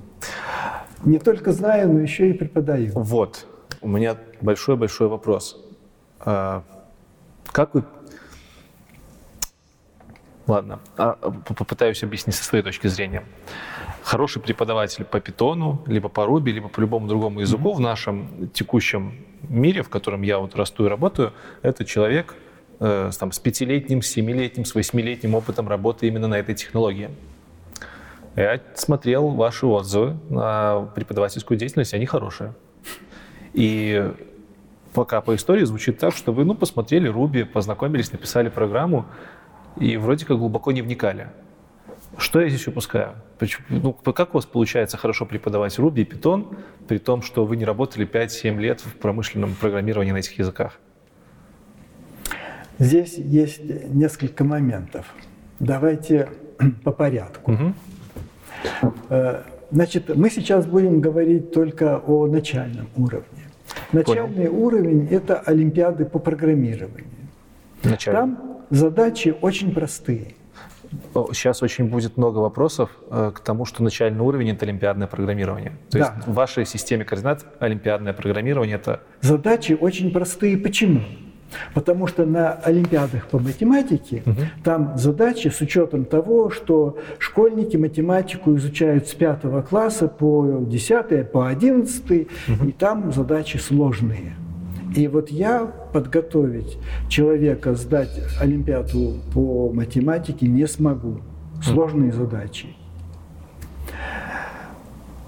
Не только знаю, но еще и преподаю. Вот. У меня большой-большой вопрос. А, как вы Ладно, а, попытаюсь объяснить со своей точки зрения. Хороший преподаватель по питону, либо по Руби, либо по любому другому языку mm-hmm. в нашем текущем мире, в котором я вот расту и работаю, это человек э, с, там, с пятилетним, с семилетним, с восьмилетним опытом работы именно на этой технологии. Я смотрел ваши отзывы на преподавательскую деятельность, они хорошие. И пока по истории звучит так, что вы ну, посмотрели Руби, познакомились, написали программу, и вроде как глубоко не вникали. Что я здесь упускаю? Почему, ну, как у вас получается хорошо преподавать Ruby и Python, при том, что вы не работали 5-7 лет в промышленном программировании на этих языках? Здесь есть несколько моментов. Давайте <clears throat> по порядку. Угу. Значит, мы сейчас будем говорить только о начальном уровне. Начальный Понял. уровень – это олимпиады по программированию. Начальный. Там задачи очень простые. Сейчас очень будет много вопросов э, к тому, что начальный уровень – это олимпиадное программирование. То да. есть в вашей системе координат олимпиадное программирование – это… Задачи очень простые. Почему? Потому что на олимпиадах по математике угу. там задачи с учетом того, что школьники математику изучают с пятого класса по 10, по 11, угу. и там задачи сложные. И вот я подготовить человека сдать Олимпиаду по математике не смогу. Сложные задачи.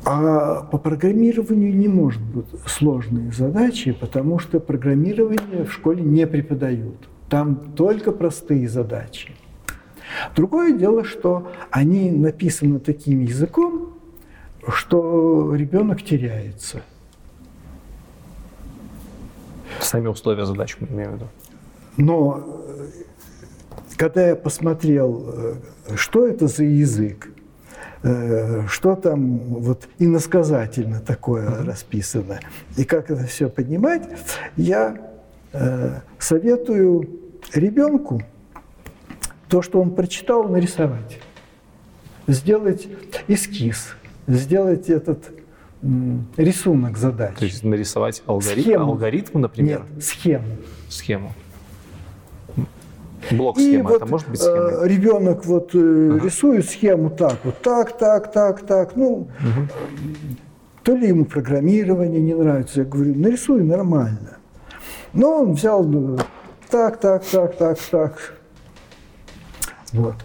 А по программированию не может быть сложные задачи, потому что программирование в школе не преподают. Там только простые задачи. Другое дело, что они написаны таким языком, что ребенок теряется. Сами условия задач, имею в виду. Но э, когда я посмотрел, э, что это за язык, э, что там вот иносказательно такое mm-hmm. расписано, и как это все поднимать, я советую ребенку то, что он прочитал, нарисовать. Сделать эскиз, сделать этот рисунок задач. То есть нарисовать алгоритм, схему. алгоритм, например? Нет, схему. Схему. Блок схемы, и это может быть схема? Э, ребенок вот э, ага. рисует схему так, вот так, так, так, так. Ну, угу. то ли ему программирование не нравится, я говорю, нарисуй нормально. Но он взял ну, так, так, так, так, так. Вот.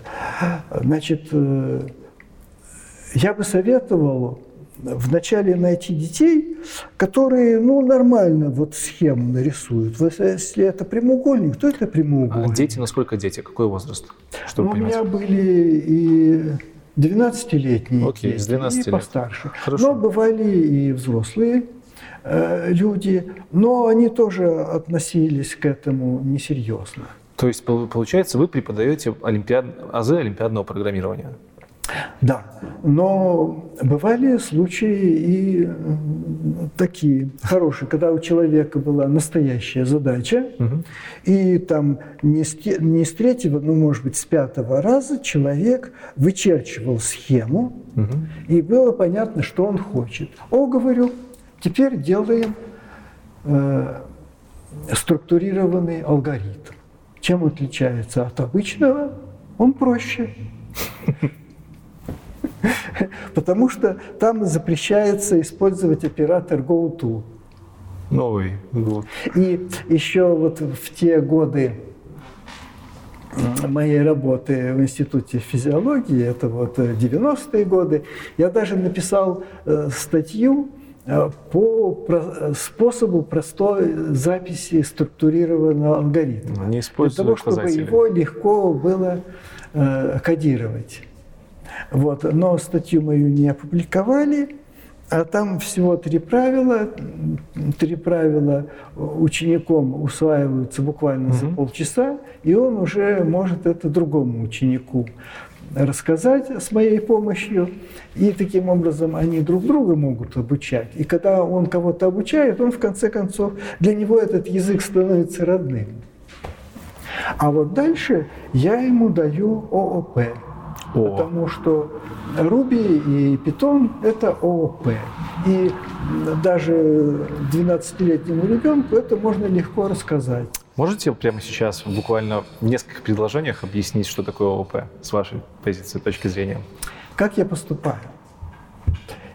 Значит, э, я бы советовал вначале найти детей, которые, ну, нормально вот схему нарисуют. Если это прямоугольник, то это прямоугольник. А дети, насколько дети? Какой возраст? Чтобы ну, у меня были и 12-летние Окей, дети, с 12 и постарше. Хорошо. Но бывали и взрослые э, люди, но они тоже относились к этому несерьезно. То есть, получается, вы преподаете олимпиад... азы олимпиадного программирования? Да, но бывали случаи и такие хорошие, когда у человека была настоящая задача, угу. и там не с, не с третьего, ну, может быть, с пятого раза человек вычерчивал схему, угу. и было понятно, что он хочет. О, говорю, теперь делаем э, структурированный алгоритм. Чем отличается от обычного? Он проще. <laughs> Потому что там запрещается использовать оператор GoTo. Новый. И еще вот в те годы моей работы в Институте физиологии, это вот 90-е годы, я даже написал э, статью э, по способу простой записи структурированного алгоритма. Не для того, чтобы его легко было э, кодировать. Вот. Но статью мою не опубликовали, а там всего три правила. Три правила учеником усваиваются буквально угу. за полчаса, и он уже может это другому ученику рассказать с моей помощью. И таким образом они друг друга могут обучать. И когда он кого-то обучает, он в конце концов, для него этот язык становится родным. А вот дальше я ему даю ООП. О. Потому что Ruby и Python – это ООП. И даже 12-летнему ребенку это можно легко рассказать. Можете прямо сейчас буквально в нескольких предложениях объяснить, что такое ООП с вашей позиции, точки зрения? Как я поступаю?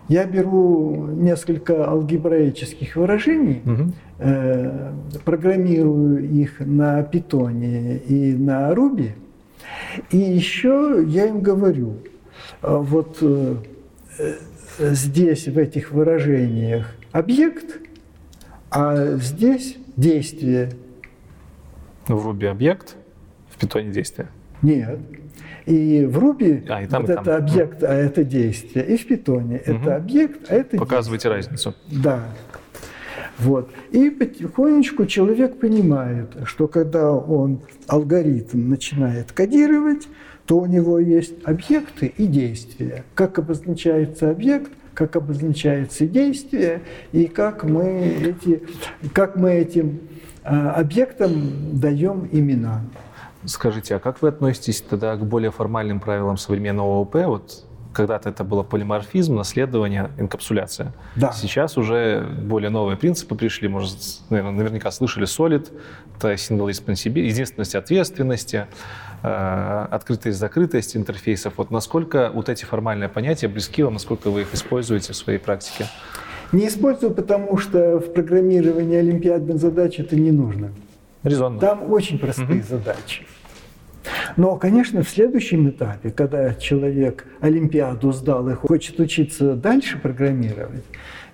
Я беру несколько алгебраических выражений, угу. э, программирую их на питоне и на Ruby – и еще я им говорю, а вот э, здесь в этих выражениях объект, а здесь действие. Ну, в Руби объект, в питоне действие. Нет. И в Руби а, и там, вот и там. это объект, а это действие. И в питоне угу. это объект, а это Показывайте действие. разницу. Да. Вот. И потихонечку человек понимает, что когда он алгоритм начинает кодировать, то у него есть объекты и действия. Как обозначается объект, как обозначается действие, и как мы, эти, как мы этим а, объектам даем имена. Скажите, а как вы относитесь тогда к более формальным правилам современного ООП? Вот когда-то это было полиморфизм, наследование, инкапсуляция. Да. Сейчас уже более новые принципы пришли. Может, наверное, наверняка слышали Solid, это responsibility, единственность ответственности, э, открытость, закрытость интерфейсов. Вот насколько вот эти формальные понятия близки вам, насколько вы их используете в своей практике? Не использую, потому что в программировании олимпиадных задач это не нужно. Резонно. Там очень простые угу. задачи. Но, конечно, в следующем этапе, когда человек Олимпиаду сдал и хочет учиться дальше программировать,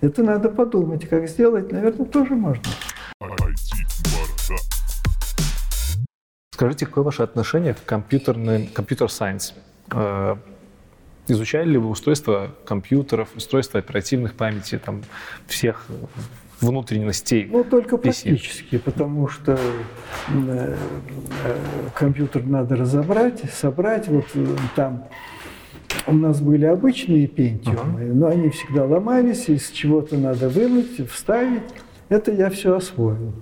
это надо подумать, как сделать, наверное, тоже можно. Скажите, какое ваше отношение к компьютерным, компьютер-сайенс? Изучали ли вы устройство компьютеров, устройство оперативных памяти, там, всех внутренностей? Ну, только PC. практически, потому что э, э, компьютер надо разобрать, собрать. Вот э, там у нас были обычные пентиумы, uh-huh. но они всегда ломались, из чего-то надо вынуть, вставить. Это я все освоил.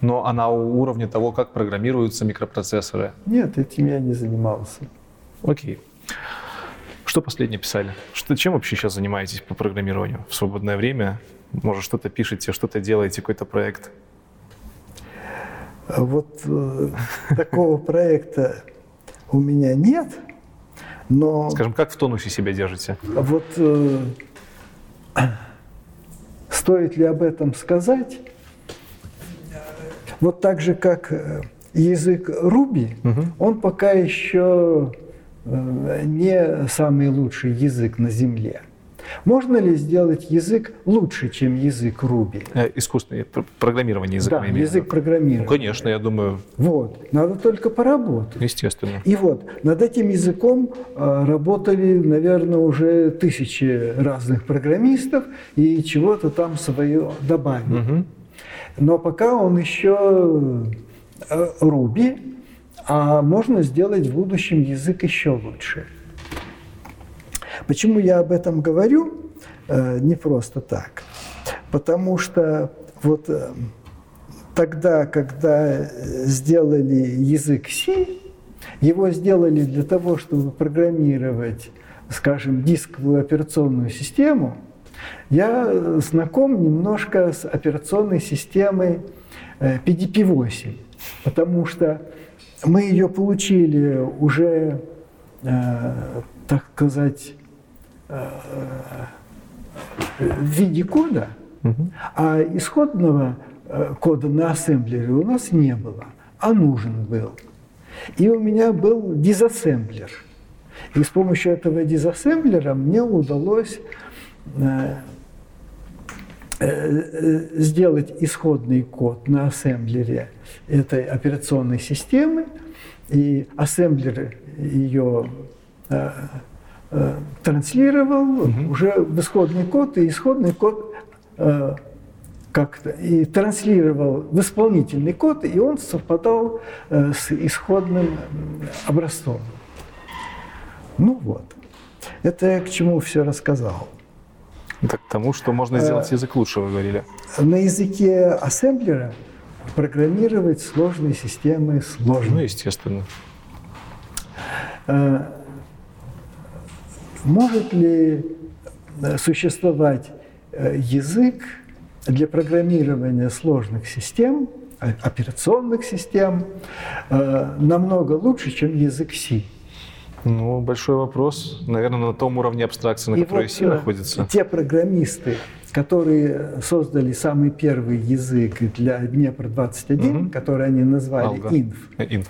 Но а на уровне того, как программируются микропроцессоры? Нет, этим я не занимался. Окей. Что последнее писали? Что, чем вообще сейчас занимаетесь по программированию в свободное время? Может, что-то пишете, что-то делаете, какой-то проект? Вот э, такого проекта у меня нет, но... Скажем, как в тонусе себя держите? Вот э, стоит ли об этом сказать? Вот так же, как э, язык Руби, угу. он пока еще не самый лучший язык на Земле. Можно ли сделать язык лучше, чем язык Руби? Э, искусственное программирование языка. Да, язык программирования. Ну, конечно, я думаю. Вот, надо только поработать. Естественно. И вот, над этим языком э, работали, наверное, уже тысячи разных программистов и чего-то там свое добавили. Угу. Но пока он еще Руби, э, а можно сделать в будущем язык еще лучше. Почему я об этом говорю? Э, не просто так. Потому что вот э, тогда, когда сделали язык C, его сделали для того, чтобы программировать, скажем, дисковую операционную систему. Я знаком немножко с операционной системой PDP-8, э, потому что мы ее получили уже, так сказать, в виде кода, а исходного э, кода на ассемблере у нас не было, а нужен был. И у меня был дизассемблер. И с помощью этого дизассемблера мне удалось э, э, сделать исходный код на ассемблере этой операционной системы, и ассемблер ее Э, транслировал угу. уже в исходный код, и исходный код э, как-то и транслировал в исполнительный код, и он совпадал э, с исходным образцом. Ну вот. Это я к чему все рассказал. Так к тому, что можно сделать язык лучше, вы говорили. На языке ассемблера программировать сложные системы сложно. Ну, естественно. Может ли э, существовать э, язык для программирования сложных систем, э, операционных систем, намного лучше, чем язык C? Ну, большой вопрос. Наверное, на том уровне абстракции, на котором вот C находится. Те программисты, которые создали самый первый язык для Днепр-21, угу. который они назвали Алга. INF, INF,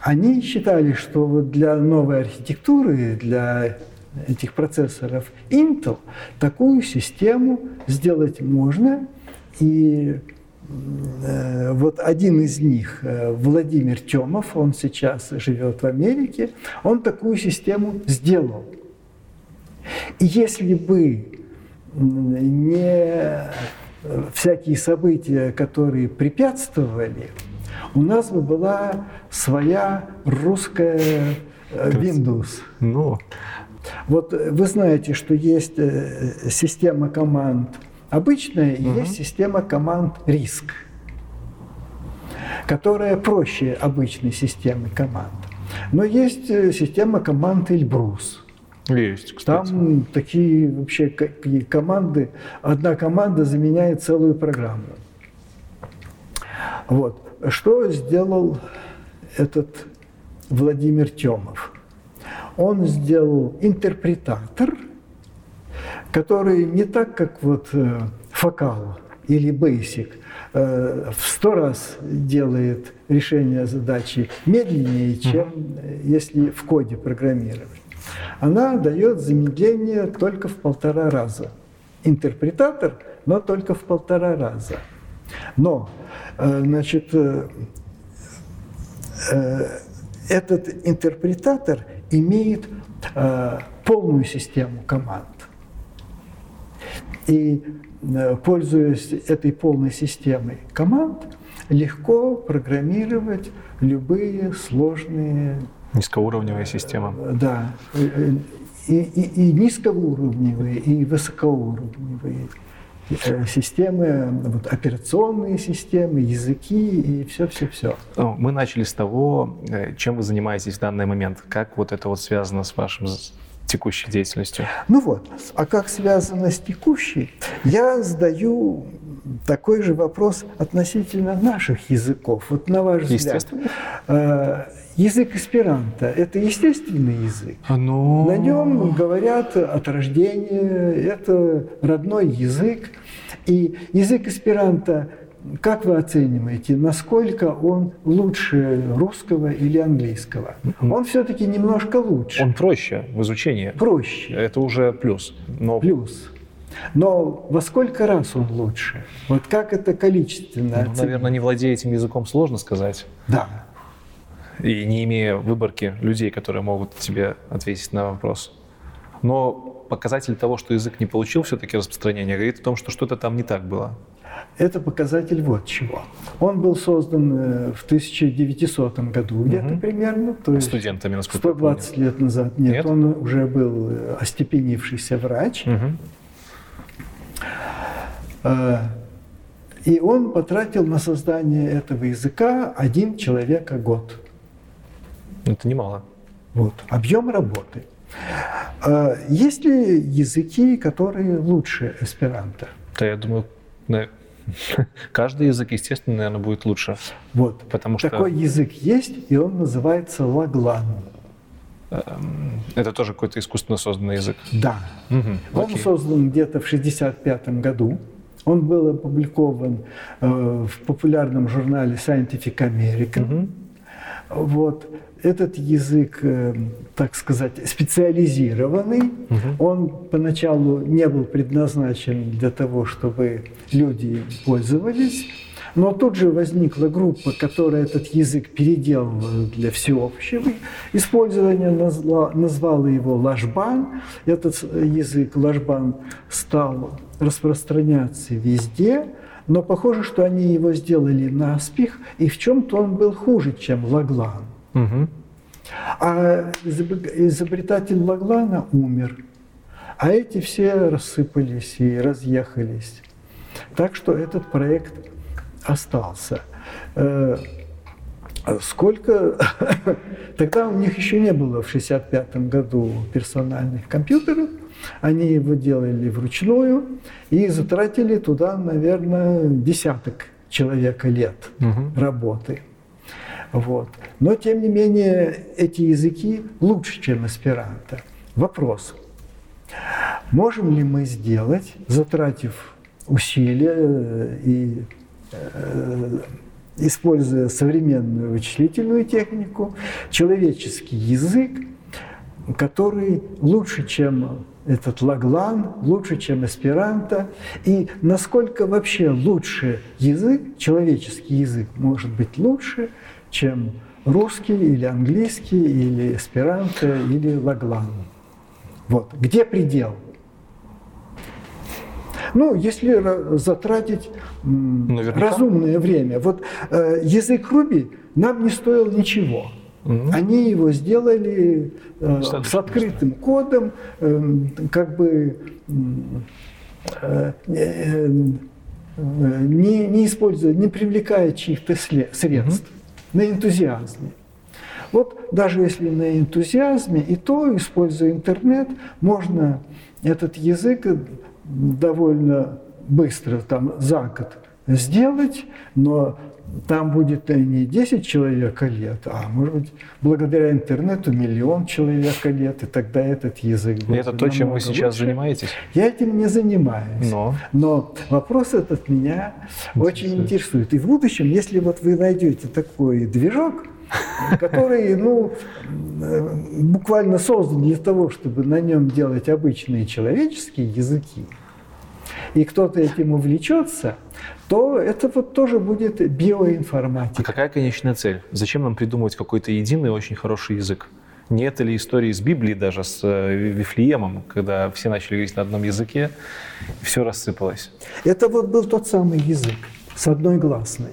они считали, что вот для новой архитектуры, для этих процессоров Intel, такую систему сделать можно. И э, вот один из них, э, Владимир Тёмов, он сейчас живет в Америке, он такую систему сделал. И если бы не всякие события, которые препятствовали, у нас бы была своя русская э, Windows. Ну. Вот вы знаете, что есть э, система команд обычная и угу. есть система команд риск, которая проще обычной системы команд. Но есть э, система команд Эльбрус. Есть, кстати. Там такие вообще команды, одна команда заменяет целую программу. Вот. Что сделал этот Владимир Тёмов? Он сделал интерпретатор, который не так, как вот э, Фокал или Basic, э, в сто раз делает решение задачи медленнее, чем э, если в коде программировать. Она дает замедление только в полтора раза. Интерпретатор, но только в полтора раза. Но, значит, этот интерпретатор имеет полную систему команд. И э, пользуясь этой полной системой команд, легко программировать любые сложные... Низкоуровневые системы. Э, да. Э, и, и, и низкоуровневые, и высокоуровневые системы, вот, операционные системы, языки и все-все-все. Ну, мы начали с того, чем вы занимаетесь в данный момент. Как вот это вот связано с вашим текущей деятельностью? Ну вот, а как связано с текущей, я задаю такой же вопрос относительно наших языков. Вот на ваш взгляд, э, язык эсперанто – это естественный язык. Но... Ну. На нем говорят от рождения, это родной язык. И язык эсперанто как вы оцениваете, насколько он лучше русского или английского? Он все-таки немножко лучше. Он проще в изучении. Проще. Это уже плюс. Но... Плюс. Но во сколько раз он лучше? Вот как это количественно? Ну, наверное, не владея этим языком, сложно сказать. Да. И не имея выборки людей, которые могут тебе ответить на вопрос. Но показатель того, что язык не получил все-таки распространение, говорит о том, что что-то там не так было. Это показатель вот чего. Он был создан э, в 1900 году где-то примерно. То есть Студентами, насколько 120 лет назад. Нет, Нет, он уже был э, остепенившийся врач. Угу. И он потратил на создание этого языка один человек а год. Это немало. Вот. Объем работы. Есть ли языки, которые лучше эсперанто? Да, я думаю, <laughs> Каждый язык, естественно, наверное, будет лучше. Вот. Потому что... Такой язык есть, и он называется лаглан. Эм, это тоже какой-то искусственно созданный язык? Да. Угу. Он Окей. создан где-то в 1965 году. Он был опубликован э, в популярном журнале Scientific American. Угу. Вот этот язык, э, так сказать, специализированный. Угу. Он поначалу не был предназначен для того, чтобы люди пользовались. Но тут же возникла группа, которая этот язык переделывала для всеобщего использования, назвала, назвала его лажбан. Этот язык лажбан стал распространяться везде, но похоже, что они его сделали на спих, и в чем-то он был хуже, чем лаглан. Угу. А изобретатель Лаглана умер, а эти все рассыпались и разъехались. Так что этот проект остался. Э, сколько... <laughs> Тогда у них еще не было в 1965 году персональных компьютеров. Они его делали вручную и затратили туда, наверное, десяток человека лет угу. работы. Вот. Но, тем не менее, эти языки лучше, чем эсперанто. Вопрос. Можем ли мы сделать, затратив усилия э, и используя современную вычислительную технику, человеческий язык, который лучше, чем этот лаглан, лучше, чем эсперанто, и насколько вообще лучше язык, человеческий язык может быть лучше, чем русский или английский, или эсперанто, или лаглан. Вот. Где предел? Ну, если затратить Наверняка. разумное время. Вот э, язык Руби нам не стоил ничего. Угу. Они его сделали э, с открытым кодом, э, как бы э, э, не, не используя, не привлекая чьих-то средств, угу. на энтузиазме. Вот даже если на энтузиазме, и то, используя интернет, можно этот язык довольно быстро, там, за год сделать, но там будет не 10 человек лет, а может быть благодаря интернету миллион человек лет, и тогда этот язык будет. И это то, чем вы сейчас лучше. занимаетесь? Я этим не занимаюсь. Но, Но вопрос этот меня очень интересует. И в будущем, если вот вы найдете такой движок, который, ну, буквально создан для того, чтобы на нем делать обычные человеческие языки, и кто-то этим увлечется, то это вот тоже будет биоинформатика. А какая конечная цель? Зачем нам придумывать какой-то единый очень хороший язык? Не это ли история из Библии даже с э, Вифлеемом, когда все начали говорить на одном языке, и все рассыпалось? Это вот был тот самый язык с одной гласной.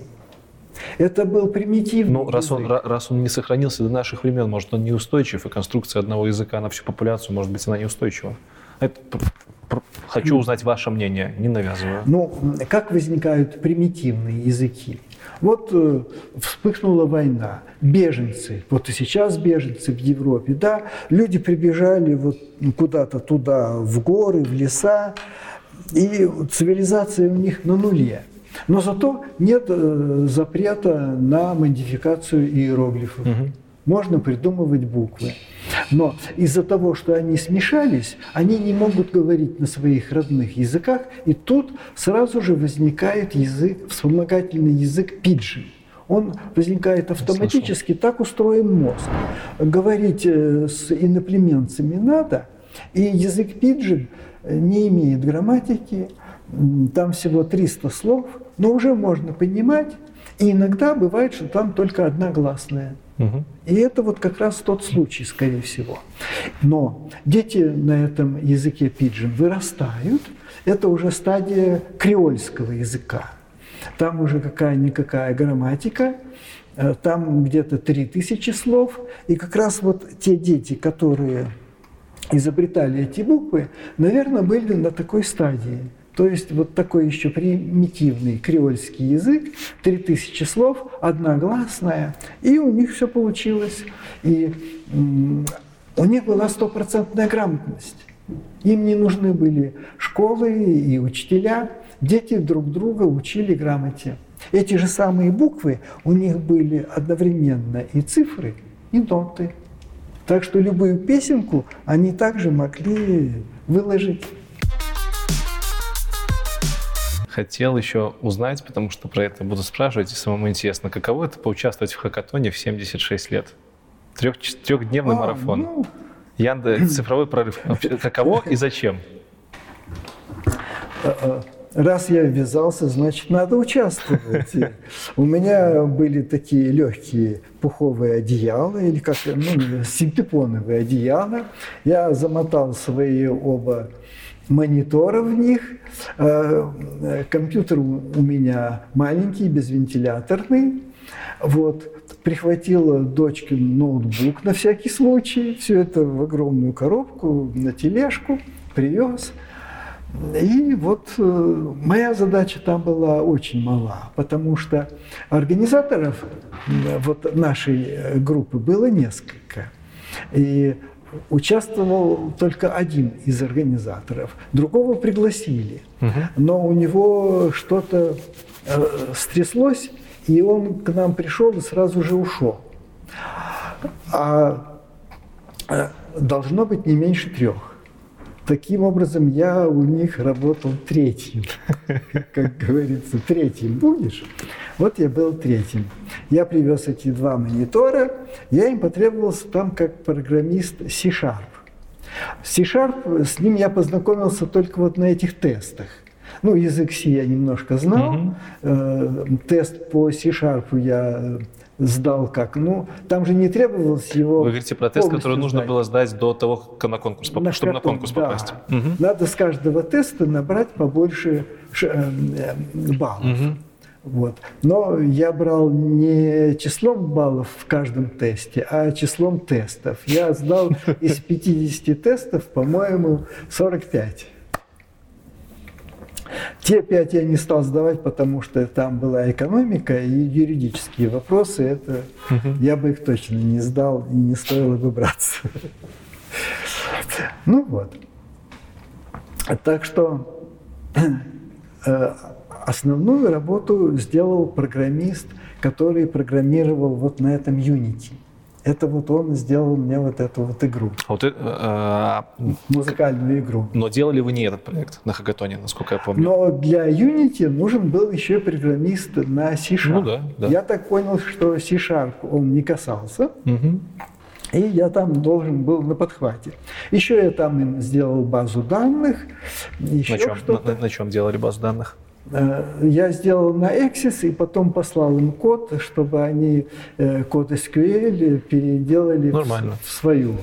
Это был примитивный Ну, раз он, раз он не сохранился до наших времен, может, он неустойчив, и конструкция одного языка на всю популяцию, может быть, она неустойчива. Это Хочу узнать ваше мнение, не навязываю. Ну, как возникают примитивные языки? Вот э, вспыхнула война, беженцы, вот и сейчас беженцы в Европе, да, люди прибежали вот куда-то туда, в горы, в леса, и цивилизация у них на нуле. Но зато нет э, запрета на модификацию иероглифов. Угу можно придумывать буквы. Но из-за того, что они смешались, они не могут говорить на своих родных языках, и тут сразу же возникает язык, вспомогательный язык пиджин. Он возникает автоматически, так устроен мозг. Говорить э, с иноплеменцами надо, и язык пиджин не имеет грамматики, там всего 300 слов, но уже можно понимать, и иногда бывает, что там только одна гласная – и это вот как раз тот случай, скорее всего. Но дети на этом языке пиджин вырастают. Это уже стадия креольского языка. Там уже какая-никакая грамматика, э, там где-то 3000 слов. И как раз вот те дети, которые изобретали эти буквы, наверное, были на такой стадии – то есть вот такой еще примитивный креольский язык, 3000 слов, одногласная, и у них все получилось. И у них была стопроцентная грамотность. Им не нужны были школы и учителя. Дети друг друга учили грамоте. Эти же самые буквы, у них были одновременно и цифры, и ноты. Так что любую песенку они также могли выложить хотел еще узнать, потому что про это буду спрашивать, и самому интересно, каково это поучаствовать в хакатоне в 76 лет? Трех, трехдневный а, марафон. Ну... Яндекс, <clears throat> цифровой прорыв. Каково и зачем? А, а, раз я ввязался, значит, надо участвовать. У меня были такие легкие пуховые одеяла, или как, ну, синтепоновые одеяла. Я замотал свои оба монитора в них. Э, компьютер у меня маленький, безвентиляторный. Вот. Прихватила дочке ноутбук на всякий случай. Все это в огромную коробку, на тележку привез. И вот э, моя задача там была очень мала, потому что организаторов вот нашей группы было несколько. И участвовал только один из организаторов. Другого пригласили, но у него что-то э, стряслось, и он к нам пришел и сразу же ушел. А э, должно быть не меньше трех. Таким образом, я у них работал третьим. <laughs> Как говорится, третьим будешь? Вот я был третьим. Я привез эти два монитора, я им потребовался там как программист C-Sharp. C-Sharp, с ним я познакомился только вот на этих тестах. Ну, язык C я немножко знал. Угу. Тест по C-Sharp я сдал как. Ну, там же не требовалось его Вы говорите про тест, который нужно сдать. было сдать до того, как на конкурс, на чтобы каком, на конкурс да. попасть. Угу. Надо с каждого теста набрать побольше баллов. Угу. Вот. Но я брал не числом баллов в каждом тесте, а числом тестов. Я сдал из <laughs> 50 тестов, по-моему, 45. Те пять я не стал сдавать, потому что там была экономика и юридические вопросы. Это угу. я бы их точно не сдал и не стоило бы браться. Ну вот. Так что основную работу сделал программист, который программировал вот на этом Unity. Это вот он сделал мне вот эту вот игру. А вот, э, Музыкальную игру. Но делали вы не этот проект на Хакатоне, насколько я помню. Но для Unity нужен был еще программист на C-Sharp. Ну да, да. Я так понял, что C-Sharp он не касался. Угу. И я там должен был на подхвате. Еще я там им сделал базу данных. Еще на, чем, что-то. на, на чем делали базу данных? Я сделал на Axis и потом послал им код, чтобы они код SQL переделали Нормально. в свою.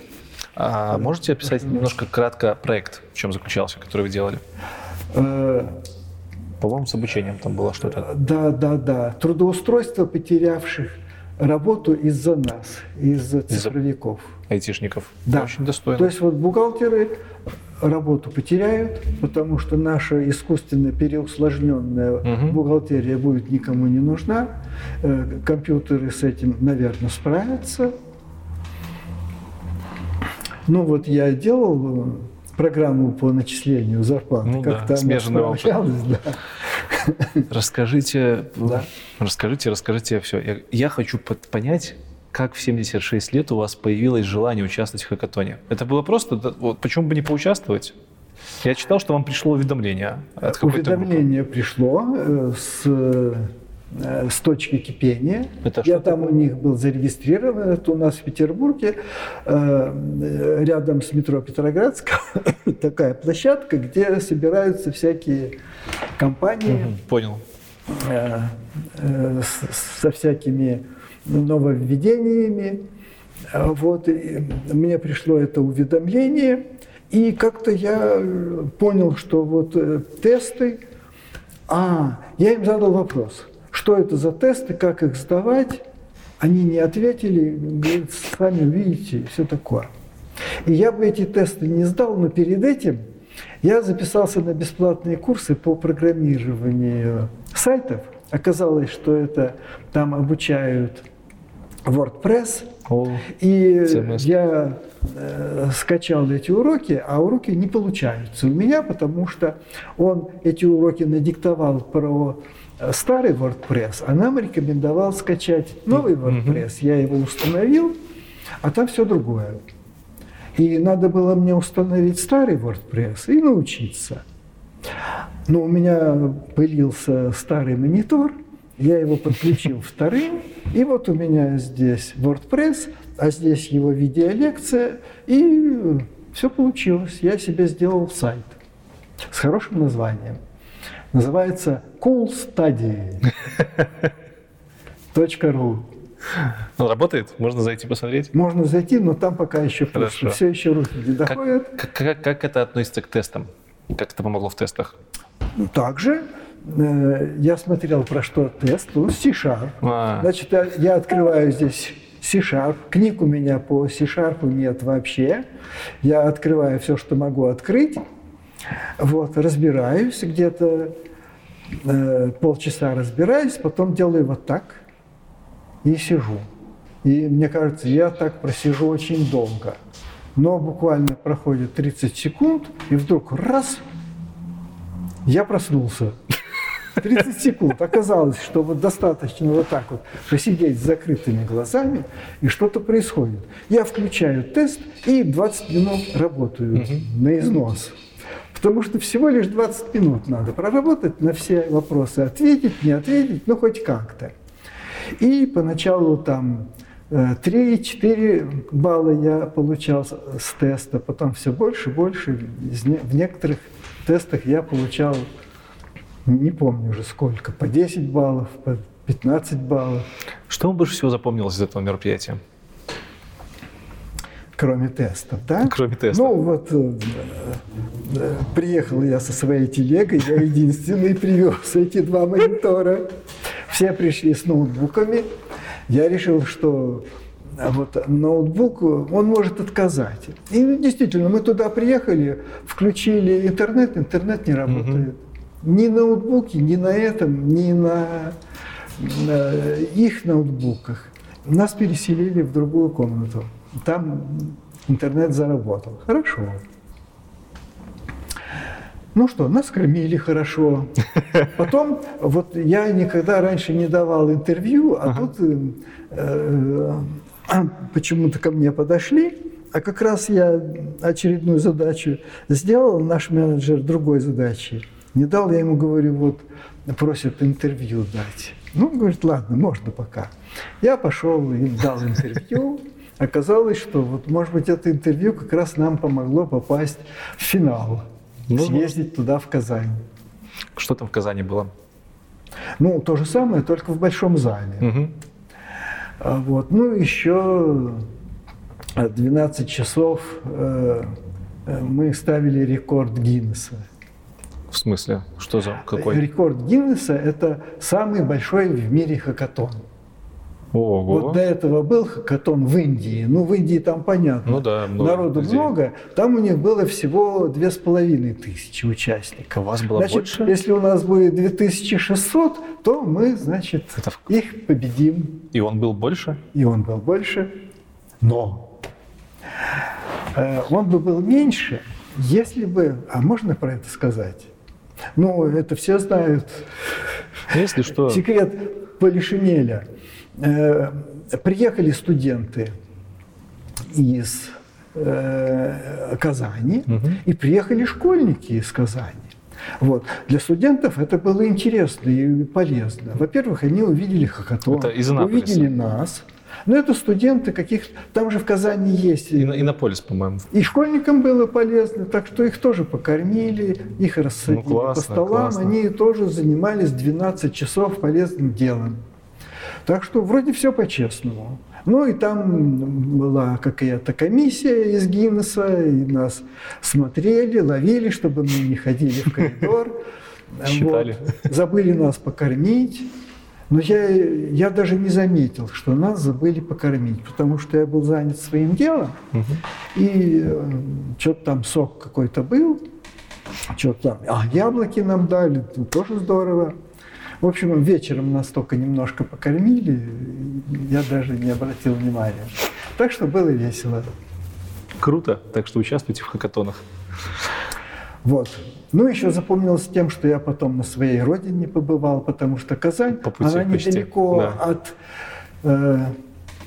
А можете описать немножко кратко проект, в чем заключался, который вы делали? По-моему, с обучением там было что-то. Да, да, да. Трудоустройство потерявших работу из-за нас, из-за цифровиков. Айтишников. Да. Очень достойно. То есть вот бухгалтеры работу потеряют, потому что наша искусственно переусложненная Угу. бухгалтерия будет никому не нужна. Э, Компьютеры с этим, наверное, справятся. Ну вот я делал э, программу по начислению зарплаты. Ну да, она смежный опыт. справлялась, да. Расскажите, Да. расскажите, расскажите все. Я, я хочу под- понять, как в 76 лет у вас появилось желание участвовать в хакатоне. Это было просто, вот, почему бы не поучаствовать? Я читал, что вам пришло уведомление от какой-то группы. Уведомление пришло э, с, э, с точки кипения. Это Я там у них был зарегистрирован. Это у нас в Петербурге, э, рядом с метро Петроградского, <laughs> такая площадка, где собираются всякие компании Мгм, Понял. со всякими нововведениями. А Вот, и мне пришло это уведомление, и как-то я э, понял, что вот э, тесты... А, я им задал вопрос, что это за тесты, как их сдавать. Они не ответили, говорят, сами увидите, все такое. И я бы эти тесты не сдал, но перед этим я записался на бесплатные курсы по программированию сайтов. Оказалось, что это там обучают WordPress. О, И CMS. я э, скачал эти уроки, а уроки не получаются у меня, потому что он эти уроки надиктовал про э, старый WordPress, а нам рекомендовал скачать новый WordPress. Я его установил, а там все другое. И надо было мне установить старый WordPress и научиться. Но у меня пылился старый монитор, я его подключил вторым, и вот у меня здесь WordPress, а здесь его видеолекция, и все получилось. Я себе сделал сайт с хорошим названием. Называется coolstudy.ru. Ну, работает? Можно зайти посмотреть? Можно зайти, но там пока еще. Хорошо. Все еще руки не доходят. как- как- как это относится к тестам? Как это помогло в тестах? Ну, Также я смотрел, про что тест, ну, C-Sharp. А, Значит, я, я открываю здесь C-Sharp. Книг у меня по C-Sharp нет вообще. Я открываю все, что могу открыть. Вот, разбираюсь где-то, э, полчаса разбираюсь, потом делаю вот так и сижу. И мне кажется, я так просижу очень долго. Но буквально проходит 30 секунд, и вдруг раз, я проснулся. 30 секунд. Оказалось, что вот достаточно вот так вот посидеть с закрытыми глазами, и что-то происходит. Я включаю тест и 20 минут работаю на износ. Потому что всего лишь 20 минут надо проработать на все вопросы, ответить, не ответить, ну хоть как-то. И поначалу там э, 3-4 балла я получал с теста, потом все больше и больше. В некоторых тестах я получал не помню уже сколько, по 10 баллов, по 15 баллов. Что вам больше всего запомнилось из этого мероприятия? Кроме тестов, да? Кроме тестов. Ну вот э, э, приехал я со своей телегой, я единственный привез эти два монитора. Все пришли с ноутбуками. Я решил, что а вот ноутбук, он может отказать. И действительно, мы туда приехали, включили интернет, интернет не работает. Угу. Ни ноутбуки, ни на этом, ни на, на их ноутбуках. Нас переселили в другую комнату. Там интернет заработал. Хорошо. Ну что, нас кормили хорошо. Потом, вот я никогда раньше не давал интервью, а ага. тут э, э, почему-то ко мне подошли, а как раз я очередную задачу сделал, наш менеджер другой задачи. Не дал, я ему говорю, вот просят интервью дать. Ну, говорит, ладно, можно пока. Я пошел и дал интервью. Оказалось, что вот, может быть, это интервью как раз нам помогло попасть в финал, ну, съездить туда, в Казань. Что там в Казани было? Ну, то же самое, только в большом зале. Угу. Вот. Ну, еще 12 часов э, э, мы ставили рекорд Гиннесса. В смысле? Что за какой? Рекорд Гиннесса – это самый большой в мире хакатон. Ого. Вот до этого был хакатон в Индии. Ну, в Индии там понятно. Ну да, много Народу людей. много. Там у них было всего две с половиной тысячи участников. У вас было значит, больше? Если у нас будет 2600, то мы, значит, Это... их победим. И он был больше? И он был больше. Но э, он бы был меньше, если бы... А можно про это сказать? Ну, это все знают. Если что... Секрет Полишинеля – Э, приехали студенты из э, Казани угу. и приехали школьники из Казани. Вот. Для студентов это было интересно и полезно. Во-первых, они увидели хакатон, увидели нас. Но это студенты каких там же в Казани есть. И, Иннополис, по-моему. И школьникам было полезно, так что их тоже покормили, их рассадили ну, классно, по столам. Классно. Они тоже занимались 12 часов полезным делом. Так что вроде все по-честному. Ну и там была какая-то комиссия из Гиннесса, и нас смотрели, ловили, чтобы мы не ходили в коридор. <laughs> Считали. Вот. Забыли нас покормить. Но я, я даже не заметил, что нас забыли покормить, потому что я был занят своим делом, угу. и э, что-то там сок какой-то был, что-то там, а яблоки нам дали, тоже здорово. В общем, вечером нас только немножко покормили, я даже не обратил внимания. Так что было весело. Круто, так что участвуйте в хакатонах. Вот. Ну, еще запомнилось тем, что я потом на своей родине побывал, потому что Казань, По пути она почти. недалеко да. от э,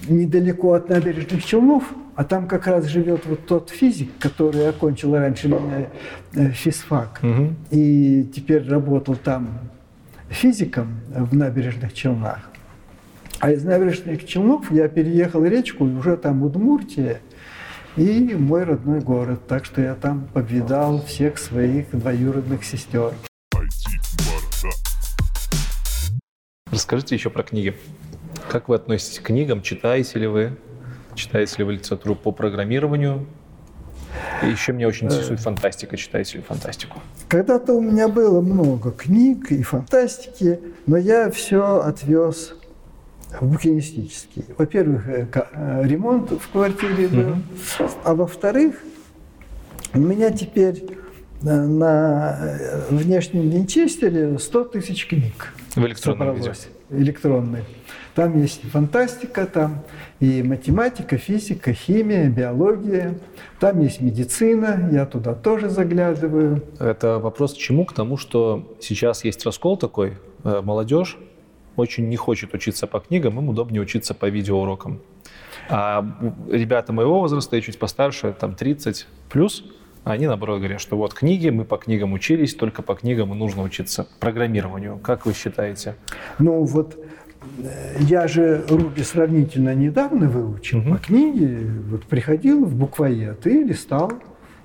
недалеко от набережных Челнов, а там как раз живет вот тот физик, который окончил раньше меня э, физфак, угу. и теперь работал там физиком в набережных Челнах. А из набережных Челнов я переехал речку, и уже там Удмуртия, и мой родной город. Так что я там повидал всех своих двоюродных сестер. Расскажите еще про книги. Как вы относитесь к книгам? Читаете ли вы? Читаете ли вы литературу по программированию? И еще меня очень интересует э. фантастика. Читаете ли фантастику? Когда-то у меня было много книг и фантастики, но я все отвез в букинистический. Во-первых, э, э, ремонт в квартире был, угу. а во-вторых, у меня теперь на внешнем винчестере 100 тысяч книг. В электронном виде? Электронной. Там есть фантастика, там и математика, физика, химия, биология. Там есть медицина, я туда тоже заглядываю. Это вопрос к чему? К тому, что сейчас есть раскол такой. Э, молодежь очень не хочет учиться по книгам, им удобнее учиться по видеоурокам. А ребята моего возраста и чуть постарше, там 30 плюс, они наоборот говорят, что вот книги, мы по книгам учились, только по книгам и нужно учиться программированию. Как вы считаете? Ну вот я же Руби сравнительно недавно выучил угу. по книге, вот приходил в буквоед и листал,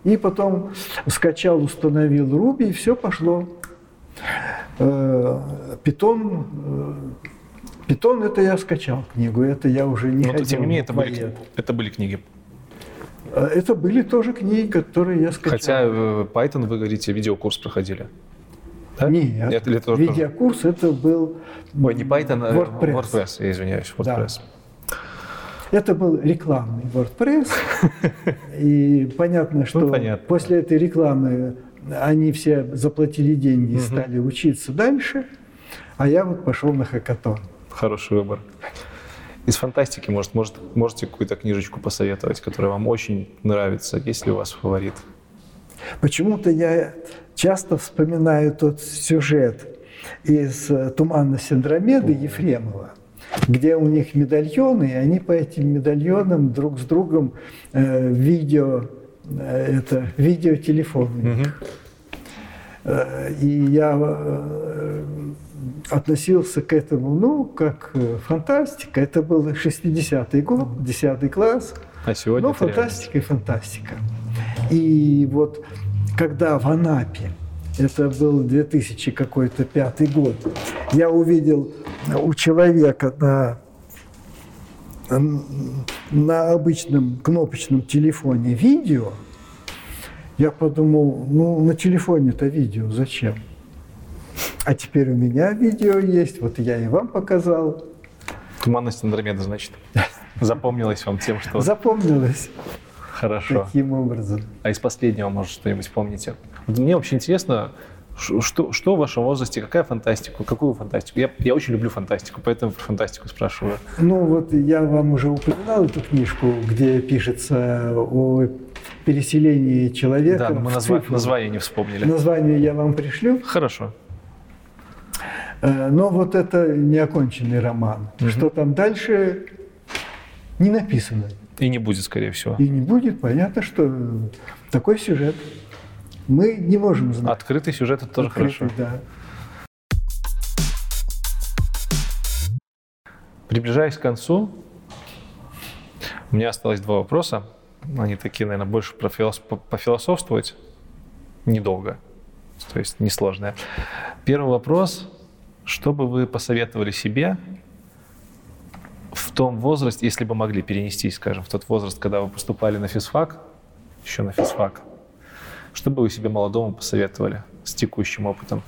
и потом скачал, установил Руби, и все пошло. Питон, Питон это я скачал книгу, это я уже не Но, ходил. тем не менее, это были, это были книги. Это были тоже книги, которые я скачал. Хотя э, Python, вы говорите, видеокурс проходили. Да? Нет, Это- это тоже- видеокурс это был Ой, не Python, а WordPress. WordPress, я извиняюсь, Да. WordPress. Это был рекламный WordPress. <laughs> И понятно, что Ну, понятно. после этой рекламы они все заплатили деньги и стали учиться дальше, а я вот пошел на хакатон. Хороший выбор. Из фантастики, может, может, можете какую-то книжечку посоветовать, которая вам очень нравится? Есть ли у вас фаворит? Почему-то я часто вспоминаю тот сюжет из э, «Туманна Синдромеды» Ефремова, где у них медальоны, и они по этим медальонам друг с другом э, видео, это видеотелефон у них. Э, И я э, относился к этому, ну, как э, фантастика. Это был 60-й год, 10 класс. А сегодня Ну, это фантастика и фантастика. И вот когда в Анапе, это был 2000 какой-то пятый год, я увидел у человека на, на обычном кнопочном телефоне видео, я подумал, ну, на телефоне-то видео зачем? А теперь у меня видео есть, вот я и вам показал. Туманность Андромеда, значит. <laughs> Запомнилось вам тем, что Запомнилось хорошо. таким образом. А из последнего, может, что-нибудь помните? Вот Мне очень интересно, что, что в вашем возрасте, какая фантастика, какую фантастику? Я, я очень люблю фантастику, поэтому про фантастику спрашиваю. Ну вот я вам уже упоминал эту книжку, где пишется о переселении человека Да, но мы назва- цифру. название не вспомнили. Название я вам пришлю. Хорошо. Э, Но вот это неоконченный роман. Что там дальше, не написано. И не будет, скорее всего. И не будет, понятно, что такой сюжет. Мы не можем знать. Открытый сюжет это тоже Открытый, хорошо. Да. Приближаясь к концу, у меня осталось два вопроса. Они такие, наверное, больше про филос- по- пофилософствовать. Недолго. То есть несложные. Первый вопрос. Что бы вы посоветовали себе в том возрасте, если бы могли перенестись, скажем, в тот возраст, когда вы поступали на физфак, еще на физфак, что бы вы себе молодому посоветовали с текущим опытом?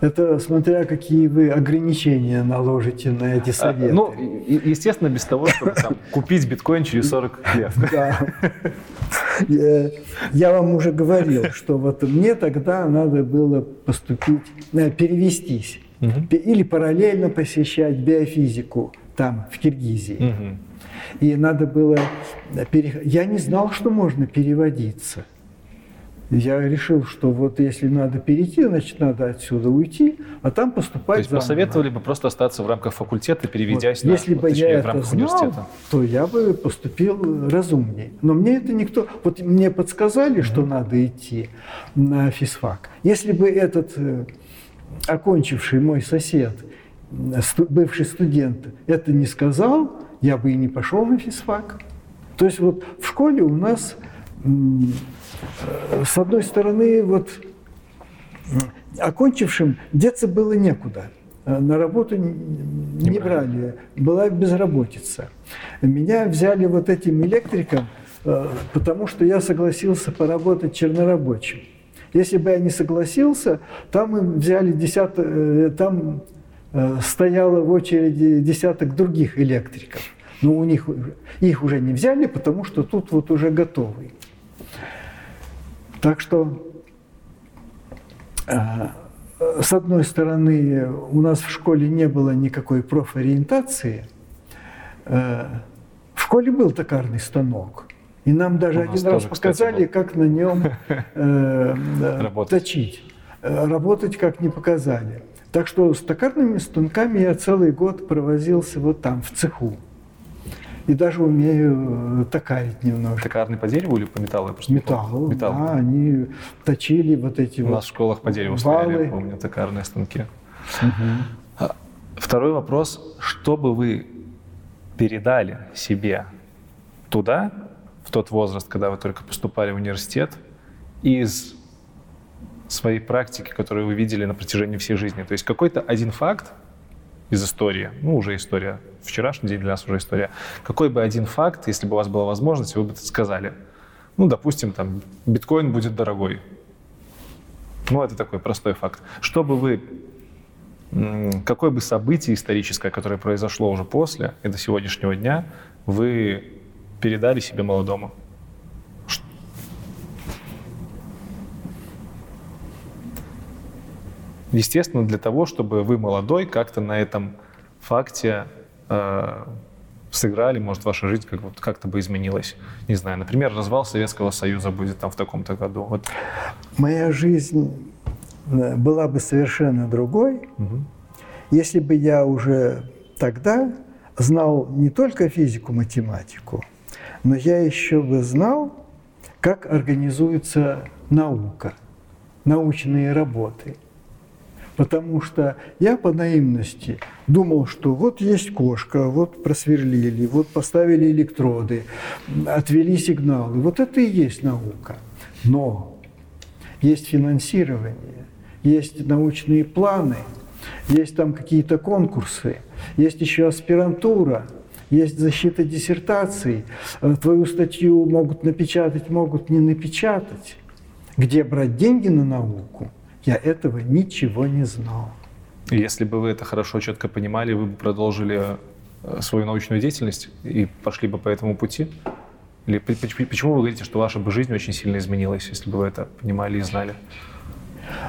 Это смотря какие вы ограничения наложите на эти А, советы. Ну, и- и- естественно, без того, чтобы там, <laughs> купить биткоин через 40 лет. Да. <laughs> Я вам уже говорил, что вот мне тогда надо было поступить, э, перевестись Пе- или параллельно посещать биофизику там, в Киргизии. Мгм. И надо было... пере- Я не знал, что можно переводиться. Я решил, что вот если надо перейти, значит, надо отсюда уйти, а там поступать То есть заново. посоветовали бы просто остаться в рамках факультета, Вот переведясь на, Если ну, бы точнее, я в это рамках знал, университета. то я бы поступил разумнее. Но мне это никто... Вот мне подсказали, что надо идти на физфак. Если бы этот э, окончивший мой сосед, э, бывший студент, это не сказал, я бы и не пошел на физфак. То есть вот в школе у нас, э, с одной стороны, вот окончившим деться было некуда. Э, На работу не брали, была безработица. Меня взяли вот этим электриком, э, потому что я согласился поработать чернорабочим. Если бы я не согласился, там им взяли десяток, э, там стояло в очереди десяток других электриков. Но у них их уже не взяли, потому что тут вот уже готовый. Так что а, с одной стороны, у нас в школе не было никакой профориентации. Э, В школе был токарный станок. И нам даже один раз тоже, кстати, показали, был. как на нем э, <laughs> э, точить. Э, Работать как не показали. Так что с токарными станками я целый год провозился вот там, в цеху. И даже умею э, токарить немножко. Токарный по дереву или по металлу? Я просто Металл. Металл. да, они точили вот эти У вот нас в школах по дереву стояли, я помню, токарные станки. А, Второй вопрос. Что бы вы передали себе туда, в тот возраст, когда вы только поступали в университет, из своей практики, которую вы видели на протяжении всей жизни. То есть какой-то один факт из истории, ну, уже история, вчерашний день для нас уже история. Какой бы один факт, если бы у вас была возможность, вы бы это сказали? Ну, допустим, там, биткоин будет дорогой. Ну, это такой простой факт. Что бы вы, какое бы событие историческое, которое произошло уже после и до сегодняшнего дня, вы передали себе молодому? Естественно, для того, чтобы вы молодой как-то на этом факте э, сыграли, может, ваша жизнь как, вот, как-то бы изменилась. Не знаю, например, развал Советского Союза будет там в таком-то году. Вот. Моя жизнь э, была бы совершенно другой, угу. если бы я уже тогда знал не только физику, математику, но я еще бы знал, как организуется наука, научные работы – Потому что я по наивности думал, что вот есть кошка, вот просверлили, вот поставили электроды, отвели сигналы. Вот это и есть наука. Но есть финансирование, есть научные планы, есть там какие-то конкурсы, есть еще аспирантура, есть защита диссертаций. Твою статью могут напечатать, могут не напечатать. Где брать деньги на науку – я этого ничего не знал. Если бы вы это хорошо, четко понимали, вы бы продолжили э, свою научную деятельность и пошли бы по этому пути? Или почему вы говорите, что ваша бы жизнь очень сильно изменилась, если бы вы это понимали и знали?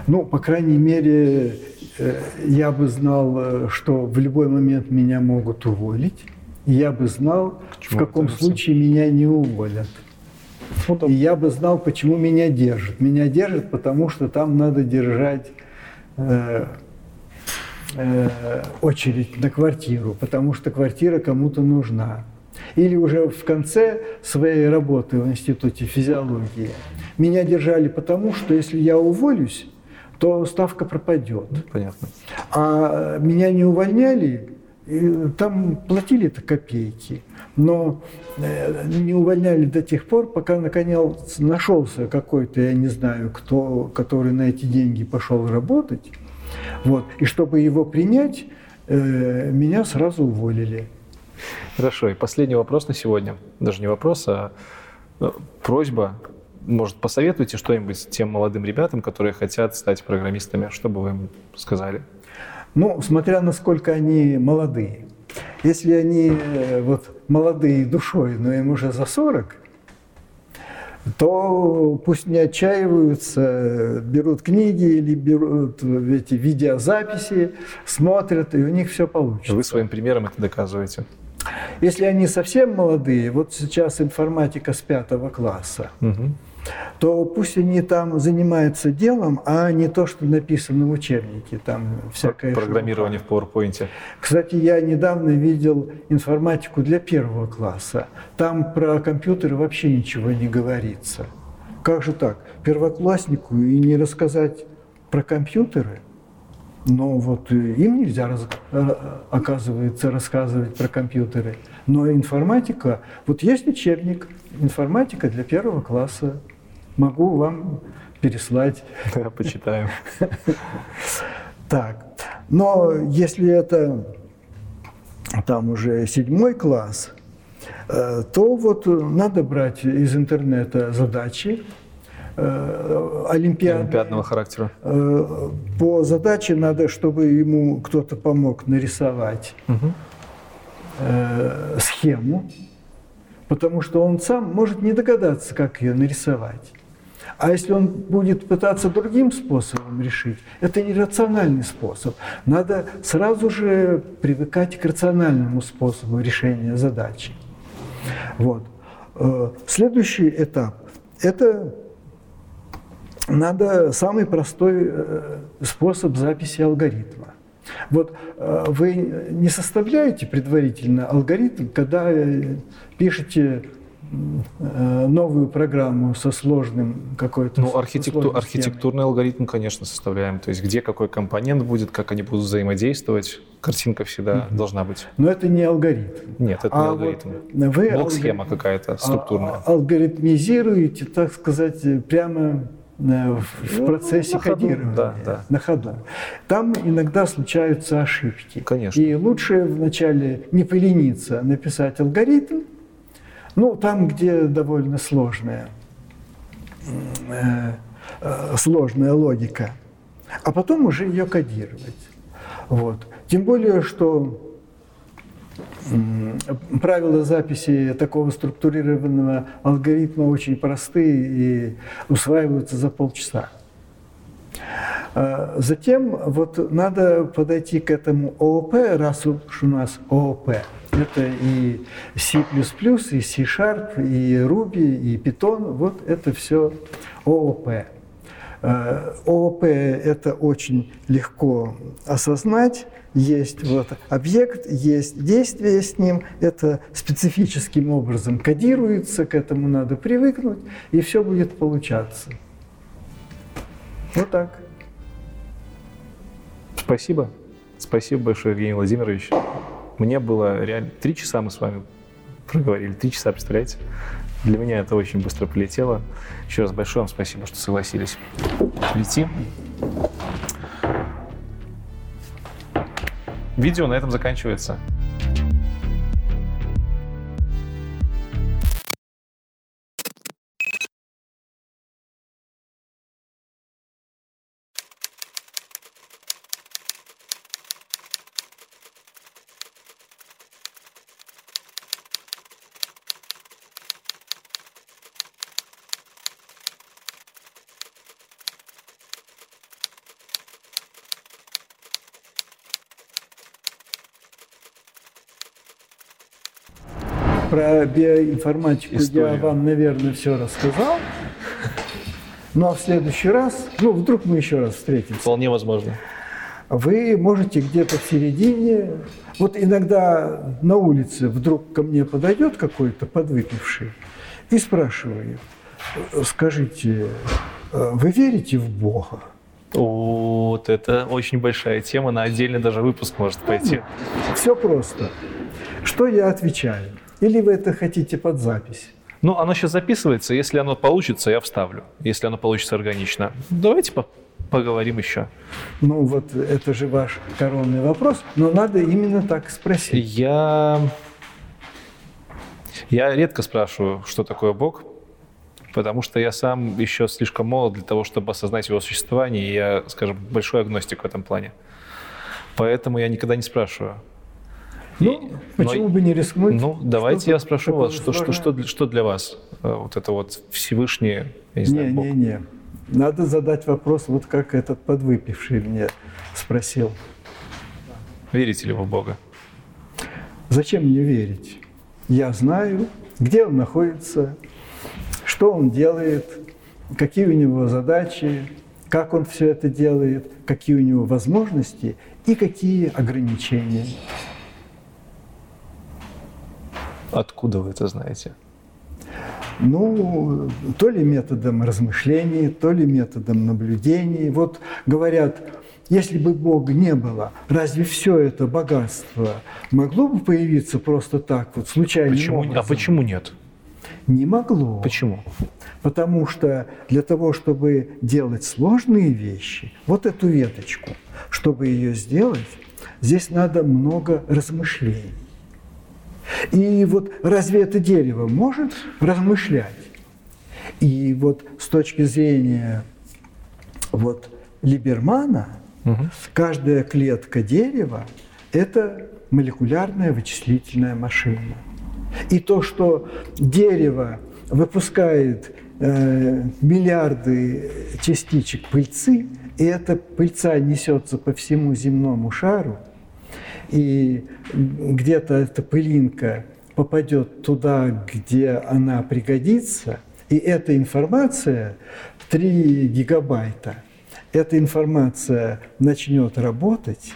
Ну, по крайней мере, э, я бы знал, э, что в любой момент меня могут уволить. Я бы знал, Почему в каком случае меня не уволят. Ну, И я бы знал, почему меня держат. Меня держат, потому что там надо держать э, э, очередь на квартиру, потому что квартира кому-то нужна. Или уже в конце своей работы в Институте физиологии меня держали потому, что если я уволюсь, то ставка пропадет. Понятно. А меня не увольняли, там платили-то копейки но э, не увольняли до тех пор, пока наконец нашелся какой-то, я не знаю, кто, который на эти деньги пошел работать. Вот. И чтобы его принять, э, меня сразу уволили. Хорошо. И последний вопрос на сегодня. Даже не вопрос, а ну, просьба. Может, посоветуйте что-нибудь тем молодым ребятам, которые хотят стать программистами? Что бы вы им сказали? Ну, смотря насколько они молодые. Если они э, вот молодые душой, но им уже за 40, то пусть не отчаиваются, берут книги или берут эти видеозаписи, смотрят, и у них все получится. Вы своим примером это доказываете. Если они совсем молодые, вот сейчас информатика с пятого класса, угу то пусть они там занимаются делом, а не то, что написано в учебнике. Там всякое Программирование шума. в PowerPoint. Кстати, я недавно видел информатику для первого класса. Там про компьютеры вообще ничего не говорится. Как же так? Первокласснику и не рассказать про компьютеры? Но вот им нельзя, э, оказывается, рассказывать про компьютеры. Но информатика, вот есть учебник «Информатика для первого класса» могу вам переслать. Да, почитаем. Так, но если это там уже седьмой класс, э, то вот надо брать из интернета задачи, э, олимпиад... олимпиадного характера. Э, по задаче надо, чтобы ему кто-то помог нарисовать угу. схему, потому что он сам может не догадаться, как ее нарисовать. А если он будет пытаться другим способом решить, это нерациональный способ. Надо сразу же привыкать к рациональному способу решения задачи. Вот. Э, следующий этап – это надо самый простой э, способ записи алгоритма. Вот э, вы не составляете предварительно алгоритм, когда пишете новую программу со сложным какой-то... Ну, архитекту, архитектурный алгоритм, конечно, составляем. То есть где какой компонент будет, как они будут взаимодействовать. Картинка всегда mm-hmm. должна быть. Но это не алгоритм. Нет, это а не алгоритм. Вот вы Блок-схема алгоритм... какая-то структурная. А, алгоритмизируете, так сказать, прямо э, в Ну, процессе на ходу, кодирования, да, да. на ходу. Там иногда случаются ошибки. Конечно. И лучше вначале не полениться написать алгоритм, ну, там, где довольно сложная, э, э, сложная логика, а потом уже ее кодировать. Вот. Тем более, что правила записи такого структурированного алгоритма очень простые и усваиваются за полчаса. А Затем вот надо подойти к этому ООП, раз уж у нас ООП. Это и C++, и C-Sharp, и Ruby, и Python. Вот это все ООП. ООП это очень легко осознать. Есть вот объект, есть действие с ним. Это специфическим образом кодируется, к этому надо привыкнуть, и все будет получаться. Вот так. Спасибо. Спасибо большое, Евгений Владимирович. Мне было реально... Три часа мы с вами проговорили. Три часа, представляете? Для меня это очень быстро полетело. Еще раз большое вам спасибо, что согласились прийти. Видео на этом заканчивается. Биоинформатику я Историю. вам, наверное, все рассказал. Ну а в следующий раз, ну вдруг мы еще раз встретимся, Вполне возможно. вы можете где-то в середине, вот иногда на улице вдруг ко мне подойдет какой-то подвыпивший и спрашиваю, скажите, э, вы верите в Бога? Вот это очень большая тема, на отдельный даже выпуск может пойти. Все просто. Что я отвечаю? Или вы это хотите под запись? Ну, оно сейчас записывается. Если оно получится, я вставлю. Если оно получится органично. Давайте по- поговорим еще. Ну вот это же ваш коронный вопрос, но надо именно так спросить. Я... Я редко спрашиваю, что такое Бог, потому что я сам еще слишком молод для того, чтобы осознать его существование, и я, скажем, большой агностик в этом плане. Поэтому я никогда не спрашиваю. Ну, И- почему но- бы не рискнуть? Ну, давайте я спрошу вас, что, что, что, для- что для вас э, вот это вот Всевышний, я не знаю, Бог? Не-не-не. Надо задать вопрос, вот как этот подвыпивший мне спросил. Верите ли вы в Бога? Зачем мне верить? Я знаю, где он находится, что он делает, какие у него задачи, как он все это делает, какие у него возможности и какие ограничения. Откуда вы это знаете? Ну, то ли методом размышлений, то ли методом наблюдений. Вот говорят, если бы Бога не было, разве все это богатство могло бы появиться просто так, вот случайным Почему, а почему нет? Не могло. Почему? Потому что для того, чтобы делать сложные вещи, вот эту веточку, чтобы ее сделать, здесь надо много размышлений. И вот разве это дерево может размышлять? И вот с точки зрения вот Либермана, Мгм. каждая клетка дерева – это молекулярная вычислительная машина. И то, что дерево выпускает э, миллиарды частичек пыльцы, и эта пыльца несется по всему земному шару, и где-то эта пылинка попадет туда, где она пригодится, и эта информация 3 гигабайта, эта информация начнет работать,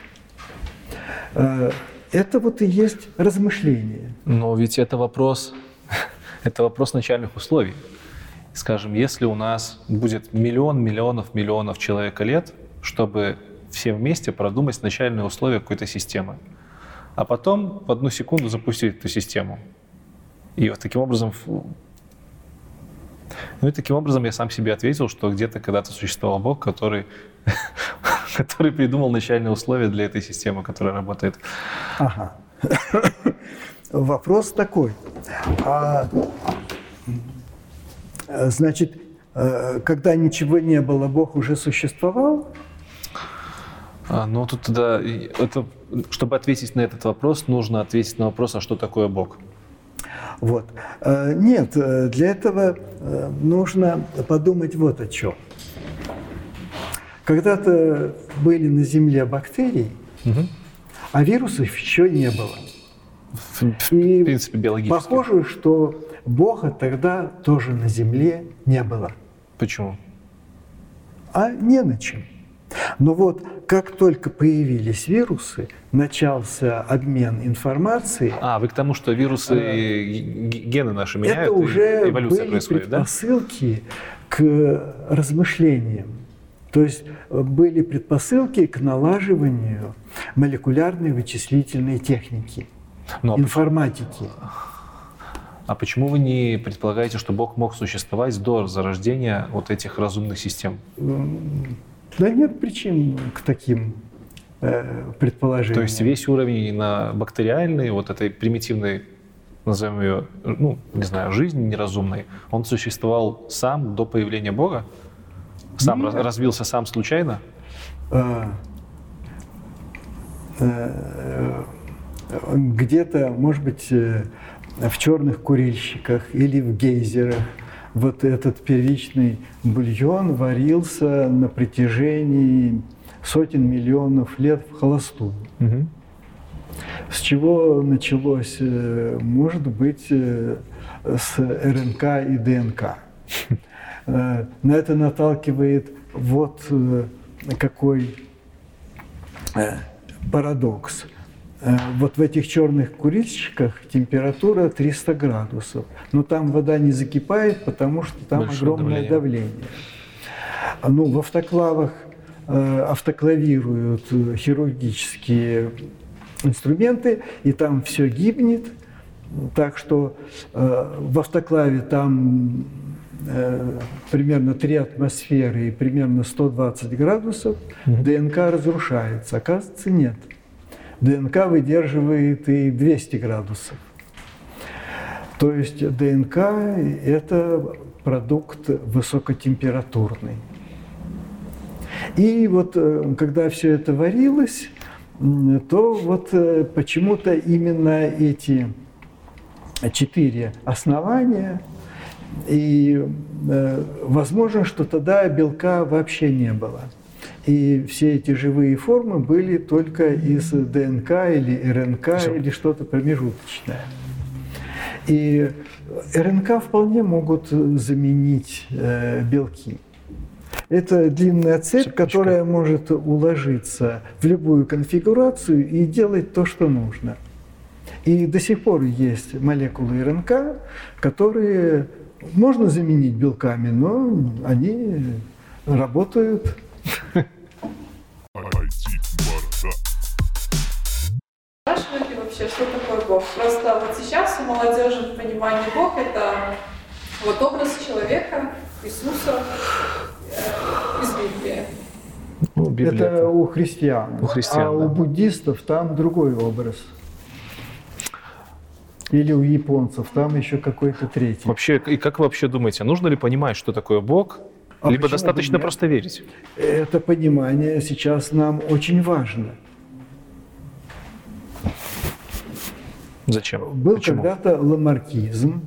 э, это вот и есть размышление. Но ведь это вопрос, <laughs> это вопрос начальных условий. Скажем, если у нас будет миллион миллионов миллионов человека лет, чтобы все вместе продумать начальные условия какой-то системы, а потом в одну секунду запустить эту систему. И вот таким образом Ну и таким образом я сам себе ответил, что где-то когда-то существовал Бог, который, <laughs> который придумал начальные условия для этой системы, которая работает. Ага. <coughs> Вопрос такой. А, значит, э, когда ничего не было, Бог уже существовал? А, ну, тут тогда, это, чтобы ответить на этот вопрос, нужно ответить на вопрос, а что такое Бог? Вот. Э, нет, э, для этого нужно подумать вот о чем. Когда-то были на Земле бактерии, угу. а вирусов еще не было. В, И в принципе, биологически. Похоже, что Бога тогда тоже на Земле не было. Почему? А не на чем. Но вот как только появились вирусы, начался обмен информацией. А, вы к тому, что вирусы, э, гены наши меняют, это уже эволюция были происходит, предпосылки да? к размышлениям. То есть э, были предпосылки к налаживанию молекулярной вычислительной техники, Но информатики. А почему вы не предполагаете, что Бог мог существовать до зарождения вот этих разумных систем? Да нет причин к таким э, предположениям. То есть весь уровень на бактериальный, вот этой примитивной, назовем ее, ну, не знаю, жизни неразумной, он существовал сам до появления Бога? Сам нет. развился сам случайно? А, э, где-то, может быть, э, в черных курильщиках или в гейзерах вот этот первичный бульон варился на протяжении сотен миллионов лет в холостую. Угу. С чего началось? Э, может быть, э, с РНК и ДНК. <laughs> Э, на это наталкивает вот какой парадокс. Э, вот в этих черных курильщиках температура 300 градусов. Но там вода не закипает, потому что там Большое огромное давление. давление. Ну, в автоклавах э, автоклавируют хирургические инструменты, и там все гибнет. Так что э, в автоклаве там э, примерно 3 атмосферы и примерно 120 градусов, угу. ДНК разрушается. Оказывается, нет. ДНК выдерживает и 200 градусов. То есть ДНК – это продукт высокотемпературный. И вот э, когда все это варилось, то вот э, почему-то именно эти четыре основания, и э, возможно, что тогда белка вообще не было – и все эти живые формы были только из ДНК или РНК все. или что-то промежуточное. И РНК вполне могут заменить э, белки. Это длинная цепь, Цепочка. которая может уложиться в любую конфигурацию и делать то, что нужно. И до сих пор есть молекулы РНК, которые можно заменить белками, но они работают <laughs> вообще, что такое Бог? Просто вот сейчас у молодежи понимание Бог это вот образ человека, Иисуса э, из Библии. Ну, Библия это у христиан. У христиан, а да. у буддистов там другой образ. Или у японцев там еще какой-то третий. Вообще, и как вы вообще думаете, нужно ли понимать, что такое Бог, а Либо достаточно просто верить. Это понимание сейчас нам очень важно. Зачем? Был когда-то ламаркизм,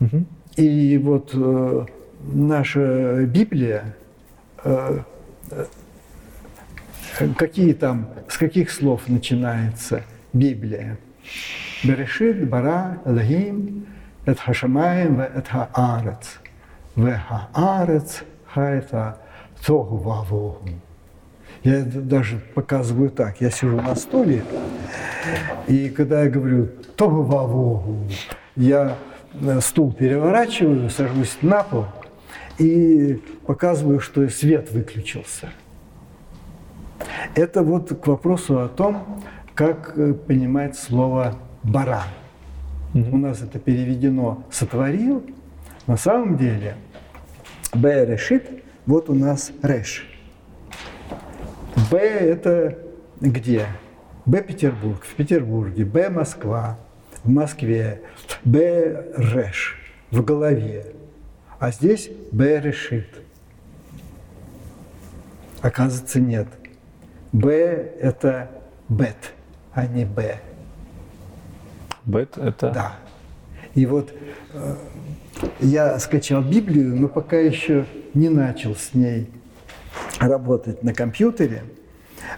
угу. и вот э, наша Библия, э, э, какие там, с каких слов начинается Библия? Берешит, Бара, Элохим, Эт Хашамаем, Эт Хаарец. Вехаарец хайта тогу вавогу. Я даже показываю так. Я сижу на стуле, и когда я говорю тогу вавогу, я э, стул переворачиваю, сажусь на пол и показываю, что свет выключился. Это вот к вопросу о том, как э, понимать слово «баран». Mm-hmm. У нас это переведено «сотворил». На самом деле – Б решит, вот у нас реш. Б это где? Б Петербург, в Петербурге. Б Москва, в Москве. Б реш, в голове. А здесь Б решит. Оказывается, нет. Б – это бет, а не Б. Бет – это… Да. И вот э, я скачал Библию, но пока еще не начал с ней работать на компьютере,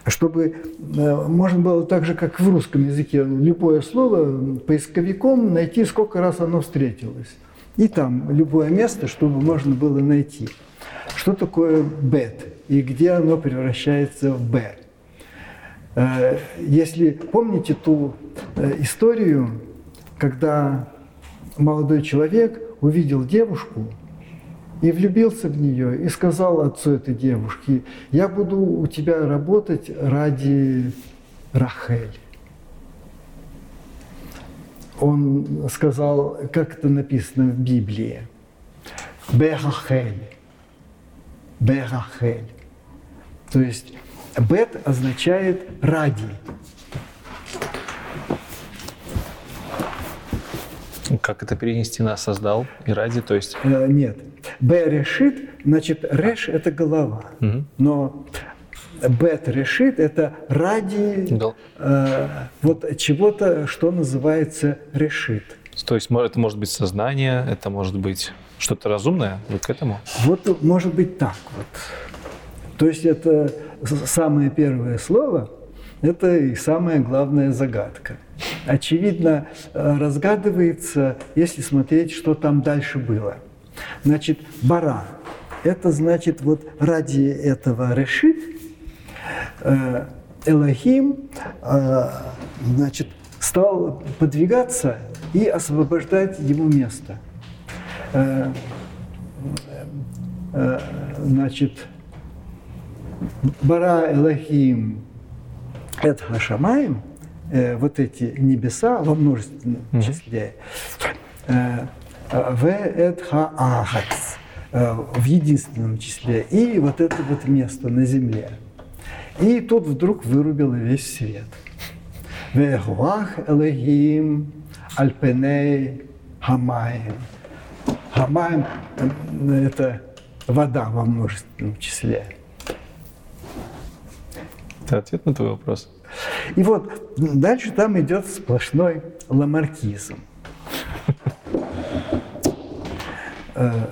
чтобы э, можно было так же, как в русском языке, любое слово поисковиком найти, сколько раз оно встретилось. И там любое место, чтобы можно было найти. Что такое бет и где оно превращается в б. Э, если помните ту э, историю, когда молодой человек увидел девушку и влюбился в нее и сказал отцу этой девушки, я буду у тебя работать ради Рахель. Он сказал, как это написано в Библии, Берахель. Берахель. То есть бет означает ради. Как это перенести на создал и ради, то есть? Э, нет. Б решит, значит, реш – это голова. Угу. Но бет решит – это ради Гол- э, вот чего-то, что называется решит. То есть это может быть сознание, это может быть что-то разумное, вы к этому? Вот может быть так вот. То есть это самое первое слово, это и самая главная загадка. Очевидно, э, разгадывается, если смотреть, что там дальше было. Значит, бара – это значит вот ради этого решит э, Элохим э, значит, стал подвигаться и освобождать ему место. Значит, Бара Элохим Эд Хашамаем, э, вот эти небеса во множественном числе, э, В Эд Хаагатс, э, в единственном числе, и вот это вот место на земле. И тут вдруг вырубило весь свет. Вехуах Элохим Альпеней Хамаем. Хамаем – это вода во множественном числе. Это ответ на твой вопрос? И вот дальше там идет сплошной ламаркизм. Э,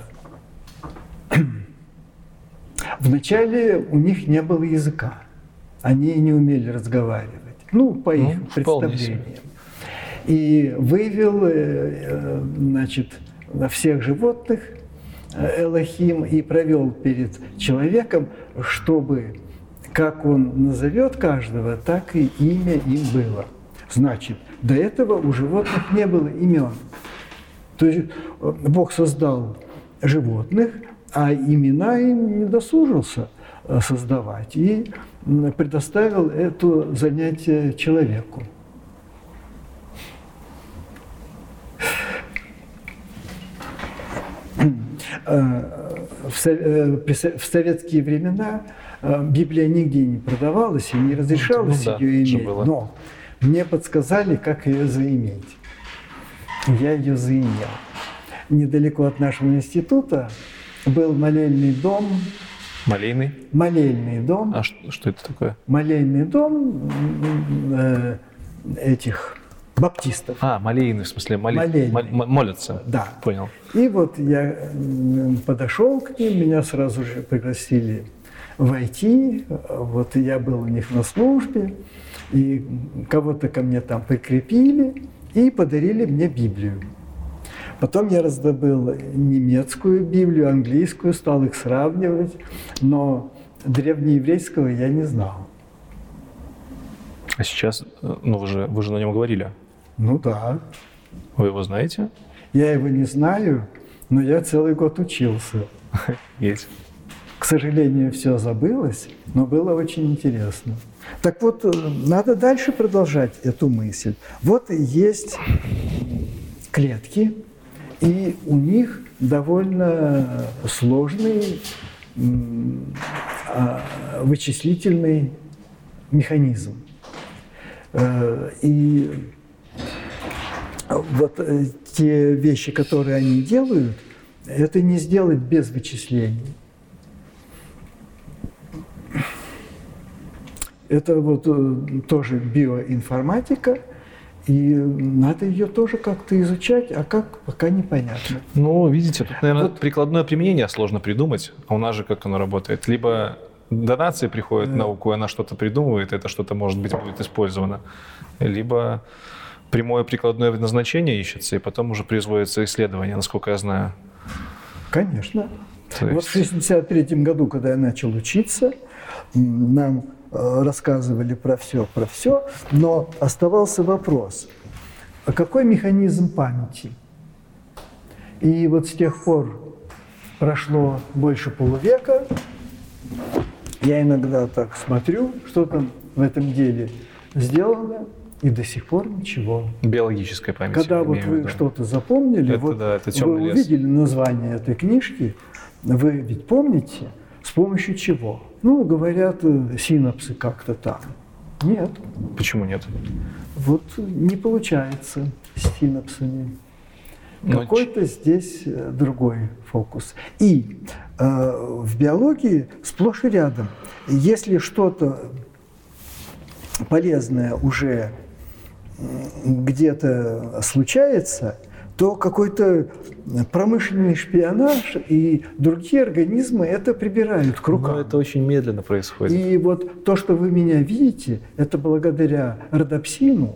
<clears throat> Вначале у них не было языка. Они не умели разговаривать. Ну, по их Ну, вполне себе. представлениям. И вывел, э, значит, всех животных э, Элохим и провел перед человеком, чтобы как он назовет каждого, так и имя им было. Значит, до этого у животных не было имен. То есть э, Бог создал животных, а имена им не досужился э, создавать и предоставил это занятие человеку. Э, в советские времена Библия нигде не продавалась и не разрешалось Ну да, ее иметь. Но мне подсказали, как ее заиметь. Я ее заимел. Недалеко от нашего института был молельный дом, Малейный? молельный дом, А что, что это такое? молельный дом э, этих баптистов. А, молейный, в смысле, моли... Молельный. молятся. Да. Понял. И вот я подошел к ним, меня сразу же пригласили войти. Вот я был у них на службе, и кого-то ко мне там прикрепили и подарили мне Библию. Потом я раздобыл немецкую Библию, английскую, стал их сравнивать, но древнееврейского я не знал. А сейчас, э, ну вы же, вы же на нем говорили. Ну да, Вы его знаете? я его не знаю, но я целый год учился. <laughs> Есть. К сожалению, все забылось, но было очень интересно. Так вот, э, надо дальше продолжать эту мысль. Вот есть клетки, И у них довольно сложный а, вычислительный механизм. Э, и вот э, те вещи, которые они делают, это не сделать без вычислений. Это вот э, тоже биоинформатика, и надо ее тоже как-то изучать, а как, пока непонятно. Ну, видите, тут, наверное, вот. прикладное применение сложно придумать, а у нас же как оно работает. Либо донации приходят в науку, и она что-то придумывает, это что-то, может быть, будет использовано. Либо прямое прикладное назначение ищется, и потом уже производится исследование, насколько я знаю. Конечно. То есть... Вот в 1963 году, когда я начал учиться, нам рассказывали про все, про все, но оставался вопрос, а какой механизм памяти? И вот с тех пор прошло больше полувека, я иногда так смотрю, что там в этом деле сделано, и до сих пор ничего. Биологическая память. Когда вот вы что-то запомнили, это, вот да, это вы лес. увидели название этой книжки, вы ведь помните, с помощью чего? Ну, говорят, э, синапсы как-то там. Нет. Почему нет? Вот не получается с синапсами. Но Какой-то здесь э, другой фокус. И э, в биологии сплошь и рядом, если что-то полезное уже где-то случается, то какой-то промышленный шпионаж и другие организмы это прибирают к рукам. Но это очень медленно происходит. И вот то, что вы меня видите, это благодаря родопсину.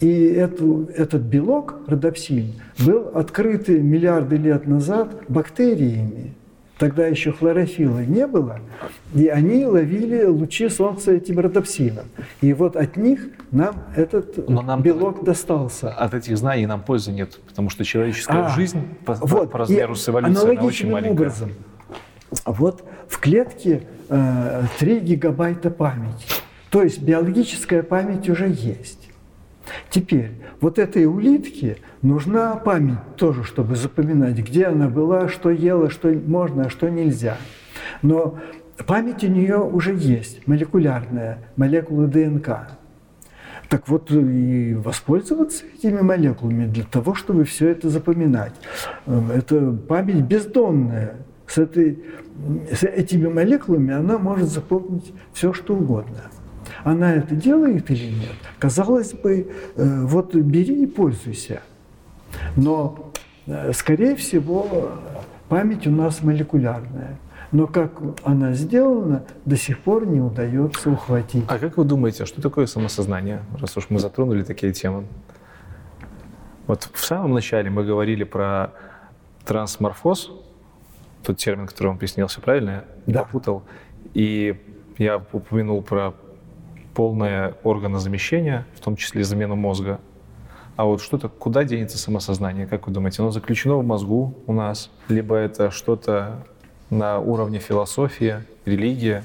И эту, этот белок, родопсин, был открыт миллиарды лет назад бактериями. Тогда еще хлорофилла не было, и они ловили лучи солнца этим родопсином. И вот от них нам этот Но нам белок достался. От этих знаний нам пользы нет, потому что человеческая а, жизнь по, вот, по размеру с эволюцией она очень маленькая. образом. Вот в клетке э, 3 гигабайта памяти. То есть биологическая память уже есть. Теперь, вот этой улитке нужна память тоже, чтобы запоминать, где она была, что ела, что можно, а что нельзя. Но память у нее уже есть, молекулярная, молекулы ДНК. Так вот и воспользоваться этими молекулами для того, чтобы все это запоминать. Это память бездонная. С, этой, с этими молекулами она может запомнить все, что угодно. Она это делает или нет? Казалось бы, э, вот бери и пользуйся. Но, э, скорее всего, память у нас молекулярная. Но как она сделана, до сих пор не удается ухватить. А как вы думаете, что такое самосознание, раз уж мы затронули такие темы? Вот в самом начале мы говорили про трансморфоз, тот термин, который вам приснился, правильно? Я да. попутал. И я упомянул про полное органозамещение, в том числе замену мозга. А вот что-то, куда денется самосознание, как вы думаете? Оно заключено в мозгу у нас, либо это что-то на уровне философии, религии?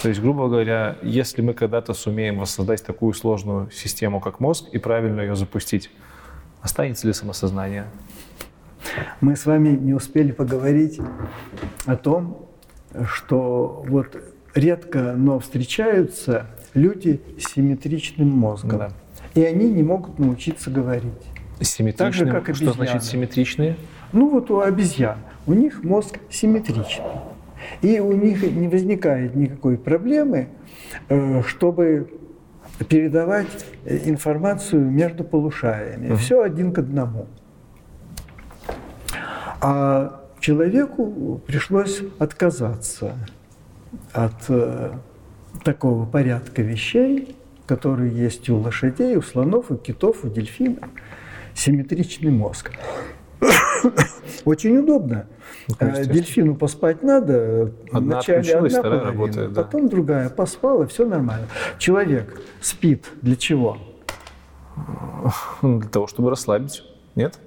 То есть, грубо говоря, если мы когда-то сумеем воссоздать такую сложную систему, как мозг, и правильно ее запустить, останется ли самосознание? Мы с вами не успели поговорить о том, что вот редко, но встречаются люди с симметричным мозгом. Да. И они не могут научиться говорить. Симметричным? Так же, как обезьяны. Что значит симметричные? Ну вот у обезьян. У них мозг симметричный. И у них не возникает никакой проблемы, э, чтобы передавать информацию между полушариями. Угу. Все один к одному. А человеку пришлось отказаться от э, такого порядка вещей, которые есть у лошадей, у слонов, у китов, у дельфинов, симметричный мозг. <coughs> Очень удобно. Ну, э, Дельфину поспать надо. Одна Вначале одна половина, работает, да. потом другая поспала, все нормально. Человек спит для чего? Для того, чтобы расслабить. Нет?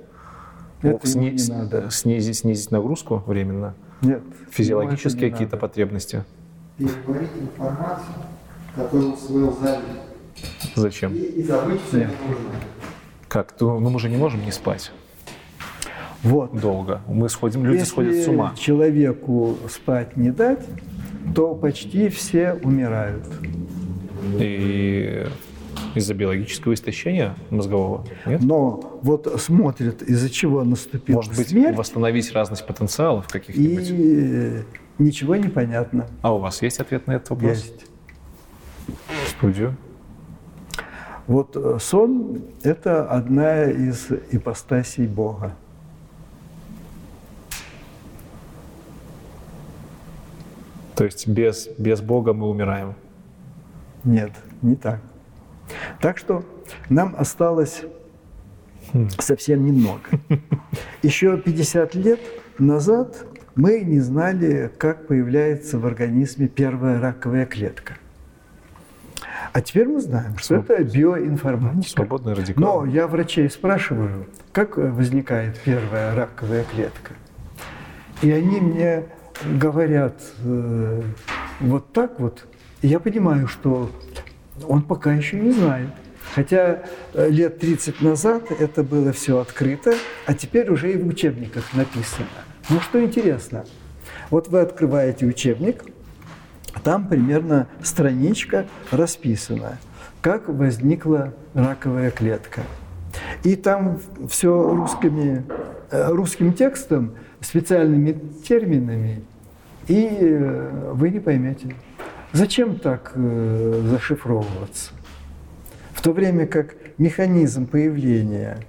Это Сни- не надо. Снизить, снизить нагрузку временно? Нет. Физиологические какие-то потребности? Переварить информацию, которую усвоил за Зачем? И, и забыть все нужно. Как? Ну, мы же не можем не спать. Вот. долго. Мы сходим, люди Если сходят с ума. человеку спать не дать, то почти все умирают. И из-за биологического истощения мозгового, нет? Но вот смотрят, из-за чего наступила Может быть, смерть, восстановить разность потенциалов каких-нибудь? и э, ничего не понятно. А у вас есть ответ на этот вопрос? Есть. В студию. Вот э, сон – это одна из ипостасей Бога. То есть без, без Бога мы умираем. Нет, не так. Так что нам осталось совсем немного. <laughs> Еще 50 лет назад мы не знали, как появляется в организме первая раковая клетка. А теперь мы знаем, что Своб- это биоинформатика. Свободный радикал. Но я врачей спрашиваю, как возникает первая раковая клетка. И они мне говорят э, вот так вот. И я понимаю, что он пока еще не знает. Хотя э, лет 30 назад это было все открыто, а теперь уже и в учебниках написано. Ну что интересно, вот вы открываете учебник, там примерно страничка расписана, как возникла раковая клетка. И там все русскими, э, русским текстом, специальными терминами, и э, вы не поймете. Зачем так э, зашифровываться? В то время как механизм появления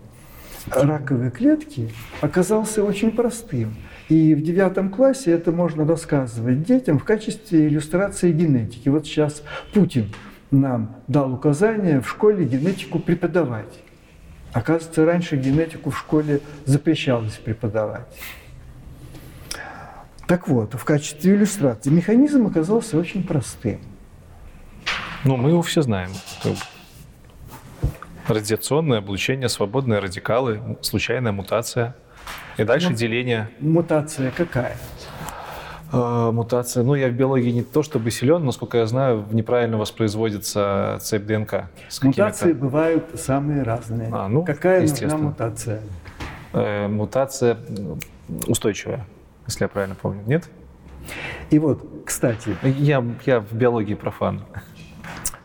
раковой клетки оказался очень простым. И в девятом классе это можно рассказывать детям в качестве иллюстрации генетики. Вот сейчас Путин нам дал указание в школе генетику преподавать. Оказывается, раньше генетику в школе запрещалось преподавать. Так вот, в качестве иллюстрации механизм оказался очень простым. Ну, мы его все знаем. Радиационное облучение, свободные радикалы, случайная мутация. И дальше Ну, деление. Мутация какая? Э, мутация. Ну, я в биологии не то чтобы силен, но, сколько я знаю, неправильно воспроизводится цепь ДНК. Мутации бывают самые разные. А, ну, какая нужна мутация? Э, мутация устойчивая, если я правильно помню. Нет? И вот, кстати, Я, я в биологии профан.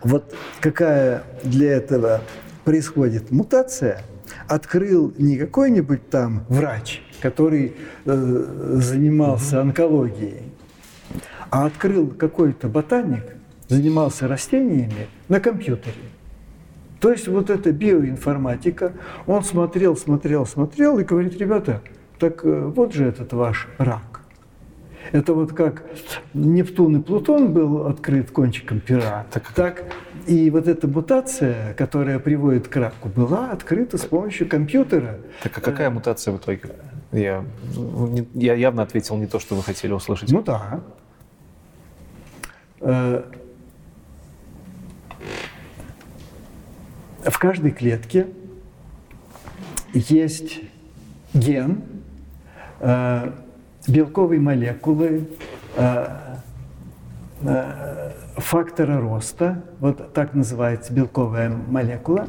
вот какая для этого происходит мутация, открыл не какой-нибудь там врач, который э, занимался онкологией, а открыл какой-то ботаник, занимался растениями на компьютере. То есть вот эта биоинформатика, он смотрел, смотрел, смотрел и говорит, ребята, так э, вот же этот ваш рак. Это вот как Нептун и Плутон был открыт кончиком пера, Так- так, и вот эта мутация, которая приводит к раку, была открыта с помощью компьютера. Так а какая мутация в итоге? Я, я явно ответил не то, что вы хотели услышать. Ну да. Э, В каждой клетке есть ген, э, белковые молекулы, э, фактора роста, вот так называется белковая молекула.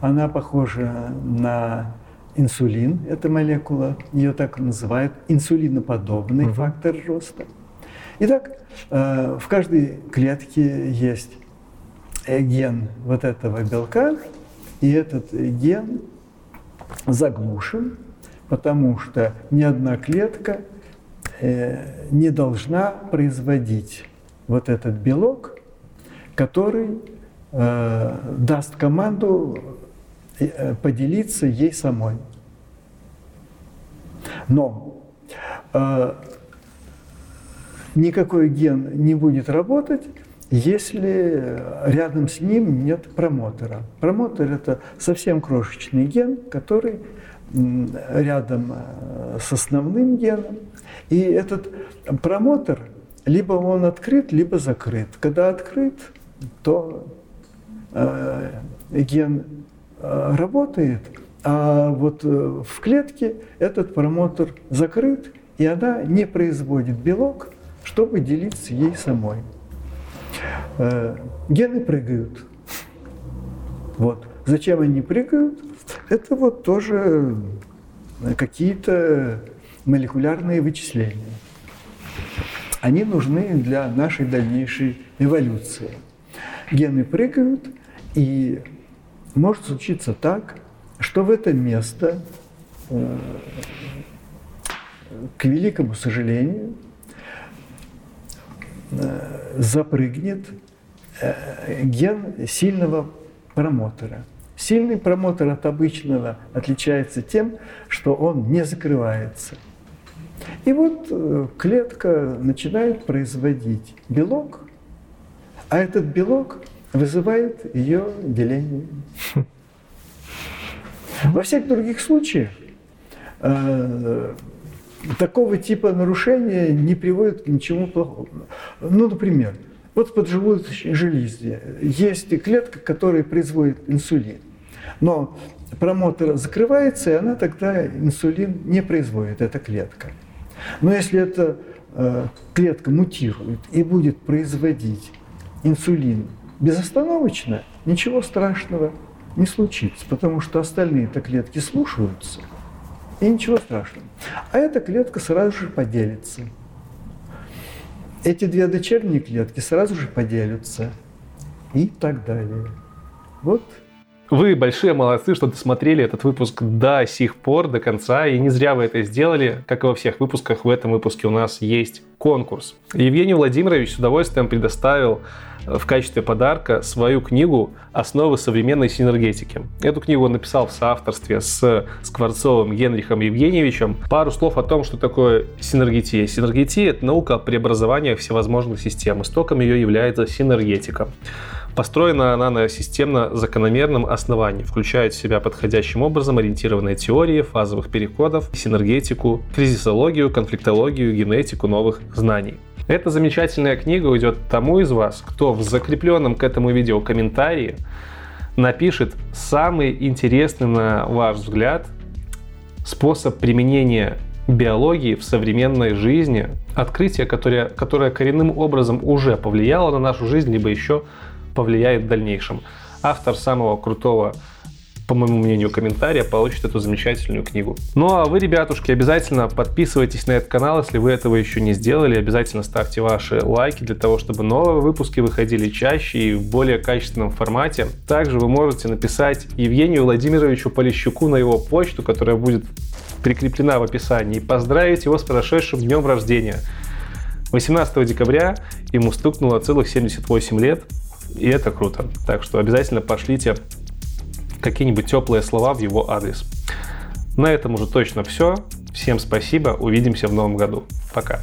Она похожа на инсулин, эта молекула, ее так называют инсулиноподобный фактор роста. Итак, э, в каждой клетке есть ген вот этого белка, и этот ген заглушен, потому что ни одна клетка э, не должна производить вот этот белок, который э, даст команду э, поделиться ей самой. Но э, никакой ген не будет работать, если рядом с ним нет промотора. Промотор – это совсем крошечный ген, который рядом э, с основным геном. И этот промотор, либо он открыт, либо закрыт. Когда открыт, то э, ген э, работает, а вот э, в клетке этот промотор закрыт, и она не производит белок, чтобы делиться ей самой. Э, Гены прыгают. Вот. Зачем они прыгают? Это вот тоже какие-то молекулярные вычисления. Они нужны для нашей дальнейшей эволюции. Гены прыгают, и может случиться так, что в это место, э, к великому сожалению, э, запрыгнет э, ген сильного промотора. Сильный промотор от обычного отличается тем, что он не закрывается. И вот клетка начинает производить белок, а этот белок вызывает ее деление. Во всех других случаях э, такого типа нарушения не приводит к ничему плохому. Ну, например, вот в поджелудочной железе есть клетка, которая производит инсулин. Но промотор закрывается, и она тогда инсулин не производит, эта клетка. Но если эта э, клетка мутирует и будет производить инсулин безостановочно, ничего страшного не случится, потому что остальные-то клетки слушаются, и ничего страшного. А эта клетка сразу же поделится. Эти две дочерние клетки сразу же поделятся и так далее. Вот вы большие молодцы, что досмотрели этот выпуск до сих пор, до конца, и не зря вы это сделали. Как и во всех выпусках, в этом выпуске у нас есть конкурс. Евгений Владимирович с удовольствием предоставил в качестве подарка свою книгу «Основы современной синергетики». Эту книгу он написал в соавторстве с Скворцовым Генрихом Евгеньевичем. Пару слов о том, что такое синергетия. Синергетия – это наука о преобразовании всевозможных систем. Истоком ее является синергетика. Построена она на системно-закономерном основании, включает в себя подходящим образом ориентированные теории фазовых переходов, синергетику, кризисологию, конфликтологию, генетику новых знаний. Эта замечательная книга уйдет тому из вас, кто в закрепленном к этому видео комментарии напишет самый интересный, на ваш взгляд, способ применения биологии в современной жизни, открытие, которое, которое коренным образом уже повлияло на нашу жизнь, либо еще повлияет в дальнейшем. Автор самого крутого по моему мнению, комментария, получит эту замечательную книгу. Ну а вы, ребятушки, обязательно подписывайтесь на этот канал, если вы этого еще не сделали. Обязательно ставьте ваши лайки для того, чтобы новые выпуски выходили чаще и в более качественном формате. Также вы можете написать Евгению Владимировичу Полищуку на его почту, которая будет прикреплена в описании, и поздравить его с прошедшим днем рождения. 18 декабря ему стукнуло целых 78 лет, и это круто. Так что обязательно пошлите какие-нибудь теплые слова в его адрес. На этом уже точно все. Всем спасибо, увидимся в новом году. Пока.